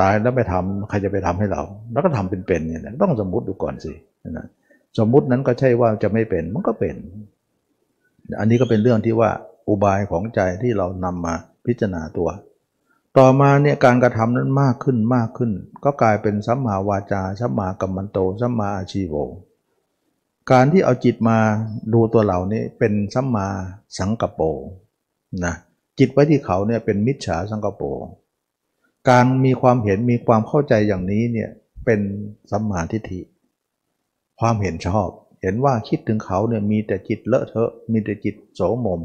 ตายแล้วไปทำใครจะไปทำให้เรา แล้วก็ทำเป็นๆเนี่ยต้องสมมติดูก่อนสินะสมมุตินั้นก็ใช่ว่าจะไม่เป็นมันก็เป็น อันนี้ก็เป็นเรื่องที่ว่าอุบายของใจที่เรานำมาพิจารณาตัว ต่อมาเนี่ยการกระทำนั้นมากขึ้นมากขึ้น ก็กลายเป็นสัมมาวาจาสัมมากัมมันโตสัมมาอาชีโวการที่เอาจิตมาดูตัวเหล่านี้เป็นสัมมาสังกปรนะจิตไว้ที่เขาเนี่ยเป็นมิจฉาสังกปรการมีความเห็นมีความเข้าใจอย่างนี้เนี่ยเป็นสัมมาทิฏฐิ ความเห็นชอบ เห็นว่าคิดถึงเขาเนี่ยมีแต่จิตเลอะเทอะ มีแต่จิตโสมม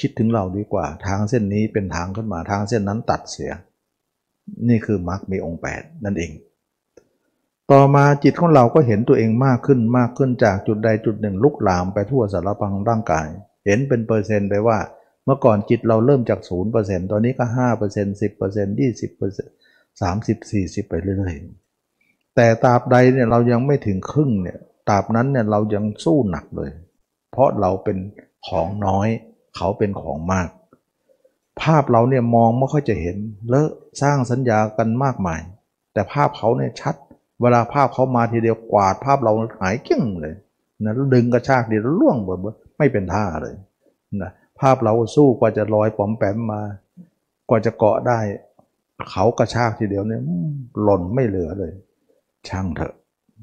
คิดถึงเราดีกว่า ทางเส้นนี้เป็นทางขึ้นมาทางเส้นนั้นตัดเสีย นี่คือมรรคมีองค์ 8 นั่นเอง ต่อมาจิตของเราก็เห็นตัวเองมากขึ้นมากขึ้นจากจุดใดจุดหนึ่งลุกลามไปทั่วสารพังร่างกาย เห็นเป็นเปอร์เซ็นต์ไปว่า เมื่อก่อนจิตเราเริ่มจากศูนย์เปอร์เซ็นต์ตอนนี้ก็ห้าเปอร์เซ็นต์สิบเปอร์เซ็นต์ยี่สิบเปอร์เซ็นต์สามสิบสี่สิบไปเรื่อยๆแต่ตราบใดเนี่ยเรายังไม่ถึงครึ่งเนี่ย ตราบนั้นเนี่ยเรายังสู้หนักเลย เพราะเราเป็นของน้อย เขาเป็นของมาก ภาพเราเนี่ยมองไม่ค่อยจะเห็นเลอะสร้างสัญญากันมากมาย แต่ภาพเขาเนี่ยชัด เวลาภาพเขามาทีเดียวกวาดภาพเราหายเกี้ยงเลยนะดึงกระชากเดียวล่วงแบบไม่เป็นท่าเลยนะภาพเราสู้กว่าจะลอยปอมแปมมา กว่าจะเกาะได้ เขากระชากทีเดียวเนี่ยหล่นไม่เหลือเลย ช่างเถอะ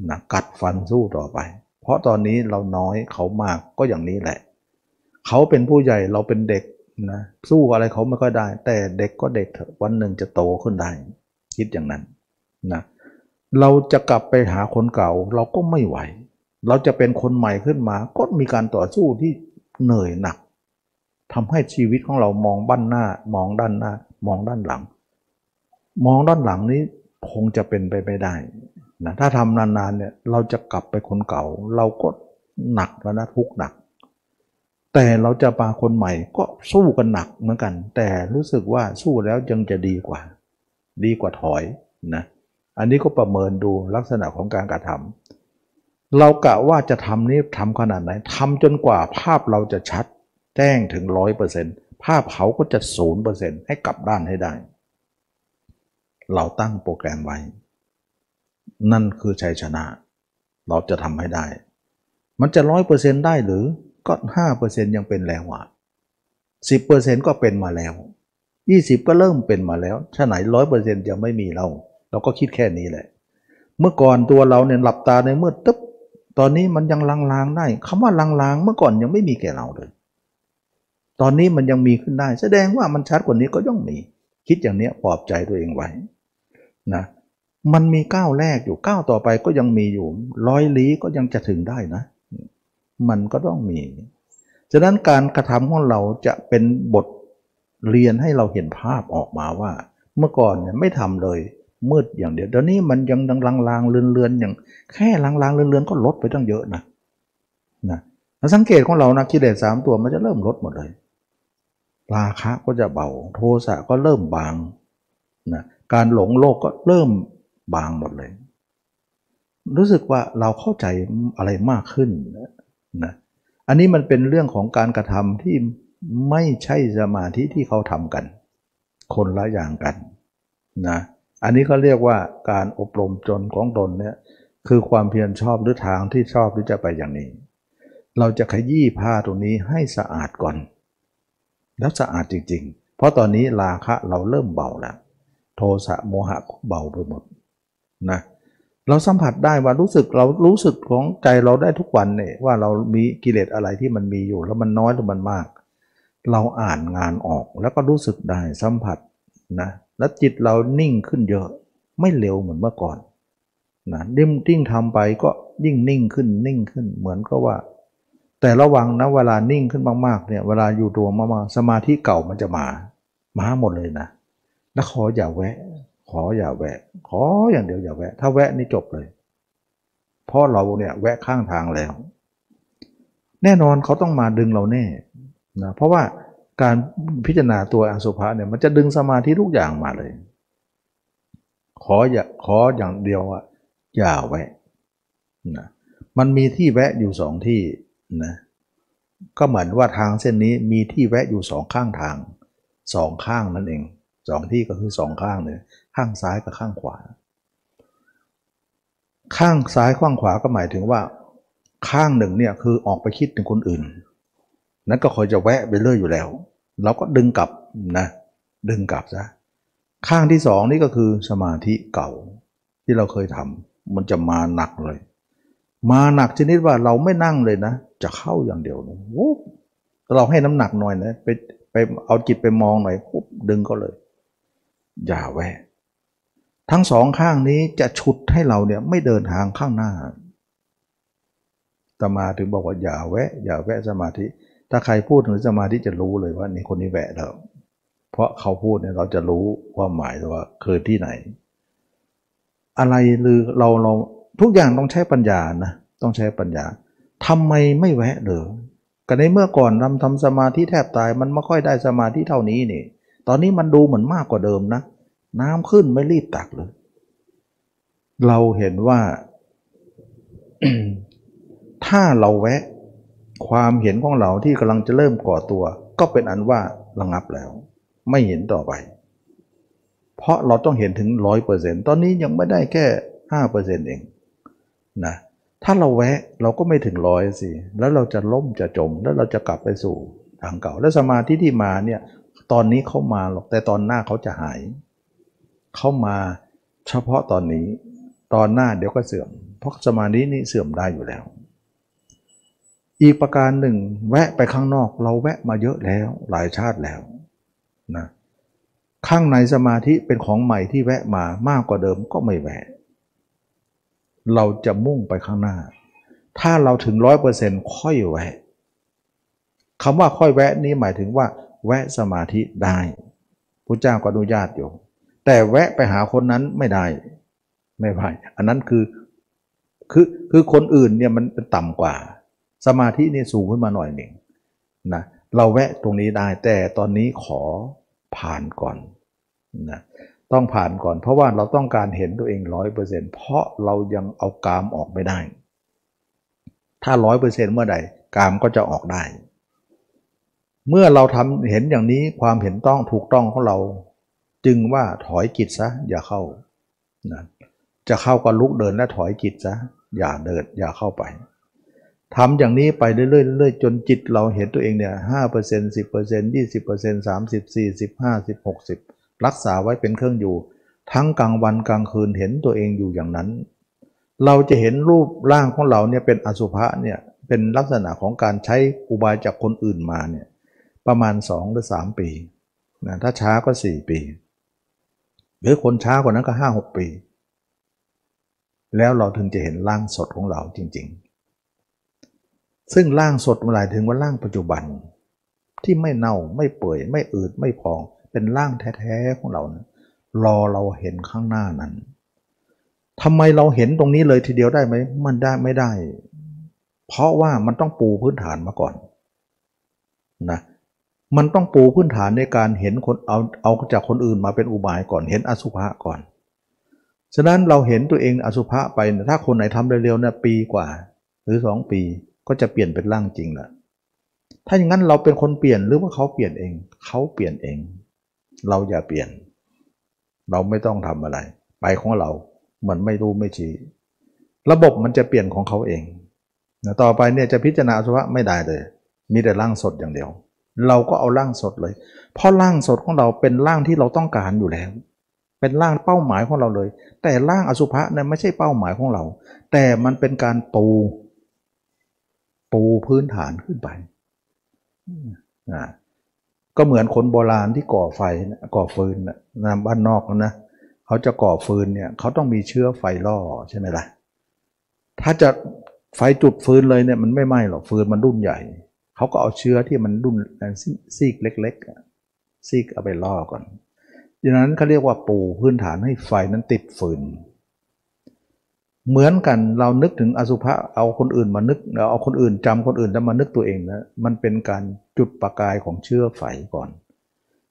นะกัดฟันสู้ต่อไป เพราะตอนนี้เราน้อยเขามากก็อย่างนี้แหละ เขาเป็นผู้ใหญ่เราเป็นเด็กนะสู้อะไรเขาไม่ค่อยได้ แต่เด็กก็เด็กเถอะวันหนึ่งจะโตขึ้นได้ คิดอย่างนั้นนะเราจะกลับไปหาคนเก่าเราก็ไม่ไหว เราจะเป็นคนใหม่ขึ้นมา ก็มีการต่อสู้ที่เหนื่อยหนักทำให้ชีวิตของเรามองบ้านหน้า มองด้านหน้า มองด้านหลัง มองด้านหลังนี้คงจะเป็นไปไม่ได้ นะถ้าทำนานๆเนี่ยเราจะกลับไปคนเก่า เราก็หนักแล้วนะทุกหนัก แต่เราจะปาคนใหม่ก็สู้กันหนักเหมือนกัน แต่รู้สึกว่าสู้แล้วยังจะดีกว่า ดีกว่าถอยนะอันนี้ก็ประเมินดูลักษณะของการกระทำเรากะว่าจะทำนี้ทำขนาดไหนทำจนกว่าภาพเราจะชัดแจ้งถึงร้อยเปอร์เซ็นต์ภาพเขาก็จะศูนย์เปอร์เซ็นต์ให้กลับด้านให้ได้ เราตั้งโปรแกรมไว้ นั่นคือชัยชนะ เราจะทำให้ได้ มันจะร้อยเปอร์เซ็นต์ได้หรือก็ห้าเปอร์เซ็นต์ยังเป็นแล้วอะสิบเปอร์เซ็นต์ก็เป็นมาแล้วยี่สิบก็เริ่มเป็นมาแล้วถ้าไหนร้อยเปอร์เซ็นต์จะไม่มีเรา เราก็คิดแค่นี้แหละ เมื่อก่อนตัวเราเนี่ยหลับตาในเมื่อตึ๊บตอนนี้มันยังลางๆได้คำว่าลางๆ เมื่อก่อนยังไม่มีแก่เราเลย ตอนนี้มันยังมีขึ้นได้ แสดงว่ามันชัดกว่านี้ก็ย่อมมี คิดอย่างนี้ปลอบใจตัวเองไว้นะ มันมีก้าวแรกอยู่ก้าวต่อไปก็ยังมีอยู่ ร้อยลี้ก็ยังจะถึงได้นะ มันก็ต้องมี ฉะนั้นการกระทำของเราจะเป็นบทเรียนให้เราเห็นภาพออกมาว่า เมื่อก่อนเนี่ยไม่ทำเลยมืดอย่างเดียวเดี๋ยวนี้มันยังดังลางๆเลือนๆอย่างแค่ลางๆเลือนๆก็ลดไปตั้งเยอะนะนะสังเกตของเรานะกิเลสสามตัวมันจะเริ่มลดหมดเลยราคะก็จะเบา โทสะก็เริ่มบางนะการหลงโลกก็เริ่ม บางหมดเลย รู้สึกว่าเราเข้าใจอะไรมากขึ้นนะอันนี้มันเป็นเรื่องของการกระทำที่ไม่ใช่สมาธิที่เขาทำกัน คนละอย่างกันนะอันนี้เขาเรียกว่าการอบรมจนของตนเนี่ยคือความเพียรชอบหรือทางที่ชอบที่จะไปอย่างนี้ เราจะขยี้ผ้าตรงนี้ให้สะอาดก่อน แล้วสะอาดจริง ๆ เพราะตอนนี้ราคะเราเริ่มเบาแล้ว โทสะโมหะเบาไปหมด นะเราสัมผัสได้ว่ารู้สึกเรารู้สึกของใจเราได้ทุกวันเนี่ยว่าเรามีกิเลสอะไรที่มันมีอยู่ แล้วมันน้อยหรือมันมาก เราอ่านงานออกแล้วก็รู้สึกได้สัมผัสนะแล้วจิตเรานิ่งขึ้นเยอะ ไม่เร็วเหมือนเมื่อก่อนนะยิ่งยิ่งทำไปก็ยิ่งนิ่งขึ้นนิ่งขึ้นเหมือนก็ว่า แต่ระวังนะเวลานิ่งขึ้นมากๆเนี่ยเวลาอยู่ตัวมากๆสมาธิเก่ามันจะมามาหมดเลยนะแล้วขออย่าแวะ ขออย่าแวะ ขออย่างเดียวอย่าแวะ ถ้าแวะนี่จบเลย เพราะเราเนี่ยแวะข้างทางแล้ว แน่นอนเขาต้องมาดึงเราแน่นะเพราะว่าการพิจารณาตัวอสุภะเนี่ยมันจะดึงสมาธิทุกอย่างมาเลย ขออย่าขออย่างเดียวอะอย่าแวะนะมันมีที่แวะอยู่สองที่นะก็เหมือนว่าทางเส้นนี้มีที่แวะอยู่สองข้างทางสองข้างนั่นเองสองที่ก็คือสองข้างเลย ข้างซ้ายกับข้างขวา ข้างซ้ายข้างขวาก็หมายถึงว่า ข้างหนึ่งเนี่ยคือออกไปคิดถึงคนอื่น นั้นก็คอยจะแวะไปเรื่อยอยู่แล้ว เราก็ดึงกลับนะดึงกลับซะข้างที่สองนี่ก็คือสมาธิเก่าที่เราเคยทำมันจะมาหนักเลย มาหนักชนิดว่าเราไม่นั่งเลยนะ จะเข้าอย่างเดียวนะโอ้เราให้น้ำหนักหน่อยนะไปไปเอาจิตไปมองหน่อยปุ๊บดึงก็เลย อย่าแวะ ทั้งสองข้างนี้จะฉุดให้เราเนี่ยไม่เดินทางข้างหน้าตมาถึงบอกว่าอย่าแวะ อย่าแวะสมาธิ ถ้าใครพูดถึงสมาธิจะรู้เลยว่านี่คนนี้แวะแล้วเพราะเขาพูดเนี่ยเราจะรู้ความหมายว่าเคยที่ไหน อะไรหรือเราเราทุกอย่างต้องใช้ปัญญานะต้องใช้ปัญญาทำไมไม่แวะเลยก็ในเมื่อก่อนทำทำสมาธิแทบตายมันไม่ค่อยได้สมาธิเท่านี้นี่ ตอนนี้มันดูเหมือนมากกว่าเดิมนะ น้ำขึ้นไม่รีบตักเลย เราเห็นว่า ถ้าเราแวะ ความเห็นของเราที่กำลังจะเริ่มก่อตัว ก็เป็นอันว่าระงับแล้ว ไม่เห็นต่อไป เพราะเราต้องเห็นถึงร้อยเปอร์เซ็นต์ตอนนี้ยังไม่ได้แค่ห้าเปอร์เซ็นต์เองนะถ้าเราแวะเราก็ไม่ถึงร้อยสิ แล้วเราจะล่มจะจม แล้วเราจะกลับไปสู่ทางเก่า แล้วสมาธิที่มาเนี่ย ตอนนี้เขามาหรอก แต่ตอนหน้าเขาจะหาย เข้ามาเฉพาะตอนนี้ ตอนหน้าเดี๋ยวก็เสื่อม เพราะสมาธินี้เสื่อมได้อยู่แล้ว อีกประการหนึ่ง แวะไปข้างนอก เราแวะมาเยอะแล้วหลายชาติแล้วนะข้างในสมาธิเป็นของใหม่ที่แวะมามากกว่าเดิมก็ไม่แวะ เราจะมุ่งไปข้างหน้า ถ้าเราถึงร้อยเปอร์เซ็นต์ค่อยแวะคำว่าค่อยแวะนี้หมายถึงว่า แวะสมาธิได้พระเจ้าก็อนุญาตอยู่ แต่แวะไปหาคนนั้นไม่ได้ ไม่ไ่อันนั้นคือคือคือคนอื่นเนี่ยมันเป็นต่ำกว่า สมาธินี่สูงขึ้นมาหน่อยหนึ่งนะเราแวะตรงนี้ได้แต่ตอนนี้ขอผ่านก่อนนะต้องผ่านก่อน เพราะว่าเราต้องการเห็นตัวเองร้อยเปอร์เซ็นต์เพราะเรายังเอากามออกไม่ได้ ถ้าร้อยเปอร์เซ็นต์เมื่อใดกามก็จะออกได้ เมื่อเราทำเห็นอย่างนี้ความเห็นต้องถูกต้องของเรา จึงว่าถอยจิตซะอย่าเข้านะจะเข้าก็ลุกเดินและถอยจิตซะอย่าเดินอย่าเข้าไปทำอย่างนี้ไปเรื่อยๆจนจิตเราเห็นตัวเองเนี่ยห้าเปอร์เซ็นต์สิบเปอร์เซ็นต์ยี่สิบเปอร์เซ็นต์สามสิบสี่สิบห้าสิบหกสิบรักษาไว้เป็นเครื่องอยู่ ทั้งกลางวันกลางคืนเห็นตัวเองอยู่อย่างนั้น เราจะเห็นรูปร่างของเราเนี่ยเป็นอสุภะเนี่ยเป็นลักษณะของการใช้อุบายจากคนอื่นมาเนี่ยประมาณ 2 หรือ 3 ปีนะถ้าช้าก็ 4 ปี หรือคนช้ากว่านั้นก็5 6ปี แล้วเราถึงจะเห็นร่างสดของเราจริง ๆ ซึ่งร่างสดหมายถึงว่าร่างปัจจุบัน ที่ไม่เน่าไม่เปื่อยไม่อืดไม่พอง เป็นร่างแท้ๆของเรานะรอเราเห็นข้างหน้านั้นทำไมเราเห็นตรงนี้เลยทีเดียวได้ไหมมันได้ไม่ได้ เพราะว่ามันต้องปูพื้นฐานมาก่อนนะ มันต้องปูพื้นฐานในการเห็นคนเอาเอาจากคนอื่นมาเป็นอุบายก่อนเห็นอสุภะก่อน ฉะนั้นเราเห็นตัวเองอสุภะไปถ้าคนไหนทำเร็วๆเนี่ยปีกว่า หรือสองปีก็จะเปลี่ยนเป็นร่างจริงแหละถ้าอย่างนั้นเราเป็นคนเปลี่ยนหรือว่าเขาเปลี่ยนเองเขาเปลี่ยนเอง เราอย่าเปลี่ยน เราไม่ต้องทำอะไร ไปของเราเหมือนไม่รู้ไม่ชี้ระบบมันจะเปลี่ยนของเขาเองต่อไปเนี่ยจะพิจารณาอสุภะไม่ได้เลย มีแต่ร่างสดอย่างเดียว เราก็เอาร่างสดเลย เพราะร่างสดของเราเป็นร่างที่เราต้องการอยู่แล้ว เป็นร่างเป้าหมายของเราเลย แต่ร่างอสุภะเนี่ยไม่ใช่เป้าหมายของเรา แต่มันเป็นการปู ปูพื้นฐานขึ้นไปนะก็เหมือนคนโบราณที่ก่อไฟก่อฟืนนะบ้านนอกนะเขาจะก่อฟืนเนี่ยเขาต้องมีเชื้อไฟล่อใช่ไหมล่ะ ถ้าจะไฟจุดฟืนเลยเนี่ยมันไม่ไหม้หรอกฟืนมันรุ่นใหญ่ เขาก็เอาเชื้อที่มันรุ่นซีกเล็กๆซีกเอาไปล่อก่อนดังนั้นเขาเรียกว่าปูพื้นฐานให้ไฟนั้นติดฟืน เหมือนกันเรานึกถึงอสุภะเอาคนอื่นมานึกเราเอาคนอื่นจำคนอื่นแล้วมานึกตัวเองนะมันเป็นการจุดประกายของเชื้อไฟก่อน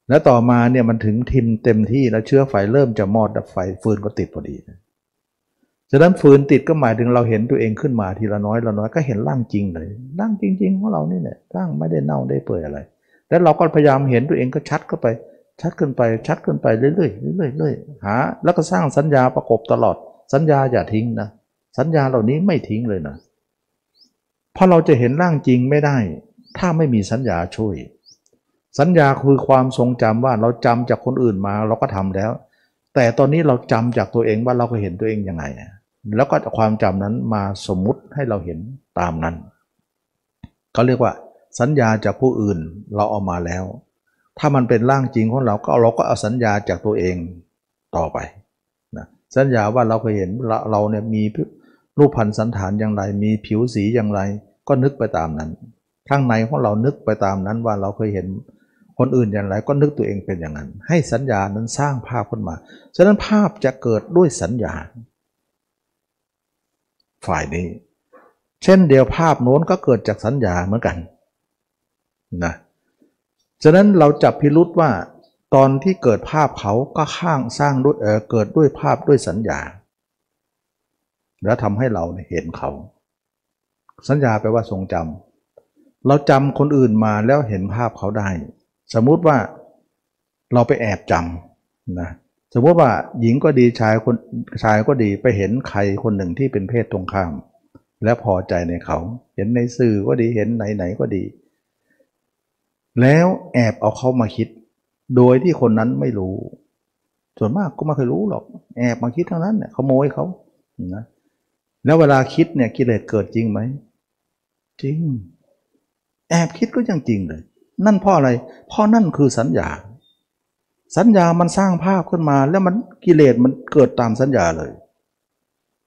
แล้วต่อมาเนี่ยมันถึงทิมเต็มที่แล้วเชื้อไฟเริ่มจะมอดดับไฟฟืนก็ติดพอดีนะ ฉะนั้นฟืนติดก็หมายถึงเราเห็นตัวเองขึ้นมาทีละน้อยละน้อยก็เห็นร่างจริงเลยร่างจริง ๆ ของเรานี่แหละร่างไม่ได้เน่าได้เปื่อยอะไร แล้วเราก็พยายามเห็นตัวเองก็ชัดเข้าไป ชัดขึ้นไปชัดขึ้นไปเรื่อยๆเรื่อยๆเรื่อยๆหา แล้วก็สร้างสัญญาประกบตลอด สัญญาอย่าทิ้งนะสัญญาเหล่านี้ไม่ทิ้งเลยนะเพราะเราจะเห็นร่างจริงไม่ได้ ถ้าไม่มีสัญญาช่วย สัญญาคือความทรงจำว่าเราจำจากคนอื่นมาเราก็ทำแล้ว แต่ตอนนี้เราจำจากตัวเองว่าเราก็เห็นตัวเองยังไง แล้วก็ความจำนั้นมาสมมุติให้เราเห็นตามนั้นเขาเรียกว่าสัญญาจากผู้อื่นเราเอามาแล้ว ถ้ามันเป็นร่างจริงของเราก็เราก็เอาสัญญาจากตัวเองต่อไปนะสัญญาว่าเราเคยเห็นเราเราเนี่ยมีรูปพันธ์สันฐานอย่างไร มีผิวสีอย่างไร ก็นึกไปตามนั้น ข้างในของเรานึกไปตามนั้นว่าเราเคยเห็นคนอื่นอย่างไร ก็นึกตัวเองเป็นอย่างนั้น ให้สัญญานั้นสร้างภาพขึ้นมา ฉะนั้นภาพจะเกิดด้วยสัญญา ฝ่ายนี้ เช่นเดียวภาพโน้นก็เกิดจากสัญญาเหมือนกันนะฉะนั้นเราจับพิรุษว่าตอนที่เกิดภาพเขาก็ข้างสร้างด้วยเออเกิดด้วยภาพด้วยสัญญา แล้วทำให้เราเห็นเขา สัญญาแปลว่าทรงจำเราจำคนอื่นมาแล้วเห็นภาพเขาได้ สมมุติว่าเราไปแอบจำนะ สมมติว่าหญิงก็ดีชายคนชายก็ดีไปเห็นใครคนหนึ่งที่เป็นเพศตรงข้าม และพอใจในเขา เห็นในสื่อก็ดีเห็นไหนๆก็ดี แล้วแอบเอาเขามาคิด โดยที่คนนั้นไม่รู้ ส่วนมากก็ไม่เคยรู้หรอก แอบมาคิดทั้งนั้นเนี่ยขโมยเขานะแล้วเวลาคิดเนี่ยกิเลสเกิดจริงไหมจริง แอบคิดก็ยังจริงเลย นั่นเพราะอะไรเพราะนั่นคือสัญญา สัญญามันสร้างภาพขึ้นมา แล้วมันกิเลสมันเกิดตามสัญญาเลย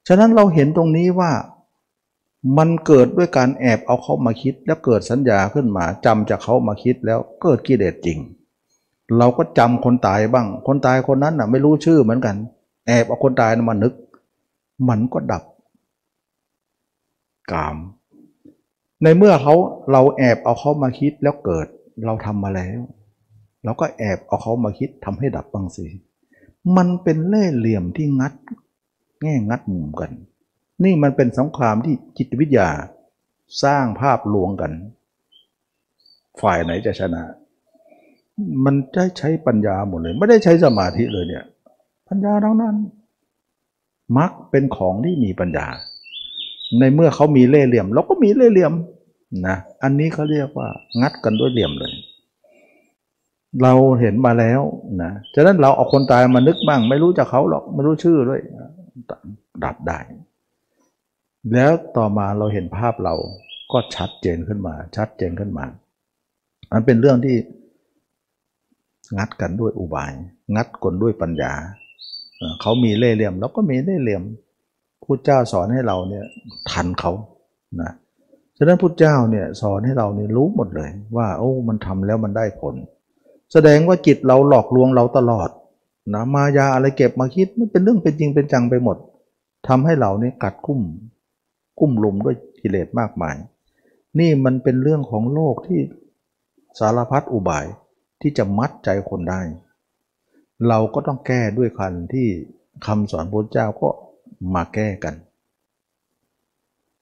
ฉะนั้นเราเห็นตรงนี้ว่ามันเกิดด้วยการแอบเอาเขามาคิด แล้วเกิดสัญญาขึ้นมาจำจากเขามาคิดแล้วเกิดกิเลสจริง เราก็จำคนตายบ้าง คนตายคนนั้นน่ะไม่รู้ชื่อเหมือนกัน แอบเอาคนตายมานึก มันก็ดับกาม ในเมื่อเขาเราแอบเอาเขามาคิดแล้วเกิดเราทำมาแล้ว เราก็แอบเอาเขามาคิดทำให้ดับบางสิมันเป็นเล่ห์เหลี่ยมที่งัด แง่งัดมุมกัน นี่มันเป็นสงครามที่จิตวิทยาสร้างภาพลวงกัน ฝ่ายไหนจะชนะ มันได้ใช้ปัญญาหมดเลย ไม่ได้ใช้สมาธิเลยเนี่ย ปัญญาทั้งนั้นมักเป็นของที่มีปัญญา ในเมื่อเขามีเล่ห์เหลี่ยม เราก็มีเล่ห์เหลี่ยมนะ อันนี้เขาเรียกว่า งัดกันด้วยเหลี่ยมเลย เราเห็นมาแล้วนะฉะนั้นเราเอาคนตายมานึกบ้าง ไม่รู้จักเขาหรอกไม่รู้ชื่อด้วยดับได้ แล้วต่อมาเราเห็นภาพเราก็ชัดเจนขึ้นมา ชัดเจนขึ้นมา มันเป็นเรื่องที่งัดกันด้วยอุบาย งัดกันด้วยปัญญา เขามีเล่ห์เหลี่ยมเราก็มีเล่ห์เหลี่ยมพุทธเจ้าสอนให้เราเนี่ยทันเขานะฉะนั้นพุทธเจ้าเนี่ยสอนให้เราเนี่ยรู้หมดเลย ว่าโอ้มันทำแล้วมันได้ผล แสดงว่าจิตเราหลอกลวงเราตลอดนะมายาอะไรเก็บมาคิดมันเป็นเรื่องเป็นจริงเป็นจังไปหมดทำให้เรานี่กัดกุ้ม กุ้มลุมด้วยกิเลสมากมาย นี่มันเป็นเรื่องของโลกที่สารพัดอุบายที่จะมัดใจคนได้ เราก็ต้องแก้ด้วยคันที่คำสอนพระเจ้าก็มาแก้กัน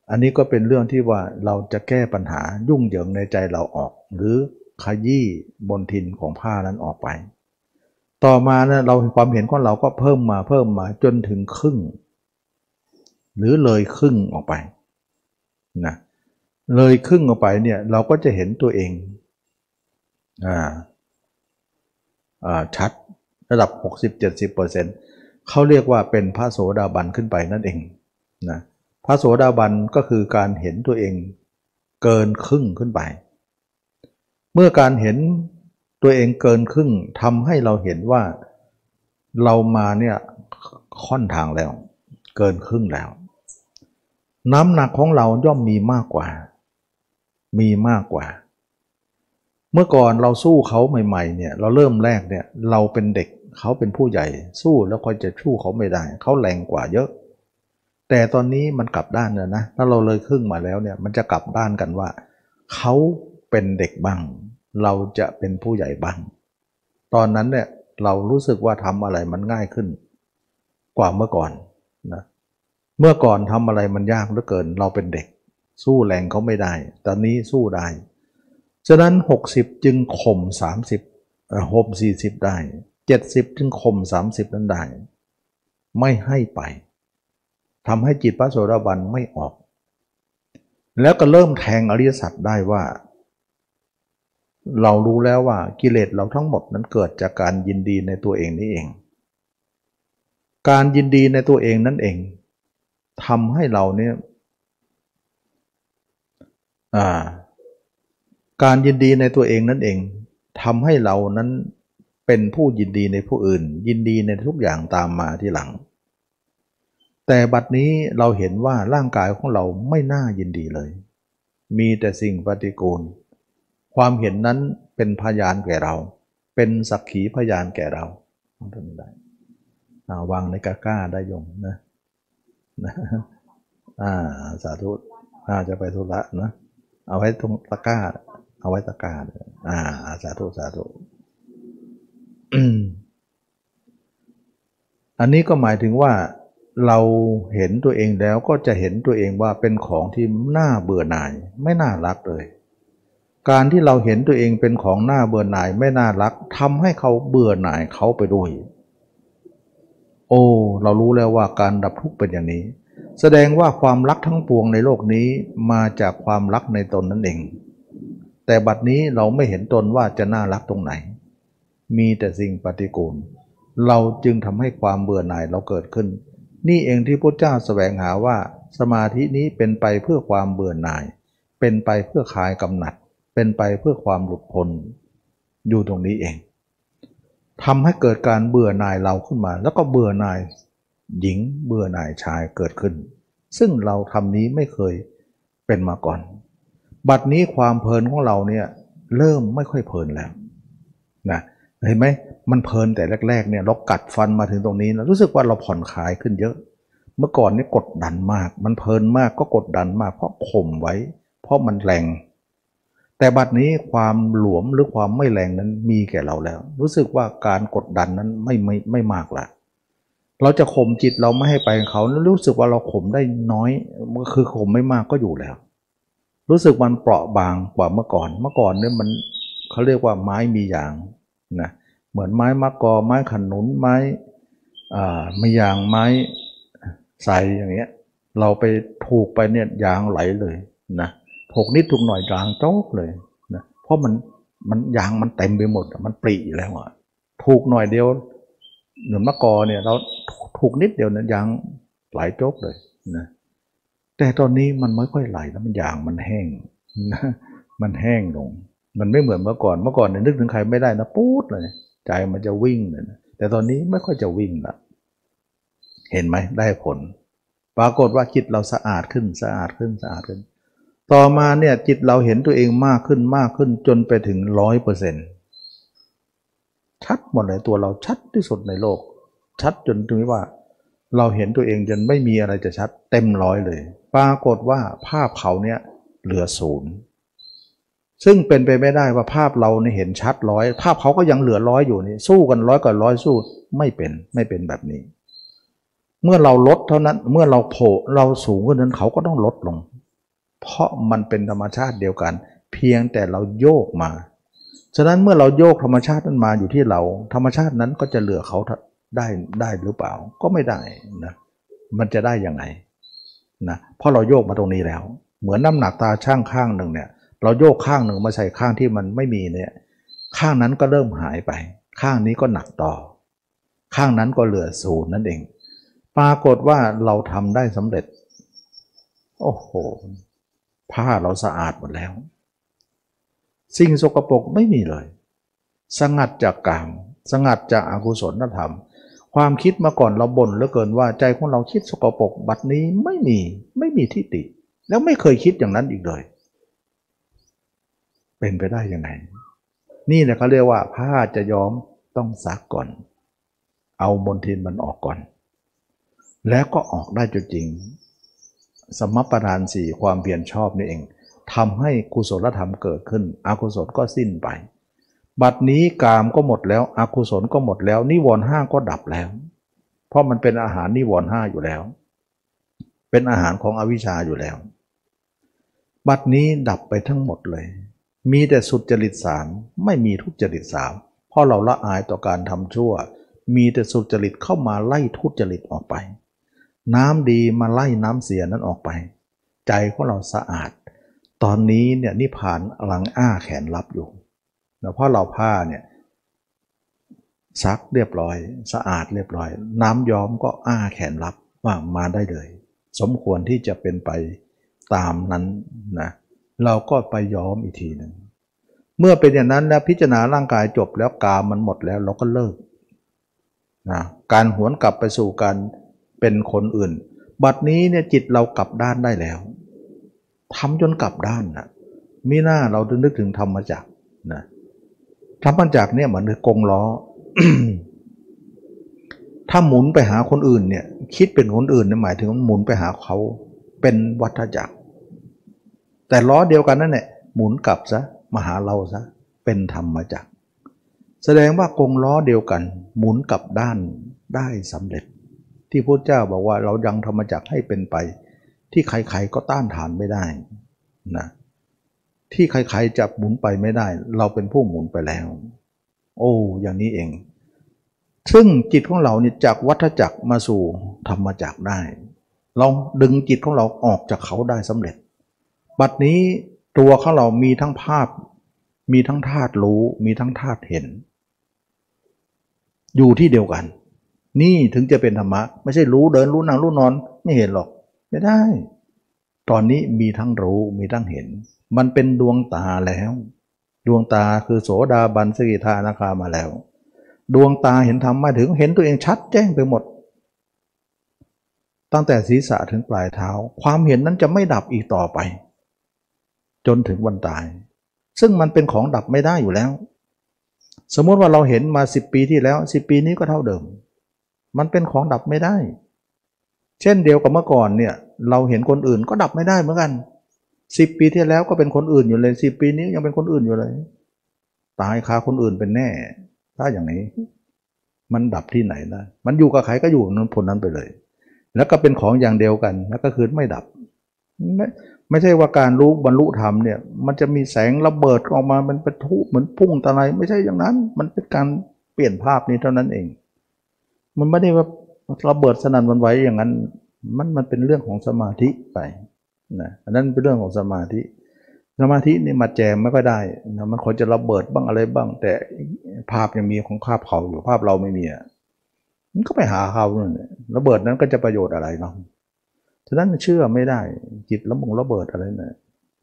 อันนี้ก็เป็นเรื่องที่ว่าเราจะแก้ปัญหายุ่งเหยิงในใจเราออก หรือ ขยี้บนทินของผ้านั้นออกไป ต่อมานะเราความเห็นของเราก็เพิ่มมาเพิ่มมาจนถึงครึ่ง หรือเลยครึ่งออกไปนะเลยครึ่งออกไปเนี่ยเราก็จะเห็นตัวเองอ่าอ่าชัดระดับ 60-70%เขาเรียกว่าเป็นพระโสดาบันขึ้นไปนั่นเองนะพระโสดาบันก็คือการเห็นตัวเองเกินครึ่งขึ้นไป เมื่อการเห็นตัวเองเกินครึ่งทำให้เราเห็นว่าเรามาเนี่ยค่อนทางแล้ว เกินครึ่งแล้ว น้ำหนักของเราย่อมมีมากกว่า มีมากกว่า เมื่อก่อนเราสู้เขาใหม่ ๆ เนี่ยเราเริ่มแรกเนี่ยเราเป็นเด็กเขาเป็นผู้ใหญ่สู้แล้วก็จะชู้เขาไม่ได้ เขาแรงกว่าเยอะ แต่ตอนนี้มันกลับด้านแล้วนะถ้าเราเลยครึ่งมาแล้วเนี่ยมันจะกลับด้านกันว่าเขา เป็นเด็กบ้าง เราจะเป็นผู้ใหญ่บ้าง ตอนนั้นเนี่ยเรารู้สึกว่าทำอะไรมันง่ายขึ้น กว่าเมื่อก่อนนะเมื่อก่อนทำอะไรมันยากเหลือเกิน เราเป็นเด็ก สู้แรงเขาไม่ได้ ตอนนี้สู้ได้ ฉะนั้น 60 จึงข่ม30เอ่อห่ม40 ได้ 70 จึงข่ม30 นั้นได้ ไม่ให้ไปทำให้จิตพระโสดาบันไม่ออกแล้วก็เริ่มแทงอริยสัจได้ว่า เรารู้แล้วว่ากิเลสเราทั้งหมดนั้นเกิดจากการยินดีในตัวเองนี่เอง การยินดีในตัวเองนั่นเองทำให้เราเนี่ยการยินดีในตัวเองนั่นเองทำให้เรานั้นเป็นผู้ยินดีในผู้อื่น ยินดีในทุกอย่างตามมาที่หลัง แต่บัดนี้เราเห็นว่าร่างกายของเราไม่น่ายินดีเลย มีแต่สิ่งปฏิกูล ความเห็นนั้นเป็นพยานแก่เรา เป็นสักขีพยานแก่เราทำได้วางในกาก้าได้ยงนะนะอ่าสาธุอาจะไปธุระนะเอาไว้ตรงตะก้า เอาไว้ตะก้าอ่าสาธุสาธุอันนี้ก็หมายถึงว่าเราเห็นตัวเองแล้วก็จะเห็นตัวเองว่าเป็นของที่น่าเบื่อหน่าย ไม่น่ารักเลย การที่เราเห็นตัวเองเป็นของน่าเบื่อหน่ายไม่น่ารักทำให้เขาเบื่อหน่ายเขาไปด้วย โอ้ เรารู้แล้วว่าการดับทุกข์เป็นอย่างนี้ แสดงว่าความรักทั้งปวงในโลกนี้มาจากความรักในตนนั่นเอง แต่บัดนี้เราไม่เห็นตนว่าจะน่ารักตรงไหน มีแต่สิ่งปฏิกูล เราจึงทำให้ความเบื่อหน่ายเราเกิดขึ้น นี่เองที่พระเจ้าแสวงหาว่าสมาธินี้เป็นไปเพื่อความเบื่อหน่าย เป็นไปเพื่อคลายกำหนัด เป็นไปเพื่อความหลุดพ้นอยู่ตรงนี้เองทำให้เกิดการเบื่อหน่ายเราขึ้นมา แล้วก็เบื่อหน่ายหญิงเบื่อหน่ายชายเกิดขึ้น ซึ่งเราทำนี้ไม่เคยเป็นมาก่อน บัดนี้ความเพลินของเราเนี่ยเริ่มไม่ค่อยเพลินแล้วนะเห็นไหมมันเพลินแต่แรกๆเนี่ยเรากัดฟันมาถึงตรงนี้นะรู้สึกว่าเราผ่อนคลายขึ้นเยอะ เมื่อก่อนนี่กดดันมาก มันเพลินมากก็กดดันมาก เพราะข่มไว้ เพราะมันแรง แต่บัดนี้ความหลวมหรือความไม่แรงนั้นมีแก่เราแล้ว รู้สึกว่าการกดดันนั้นไม่ไม่ไม่มากละเราจะข่มจิตเราไม่ให้ไปเขารู้สึกว่าเราข่มได้น้อยคือข่มไม่มากก็อยู่แล้ว รู้สึกมันเปราะบางกว่าเมื่อก่อน เมื่อก่อนเนี่ยมันเขาเรียกว่าไม้มีอย่างนะเหมือนไม้มะกอไม้ขนุนไม้อ่ามีอย่างไม้ใสอย่างเงี้ยเราไปถูกไปเนี่ยยางไหลเลยนะ หกนิดถูกหน่อยยางโจ๊กเลยนะเพราะมันมันยางมันเต็มไปหมดมันปรีแล้วอะถูกหน่อยเดียวเหนือนมะกอเนี่ยเราถูกนิดเดียวนะยางไหลโจ๊กเลยนะแต่ตอนนี้มันไม่ค่อยไหลแล้วมันยางมันแห้งนะมันแห้งลง มันไม่เหมือนเมื่อก่อนเมื่อก่อนเนี่ยนึกถึงใครไม่ได้นะปู๊ดเลยใจมันจะวิ่งเลยนะแต่ตอนนี้ไม่ค่อยจะวิ่งละเห็นไหมได้ผล ปรากฏว่าจิตเราสะอาดขึ้นสะอาดขึ้นสะอาดขึ้น ต่อมาเนี่ยจิตเราเห็นตัวเองมากขึ้นมากขึ้นจนไปถึงร้อยเปอร์เซ็นต์ชัดหมดเลยตัวเราชัดที่สุดในโลก ชัดจนถึงว่า เราเห็นตัวเองจนไม่มีอะไรจะชัด เต็มร้อยเลย ปรากฏว่าภาพเขาเนี่ยเหลือศูนย์ซึ่งเป็นไปไม่ได้ว่าภาพเราเนี่ยเห็นชัดร้อยภาพเขาก็ยังเหลือร้อยอยู่นี่สู้กันร้อยกับร้อยสู้ไม่เป็นไม่เป็นแบบนี้ เมื่อเราลดเท่านั้นเมื่อเราโผล่เราสูงขึ้นนั้นเขาก็ต้องลดลง เพราะมันเป็นธรรมชาติเดียวกัน เพียงแต่เราโยกมา ฉะนั้นเมื่อเราโยกธรรมชาตินั้นมาอยู่ที่เรา ธรรมชาตินั้นก็จะเหลือเขาได้ได้หรือเปล่า ก็ไม่ได้นะมันจะได้ยังไงนะเพราะเราโยกมาตรงนี้แล้ว เหมือนน้ำหนักตาช่างข้างหนึ่งเนี่ย เราโยกข้างหนึ่งมาใส่ข้างที่มันไม่มีเนี่ย ข้างนั้นก็เริ่มหายไป ข้างนี้ก็หนักต่อ ข้างนั้นก็เหลือศูนย์นั่นเอง ปรากฏว่าเราทำได้สำเร็จ โอ้โห ผ้าเราสะอาดหมดแล้ว สิ่งสกปรกไม่มีเลย สงัดจากกามสงัดจากอากุศลธรรม ความคิดมาก่อนเราบ่นเหลือเกินว่าใจของเราคิดสกปรกบัดนี้ไม่มีไม่มีทิฏฐิแล้วไม่เคยคิดอย่างนั้นอีกเลย เป็นไปได้ยังไง นี่แหละเขาเรียกว่าผ้าจะย้อมต้องซักก่อน เอามลทินมันออกก่อน แล้วก็ออกได้จริง สมปรานสี่ความเพียรชอบนี่เองทำให้กุศลธรรมเกิดขึ้น อกุศลก็สิ้นไป บัดนี้กามก็หมดแล้ว อกุศลก็หมดแล้ว นิวรณ์ห้าก็ดับแล้ว เพราะมันเป็นอาหารนิวรณ์ห้าอยู่แล้ว เป็นอาหารของอวิชชาอยู่แล้ว บัดนี้ดับไปทั้งหมดเลย มีแต่สุจริตสามไม่มีทุจริตสามเพราะเราละอายต่อการทำชั่ว มีแต่สุจริตเข้ามาไล่ทุจริตออกไป น้ำดีมาไล่น้ำเสียนั้นออกไป ใจของเราสะอาด ตอนนี้เนี่ยนิพพานหลังอ้าแขนรับอยู่เพราะเราผ้าเนี่ยซักเรียบร้อย สะอาดเรียบร้อย น้ำย้อมก็อ้าแขนรับว่ามาได้เลย สมควรที่จะเป็นไปตามนั้นนะเราก็ไปย้อมอีกทีหนึ่งเมื่อเป็นอย่างนั้นแล้วพิจารณาร่างกายจบแล้วกามันหมดแล้วเราก็เลิกนะการหวนกลับไปสู่การ เป็นคนอื่น บัดนี้เนี่ยจิตเรากลับด้านได้แล้วทำจนกลับด้านนะมีหน้าเราถึงนึกถึงธรรมจักนะธรรมจักเนี่ยเหมือนกงล้อ ถ้าหมุนไปหาคนอื่นเนี่ยคิดเป็นคนอื่นเนี่ยหมายถึงหมุนไปหาเขาเป็นวัฏจักร แต่ล้อเดียวกันนั่นแหละหมุนกลับซะมาหาเราซะเป็นธรรมจักร แสดงว่ากงล้อเดียวกัน หมุนกลับด้านได้สำเร็จ ที่พระเจ้าบอกว่าเรายังธรรมจักรให้เป็นไป ที่ใครๆก็ต้านทานไม่ได้นะที่ใครๆจะหมุนไปไม่ได้ เราเป็นผู้หมุนไปแล้ว โอ้ อย่างนี้เอง ซึ่งจิตของเราเนี่ยจากวัฏจักรมาสู่ธรรมจักรได้ เราดึงจิตของเราออกจากเขาได้สำเร็จ บัดนี้ตัวของเรามีทั้งภาพ มีทั้งธาตุรู้ มีทั้งธาตุเห็น อยู่ที่เดียวกัน นี่ถึงจะเป็นธรรมะ ไม่ใช่รู้เดินรู้นั่งรู้นอน ไม่เห็นหรอก ไม่ได้ ตอนนี้มีทั้งรู้มีทั้งเห็น มันเป็นดวงตาแล้ว ดวงตาคือโสดาบันสกิทานาคามาแล้ว ดวงตาเห็นธรรมมาถึงเห็นตัวเองชัดแจ้งไปหมด ตั้งแต่ศีรษะถึงปลายเท้า ความเห็นนั้นจะไม่ดับอีกต่อไป จนถึงวันตาย ซึ่งมันเป็นของดับไม่ได้อยู่แล้ว สมมติว่าเราเห็นมาสิบปีที่แล้วสิบปีนี้ก็เท่าเดิม มันเป็นของดับไม่ได้ เช่นเดียวกับเมื่อก่อนเนี่ยเราเห็นคนอื่นก็ดับไม่ได้เหมือนกันสิบปีที่แล้วก็เป็นคนอื่นอยู่เลยสิบปีนี้ยังเป็นคนอื่นอยู่เลย ตายคาคนอื่นเป็นแน่ ถ้าอย่างนี้ มันดับที่ไหนนะมันอยู่กับใครก็อยู่นั้นผลนั้นไปเลย แล้วก็เป็นของอย่างเดียวกัน แล้วก็คือไม่ดับไม่ไม่ใช่ว่าการรู้บรรลุธรรมเนี่ย มันจะมีแสงระเบิดออกมามันเป็นทุเหมือนพุ่งตะไลไม่ใช่อย่างนั้น มันเป็นการเปลี่ยนภาพนี้เท่านั้นเอง มันไม่ได้ว่าระเบิดสนั่นวันไหวอย่างนั้น มันมันเป็นเรื่องของสมาธิไปนะอันนั้นเป็นเรื่องของสมาธิ สมาธินี่มาแจมไม่ก็ได้นะมันควรจะระเบิดบ้างอะไรบ้าง แต่ภาพยังมีของภาพเขาอยู่ภาพเราไม่มีอะมันก็ไปหาเขาเนี่ยระเบิดนั้นก็จะประโยชน์อะไรเนาะฉะนั้นเชื่อไม่ได้ จิตระบงระเบิดอะไรเนี่ย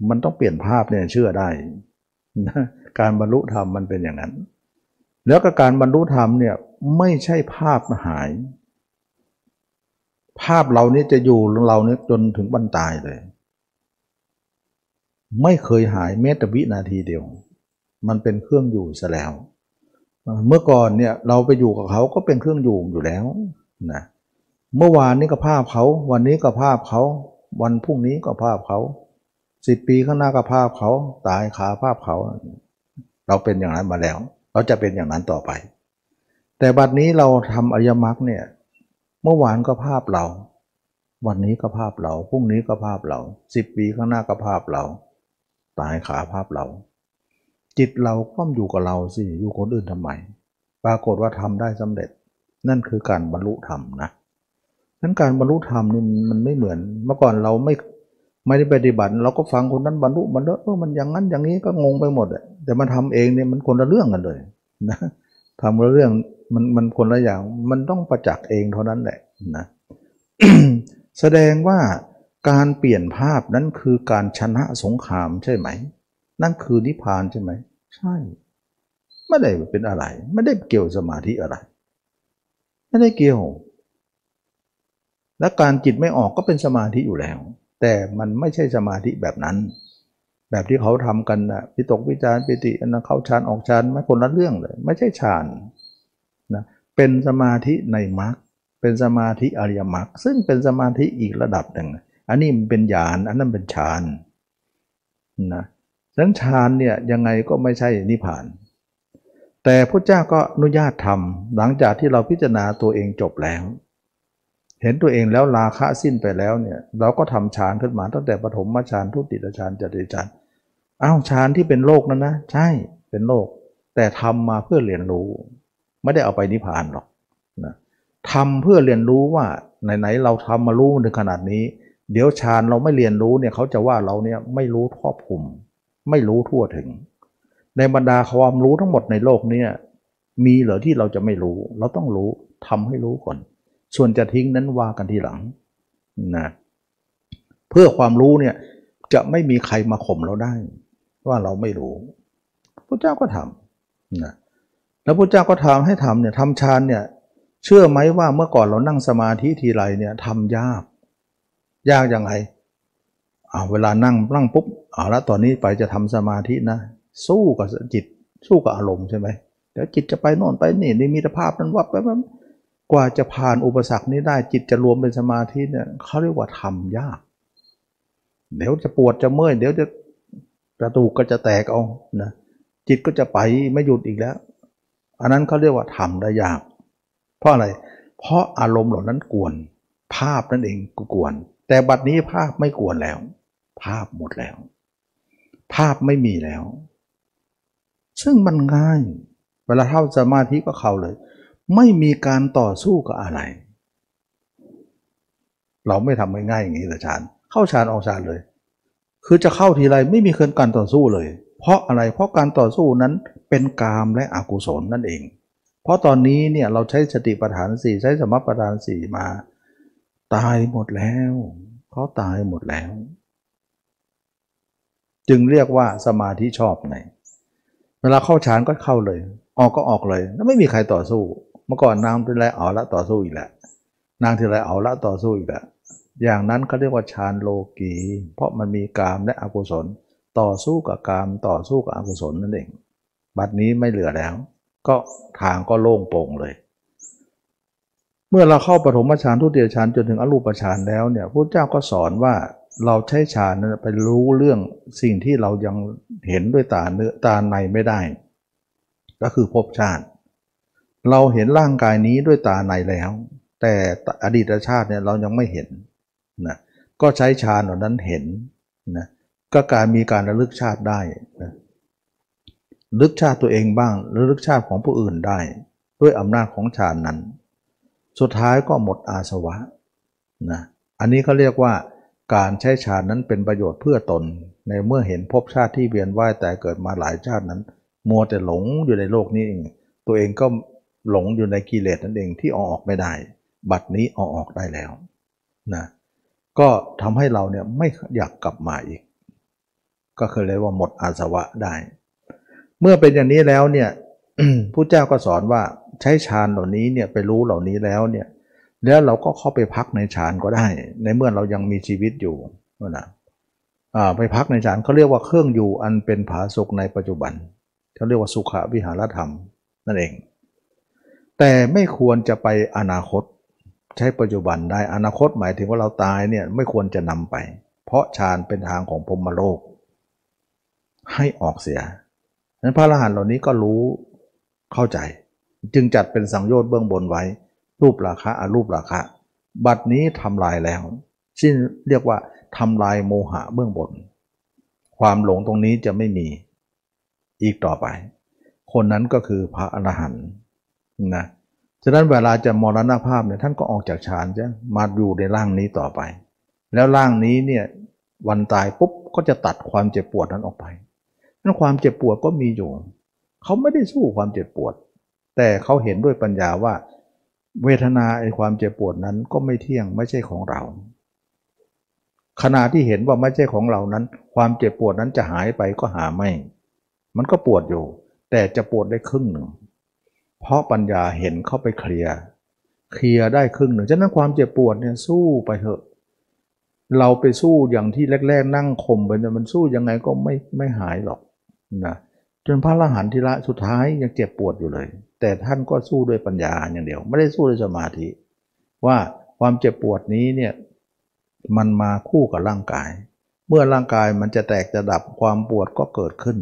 มันต้องเปลี่ยนภาพเนี่ยเชื่อได้นะการบรรลุธรรมมันเป็นอย่างนั้น แล้วก็การบรรลุธรรมเนี่ยไม่ใช่ภาพหาย ภาพเรานี้จะอยู่เรานี้จนถึงบรรตายเลย ไม่เคยหายแม้แต่วินาทีเดียว มันเป็นเครื่องอยู่ซะแล้ว เมื่อก่อนเนี่ยเราไปอยู่กับเขาก็เป็นเครื่องอยู่อยู่แล้วนะเมื่อวานนี้ก็ภาพเขา วันนี้ก็ภาพเขา วันพรุ่งนี้ก็ภาพเขาสิบปีข้างหน้าก็ภาพเขา ตายขาภาพเขา เราเป็นอย่างนั้นมาแล้ว เราจะเป็นอย่างนั้นต่อไป แต่บัดนี้เราทำอริยมรรคเนี่ยเมื่อวานก็ภาพเรา วันนี้ก็ภาพเราพรุ่งนี้ก็ภาพเราสิบปีข้างหน้าก็ภาพเรา ตายขาภาพเรา จิตเราก็อยู่กับเราสิอยู่คนอื่นทำไมปรากฏว่าทำได้สำเร็จ นั่นคือการบรรลุธรรมนะนั้นการบรรลุธรรมนี่มันไม่เหมือน เมื่อก่อนเราไม่ ไม่ได้ปฏิบัติ เราก็ฟังคนนั้นบรรลุมันเออมันอย่างนั้นอย่างนี้ก็งงไปหมดแต่มันทำเองเนี่ยมันคนละเรื่องกันเลยนะทำละเรื่องมันมันคนละอย่างมันต้องประจักษ์เองเท่านั้นแหละนะแสดงว่าการเปลี่ยนภาพนั้นคือการชนะสงครามใช่ไหม นั่นคือนิพพานใช่ไหม ใช่ ไม่ได้เป็นอะไร ไม่ได้เกี่ยวสมาธิอะไร ไม่ได้เกี่ยว และการจิตไม่ออกก็เป็นสมาธิอยู่แล้ว แต่มันไม่ใช่สมาธิแบบนั้น แบบที่เขาทำกันนะพิตกวิจารปิติอนเขาฌานออกฌานไม่คนละเรื่องเลย ไม่ใช่ฌานนะเป็นสมาธิในมรรคเป็นสมาธิอริยมรรคซึ่งเป็นสมาธิอีกระดับหนึ่งอันนี้มันเป็นญาณอันนั้นเป็นฌานนะฉะนั้นฌานเนี่ยยังไงก็ไม่ใช่นิพพาน แต่พระเจ้าก็อนุญาตทำหลังจากที่เราพิจารณาตัวเองจบแล้ว เห็นตัวเองแล้วราคะสิ้นไปแล้วเนี่ยเราก็ทำฌานขึ้นมาตั้งแต่ปฐมฌานทุติยฌานจตุฌานอ้าวฌานที่เป็นโลกนั้นนะ ใช่เป็นโลก แต่ทำมาเพื่อเรียนรู้ ไม่ได้เอาไปนิพพานหรอกนะทำเพื่อเรียนรู้ว่าไหนๆเราทำมารู้ในขนาดนี้ เดี๋ยวฌานเราไม่เรียนรู้เนี่ยเขาจะว่าเราเนี่ยไม่รู้ครอบคลุม ไม่รู้ทั่วถึง ในบรรดาความรู้ทั้งหมดในโลกนี้มีเหรอที่เราจะไม่รู้ เราต้องรู้ทำให้รู้ก่อน ส่วนจะทิ้งนั้นว่ากันทีหลังนะเพื่อความรู้เนี่ยจะไม่มีใครมาข่มเราได้ ว่าเราไม่รู้พระเจ้าก็ทำนะแล้วพระเจ้าก็ทำให้ทำเนี่ยทำฌานเนี่ยเชื่อไหมว่าเมื่อก่อนเรานั่งสมาธิทีไรเนี่ยทำยาก ยากยังไงเอาเวลานั่งนั่งปุ๊บเอาละตอนนี้ไปจะทำสมาธินะ สู้กับจิตสู้กับอารมณ์ใช่ไหมเดี๋ยวจิตจะไปโน่นไปนี่ในมีตภาพนั้นวับไปมัน กว่าจะผ่านอุปสรรคนี้ได้จิตจะรวมเป็นสมาธิเนี่ยเขาเรียกว่าทำยาก เดี๋ยวจะปวดจะเมื่อยเดี๋ยวจะกระดูกก็จะแตกเอานะจิตก็จะไปไม่หยุดอีกแล้ว อันนั้นเขาเรียกว่าทำได้ยาก เพราะอะไร เพราะอารมณ์เหล่านั้นกวน ภาพนั่นเองกวน แต่บัดนี้ภาพไม่กวนแล้ว ภาพหมดแล้ว ภาพไม่มีแล้ว ซึ่งมันง่าย เวลาเข้าสมาธิก็เข้าเลย ไม่มีการต่อสู้กับอะไร เราไม่ทำง่ายๆอย่างนี้แต่ฌานเข้าฌานออกฌานเลย คือจะเข้าทีไรไม่มีเคยการต่อสู้เลย เพราะอะไรเพราะการต่อสู้นั้นเป็นกามและอกุศลนั่นเอง เพราะตอนนี้เนี่ยเราใช้สติปัฏฐานสี่ใช้สมปัฏฐานสี่มา ตายหมดแล้วเขาตายหมดแล้ว จึงเรียกว่าสมาธิชอบในเวลาเข้าฌานก็เข้าเลย ออกก็ออกเลย แล้วไม่มีใครต่อสู้ มื่อก่อนนางทีไรเอาละต่อสู้อีกแหละนางทีไรเอาละต่อสู้อีกแหละอย่างนั้นเขาเรียกว่าฌานโลกี เพราะมันมีกามและอกุศล ต่อสู้กับกามต่อสู้กับอกุศลนั่นเอง บัดนี้ไม่เหลือแล้ว ก็ทางก็โล่งโปร่งเลย เมื่อเราเข้าปฐมฌานทุติยฌานจนถึงอรูปฌานแล้วเนี่ยพระเจ้าก็สอนว่าเราใช้ฌานนั้นไปรู้เรื่องสิ่งที่เรายังเห็นด้วยตาเนื้อตาในไม่ได้ ก็คือภพชาติ เราเห็นร่างกายนี้ด้วยตาในแล้ว แต่อดีตชาติเนี่ยเรายังไม่เห็นนะก็ใช้ฌานเหล่านั้นเห็นนะก็การมีการระลึกชาติได้นะลึกชาติตัวเองบ้างรือลึกชาติของผู้อื่นได้ ด้วยอำนาจของฌานนั้น สุดท้ายก็หมดอาสวะนะอันนี้เขาเรียกว่าการใช้ฌานนั้นเป็นประโยชน์เพื่อตน ในเมื่อเห็นภพชาติที่เวียนว่ายแต่เกิดมาหลายชาตินั้น มัวแต่หลงอยู่ในโลกนี้เอง ตัวเองก็ หลงอยู่ในกิเลสนั่นเองที่ออกออกไม่ได้ บัดนี้ออกออกได้แล้วนะก็ทำให้เราเนี่ยไม่อยากกลับมาอีก ก็คือเรียกว่าหมดอาสวะได้ เมื่อเป็นอย่างนี้แล้วเนี่ยผู้เจ้าก็สอนว่าใช้ฌานเหล่านี้เนี่ยไปรู้เหล่านี้แล้วเนี่ยแล้วเราก็เข้าไปพักในฌานก็ได้ ในเมื่อเรายังมีชีวิตอยู่นะไปพักในฌานเขาเรียกว่าเครื่องอยู่อันเป็นผาสุกในปัจจุบันเขาเรียกว่าสุขวิหารธรรมนั่นเอง แต่ไม่ควรจะไปอนาคต ใช้ปัจจุบันได้อนาคตหมายถึงว่าเราตายเนี่ยไม่ควรจะนำไป เพราะฌานเป็นทางของพรมโลก ให้ออกเสียนั้นพระอรหันต์เหล่านี้ก็รู้เข้าใจ จึงจัดเป็นสังโยชน์เบื้องบนไว้ รูปราคะอรูปราคะ บัดนี้ทำลายแล้วซึ่งเรียกว่าทำลายโมหะเบื้องบน ความหลงตรงนี้จะไม่มีอีกต่อไป คนนั้นก็คือพระอรหันต์ นะฉะนั้นเวลาจะมรณภาพเนี่ยท่านก็ออกจากฌานจะมาอยู่ในร่างนี้ต่อไป แล้วร่างนี้เนี่ยวันตายปุ๊บก็จะตัดความเจ็บปวดนั้นออกไปนั้นความเจ็บปวดก็มีอยู่ เขาไม่ได้สู้ความเจ็บปวด แต่เขาเห็นด้วยปัญญาว่า เวทนาไอ้ความเจ็บปวดนั้นก็ไม่เที่ยงไม่ใช่ของเรา ขณะที่เห็นว่าไม่ใช่ของเรานั้น ความเจ็บปวดนั้นจะหายไปก็หาไม่ มันก็ปวดอยู่ แต่จะปวดได้ครึ่งหนึ่ง เพราะปัญญาเห็นเข้าไปเคลียร์เคลียร์ได้ครึ่งหนึ่งฉะนั้นความเจ็บปวดเนี่ยสู้ไปเถอะ เราไปสู้อย่างที่แรก ๆ นั่งข่มไปเนี่ยมันสู้ยังไงก็ไม่ไม่หายหรอกนะจนพระอรหันต์ทีละสุดท้ายยังเจ็บปวดอยู่เลย แต่ท่านก็สู้ด้วยปัญญาอย่างเดียว ไม่ได้สู้ด้วยสมาธิ ว่าความเจ็บปวดนี้เนี่ยมันมาคู่กับร่างกาย เมื่อร่างกายมันจะแตกจะดับความปวดก็เกิดขึ้น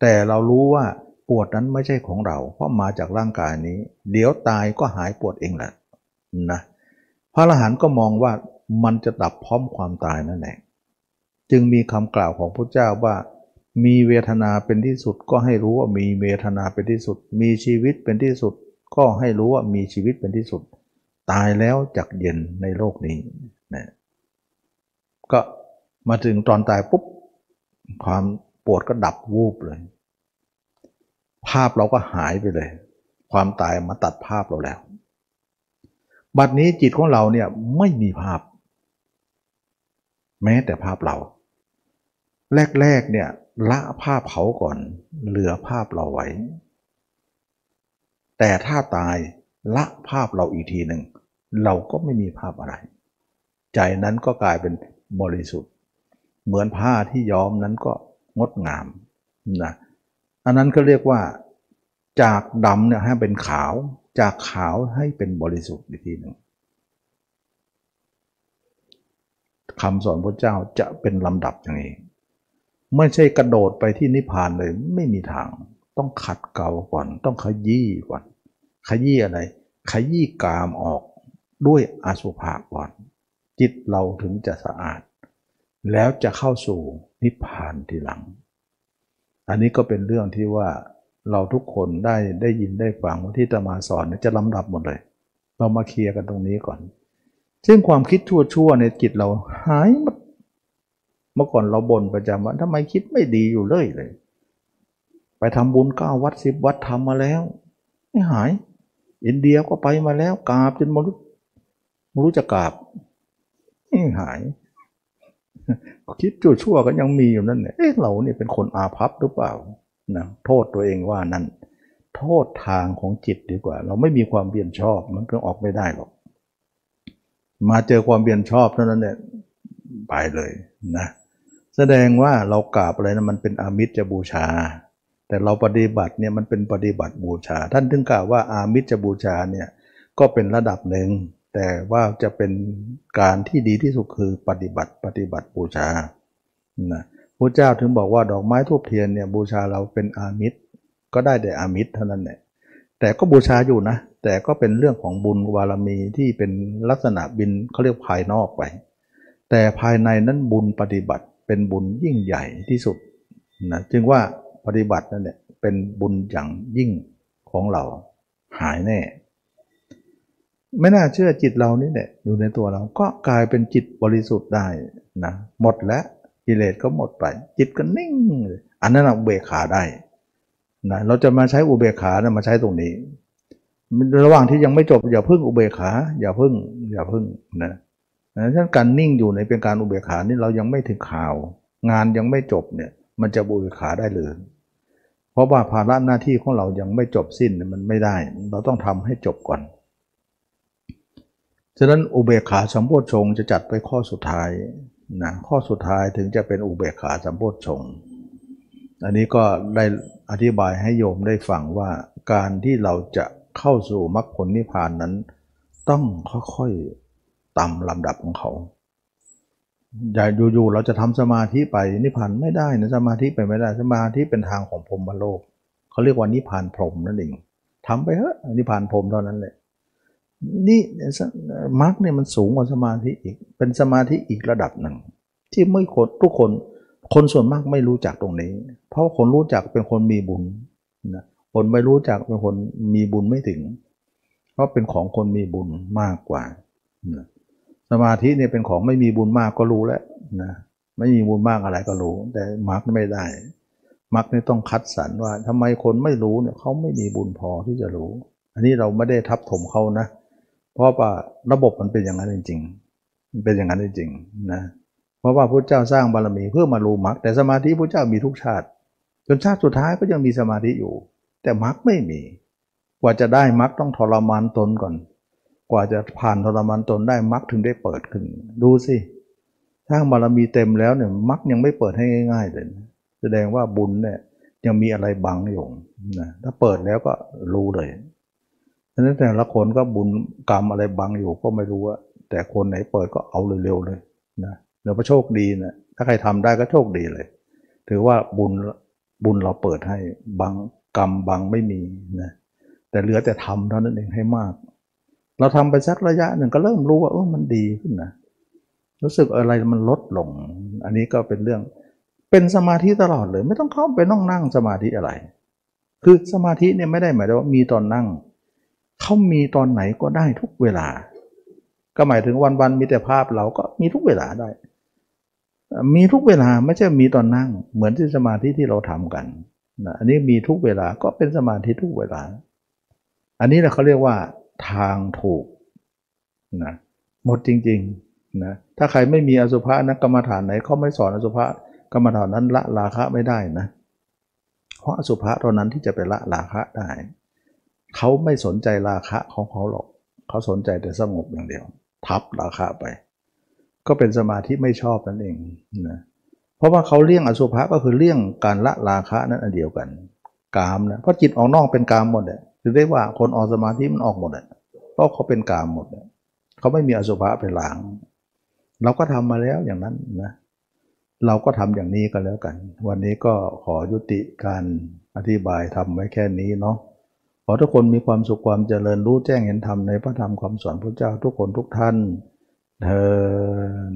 แต่เรารู้ว่า ปวดนั้นไม่ใช่ของเรา เพราะมาจากร่างกายนี้ เดี๋ยวตายก็หายปวดเองแหละนะพระอรหันต์ก็มองว่ามันจะดับพร้อมความตายนั่นแหละจึงมีคำกล่าวของพระเจ้าว่า มีเวทนาเป็นที่สุดก็ให้รู้ว่ามีเวทนาเป็นที่สุด มีชีวิตเป็นที่สุด ก็ให้รู้ว่ามีชีวิตเป็นที่สุด ตายแล้วจักเย็นในโลกนี้นะก็มาถึงตอนตายปุ๊บความปวดก็ดับวูบเลย ภาพเราก็หายไปเลย ความตายมาตัดภาพเราแล้ว บัดนี้จิตของเราเนี่ยไม่มีภาพ แม้แต่ภาพเรา แรกๆเนี่ยละภาพเขาก่อนเหลือภาพเราไว้ แต่ถ้าตายละภาพเราอีกทีหนึ่ง เราก็ไม่มีภาพอะไร ใจนั้นก็กลายเป็นบริสุทธิ์ เหมือนผ้าที่ย้อมนั้นก็งดงามนะ อันนั้นก็เรียกว่าจากดำเนี่ยให้เป็นขาว จากขาวให้เป็นบริสุทธิ์อีกทีหนึ่งคำสอนพระเจ้าจะเป็นลำดับอย่างนี้ไม่ใช่กระโดดไปที่นิพพานเลยไม่มีทาง ต้องขัดเกลาก่อน ต้องขยี้ก่อน ขยี้อะไร ขยี้กามออกด้วยอสุภะก่อน จิตเราถึงจะสะอาด แล้วจะเข้าสู่นิพพานทีหลัง อันนี้ก็เป็นเรื่องที่ว่าเราทุกคนได้ได้ยินได้ฟังที่ตมาสอนจะลำดับหมดเลย เรามาเคลียร์กันตรงนี้ก่อน ซึ่งความคิดชั่วๆในจิตเราหายหมดเมื่อก่อนเราบ่นประจำว่าทำไมคิดไม่ดีอยู่เลยเลย ไปทำบุญเก้าวัดสิบวัดทำมาแล้ว ไม่หาย อินเดียก็ไปมาแล้วกราบจนมรู้มรู้จะกราบไม่หาย คิดชั่วๆก็ยังมีอยู่นั่นเนี่ยเอ๊ะเราเนี่ยเป็นคนอาภัพหรือเปล่านะโทษตัวเองว่านั่นโทษทางของจิตดีกว่า เราไม่มีความเบียนชอบมันก็ออกไม่ได้หรอก มาเจอความเบียนชอบเท่านั้นเนี่ยไปเลยนะแสดงว่าเรากราบอะไรนะมันเป็นอามิตรจะบูชา แต่เราปฏิบัติเนี่ยมันเป็นปฏิบัติบูชา ท่านถึงกล่าวว่าอามิตรจะบูชาเนี่ยก็เป็นระดับหนึ่ง แต่ว่าจะเป็นการที่ดีที่สุดคือปฏิบัติปฏิบัติบูชานะพระเจ้าถึงบอกว่าดอกไม้ทูบเทียนเนี่ยบูชาเราเป็นอามิตร ก็ได้แต่อามิตรเท่านั้นแหละแต่ก็บูชาอยู่นะ แต่ก็เป็นเรื่องของบุญบารมีที่เป็นลักษณะบินเขาเรียกภายนอกไป แต่ภายในนั้นบุญปฏิบัติเป็นบุญยิ่งใหญ่ที่สุดนะจึงว่าปฏิบัตินั่นแหละเป็นบุญอย่างยิ่งของเราหายแน่ ไม่น่าเชื่อจิตเรานี่แหละอยู่ในตัวเราก็กลายเป็นจิตบริสุทธิ์ได้นะหมดแล้วกิเลสก็หมดไป จิตก็นิ่งเลยอันนั้นอุเบกขาได้นะเราจะมาใช้อุเบกขานะมาใช้ตรงนี้ ระหว่างที่ยังไม่จบอย่าพึ่งอุเบกขา อย่าพึ่ง อย่าพึ่งนะนะฉะนั้นการนิ่งอยู่ในเป็นการอุเบกขานี่เรายังไม่ถึงข่าว งานยังไม่จบเนี่ย มันจะอุเบกขาได้เลยเพราะว่าภาระหน้าที่ของเรายังไม่จบสิ้นมันไม่ได้ เราต้องทำให้จบก่อน ฉะนั้นอุเบกขาสัมโพชงจะจัดไปข้อสุดท้ายนะข้อสุดท้ายถึงจะเป็นอุเบกขาสัมโพชงอันนี้ก็ได้อธิบายให้โยมได้ฟังว่าการที่เราจะเข้าสู่มรรคผลนิพพานนั้น ต้องค่อยๆต่ำลำดับของเขาอย่าอยู่ๆเราจะทำสมาธิไปนิพพานไม่ได้นะสมาธิไปไม่ได้สมาธิเป็นทางของพรหมโลกเขาเรียกว่านิพพานพรหมนั่นเองทำไปเถอะนิพพานพรหมเท่านั้นแหละ นี่มรรคเนี่ยมันสูงกว่าสมาธิอีก เป็นสมาธิอีกระดับหนึ่ง ที่ไม่คนทุกคนคนส่วนมากไม่รู้จักตรงนี้ เพราะคนรู้จักเป็นคนมีบุญนะคนไม่รู้จักเป็นคนมีบุญไม่ถึง เพราะเป็นของคนมีบุญมากกว่านะสมาธิเนี่ยเป็นของไม่มีบุญมากก็รู้แล้วนะไม่มีบุญมากอะไรก็รู้ แต่มรรคไม่ได้มรรคนี่ต้องคัดสรรว่าทำไมคนไม่รู้เนี่ยเขาไม่มีบุญพอที่จะรู้ อันนี้เราไม่ได้ทับถมเขานะเพราะว่าระบบมันเป็นอย่างนั้นจริงๆมันเป็นอย่างนั้นจริงๆนะเพราะว่าพระเจ้าสร้างบารมีเพื่อมารู้มรรคแต่สมาธิพระเจ้ามีทุกชาติ จนชาติสุดท้ายก็ยังมีสมาธิอยู่ แต่มรรคไม่มีกว่าจะได้มรรคต้องทรมานตนก่อน กว่าจะผ่านทรมานตนได้มรรคถึงได้เปิดขึ้น ดูสิถ้าบารมีเต็มแล้วเนี่ยมรรคยังไม่เปิดให้ง่ายๆเลยแสดงว่าบุญเนี่ยยังมีอะไรบังอยู่นะถ้าเปิดแล้วก็รู้เลยะนั้นแต่ละคนก็บุญกรรมอะไรบังอยู่ก็ไม่รู้ว่าแต่คนไหนเปิดก็เอาเร็วๆเลยนะเดี๋ยวพระโชคดีนะถ้าใครทำได้ก็โชคดีเลย ถือว่าบุญบุญเราเปิดให้บังกรรมบังไม่มีนะแต่เหลือแต่ทำเท่านั้นเองให้มาก เราทำไปสักระยะหนึ่งก็เริ่มรู้ว่าเออมันดีขึ้นนะรู้สึกอะไรมันลดลง อันนี้ก็เป็นเรื่องเป็นสมาธิตลอดเลย ไม่ต้องเข้าไปต้องนั่งสมาธิอะไร คือสมาธิเนี่ยไม่ได้หมายถึงว่ามีตอนนั่ง เขามีตอนไหนก็ได้ทุกเวลา ก็หมายถึงวันๆมีแต่ภาพเราก็มีทุกเวลาได้ มีทุกเวลาไม่ใช่มีตอนนั่ง เหมือนที่สมาธิที่เราทำกันนะอันนี้มีทุกเวลาก็เป็นสมาธิทุกเวลา อันนี้แหละเขาเรียกว่าทางถูกนะหมดจริงๆนะถ้าใครไม่มีอสุภะนะกรรมฐานไหนเขาไม่สอนอสุภะกรรมฐานนั้นละราคะไม่ได้นะ เพราะอสุภะเท่านั้นที่จะไปละราคะได้ เขาไม่สนใจราคะของเขาหรอก เขาสนใจแต่สงบอย่างเดียว ทับราคะไป ก็เป็นสมาธิไม่ชอบนั่นเองนะเพราะว่าเขาเลี่ยงอสุภะก็คือเลี่ยงการละราคะนั่นอันเดียวกันกามนะเพราะจิตออกนอกเป็นกามหมดเลยถือได้ว่าคนออกสมาธิมันออกหมดเลยเพราะเขาเป็นกามหมดเลยเขาไม่มีอสุภะไปหล้างเราก็ทำมาแล้วอย่างนั้นนะเราก็ทำอย่างนี้ก็แล้วกัน วันนี้ก็ขอยุติการอธิบายทำไว้แค่นี้เนาะ ขอทุกคนมีความสุขความเจริญรู้แจ้งเห็นธรรมในพระธรรมคำสอนพระเจ้าทุกคนทุกท่านเทอ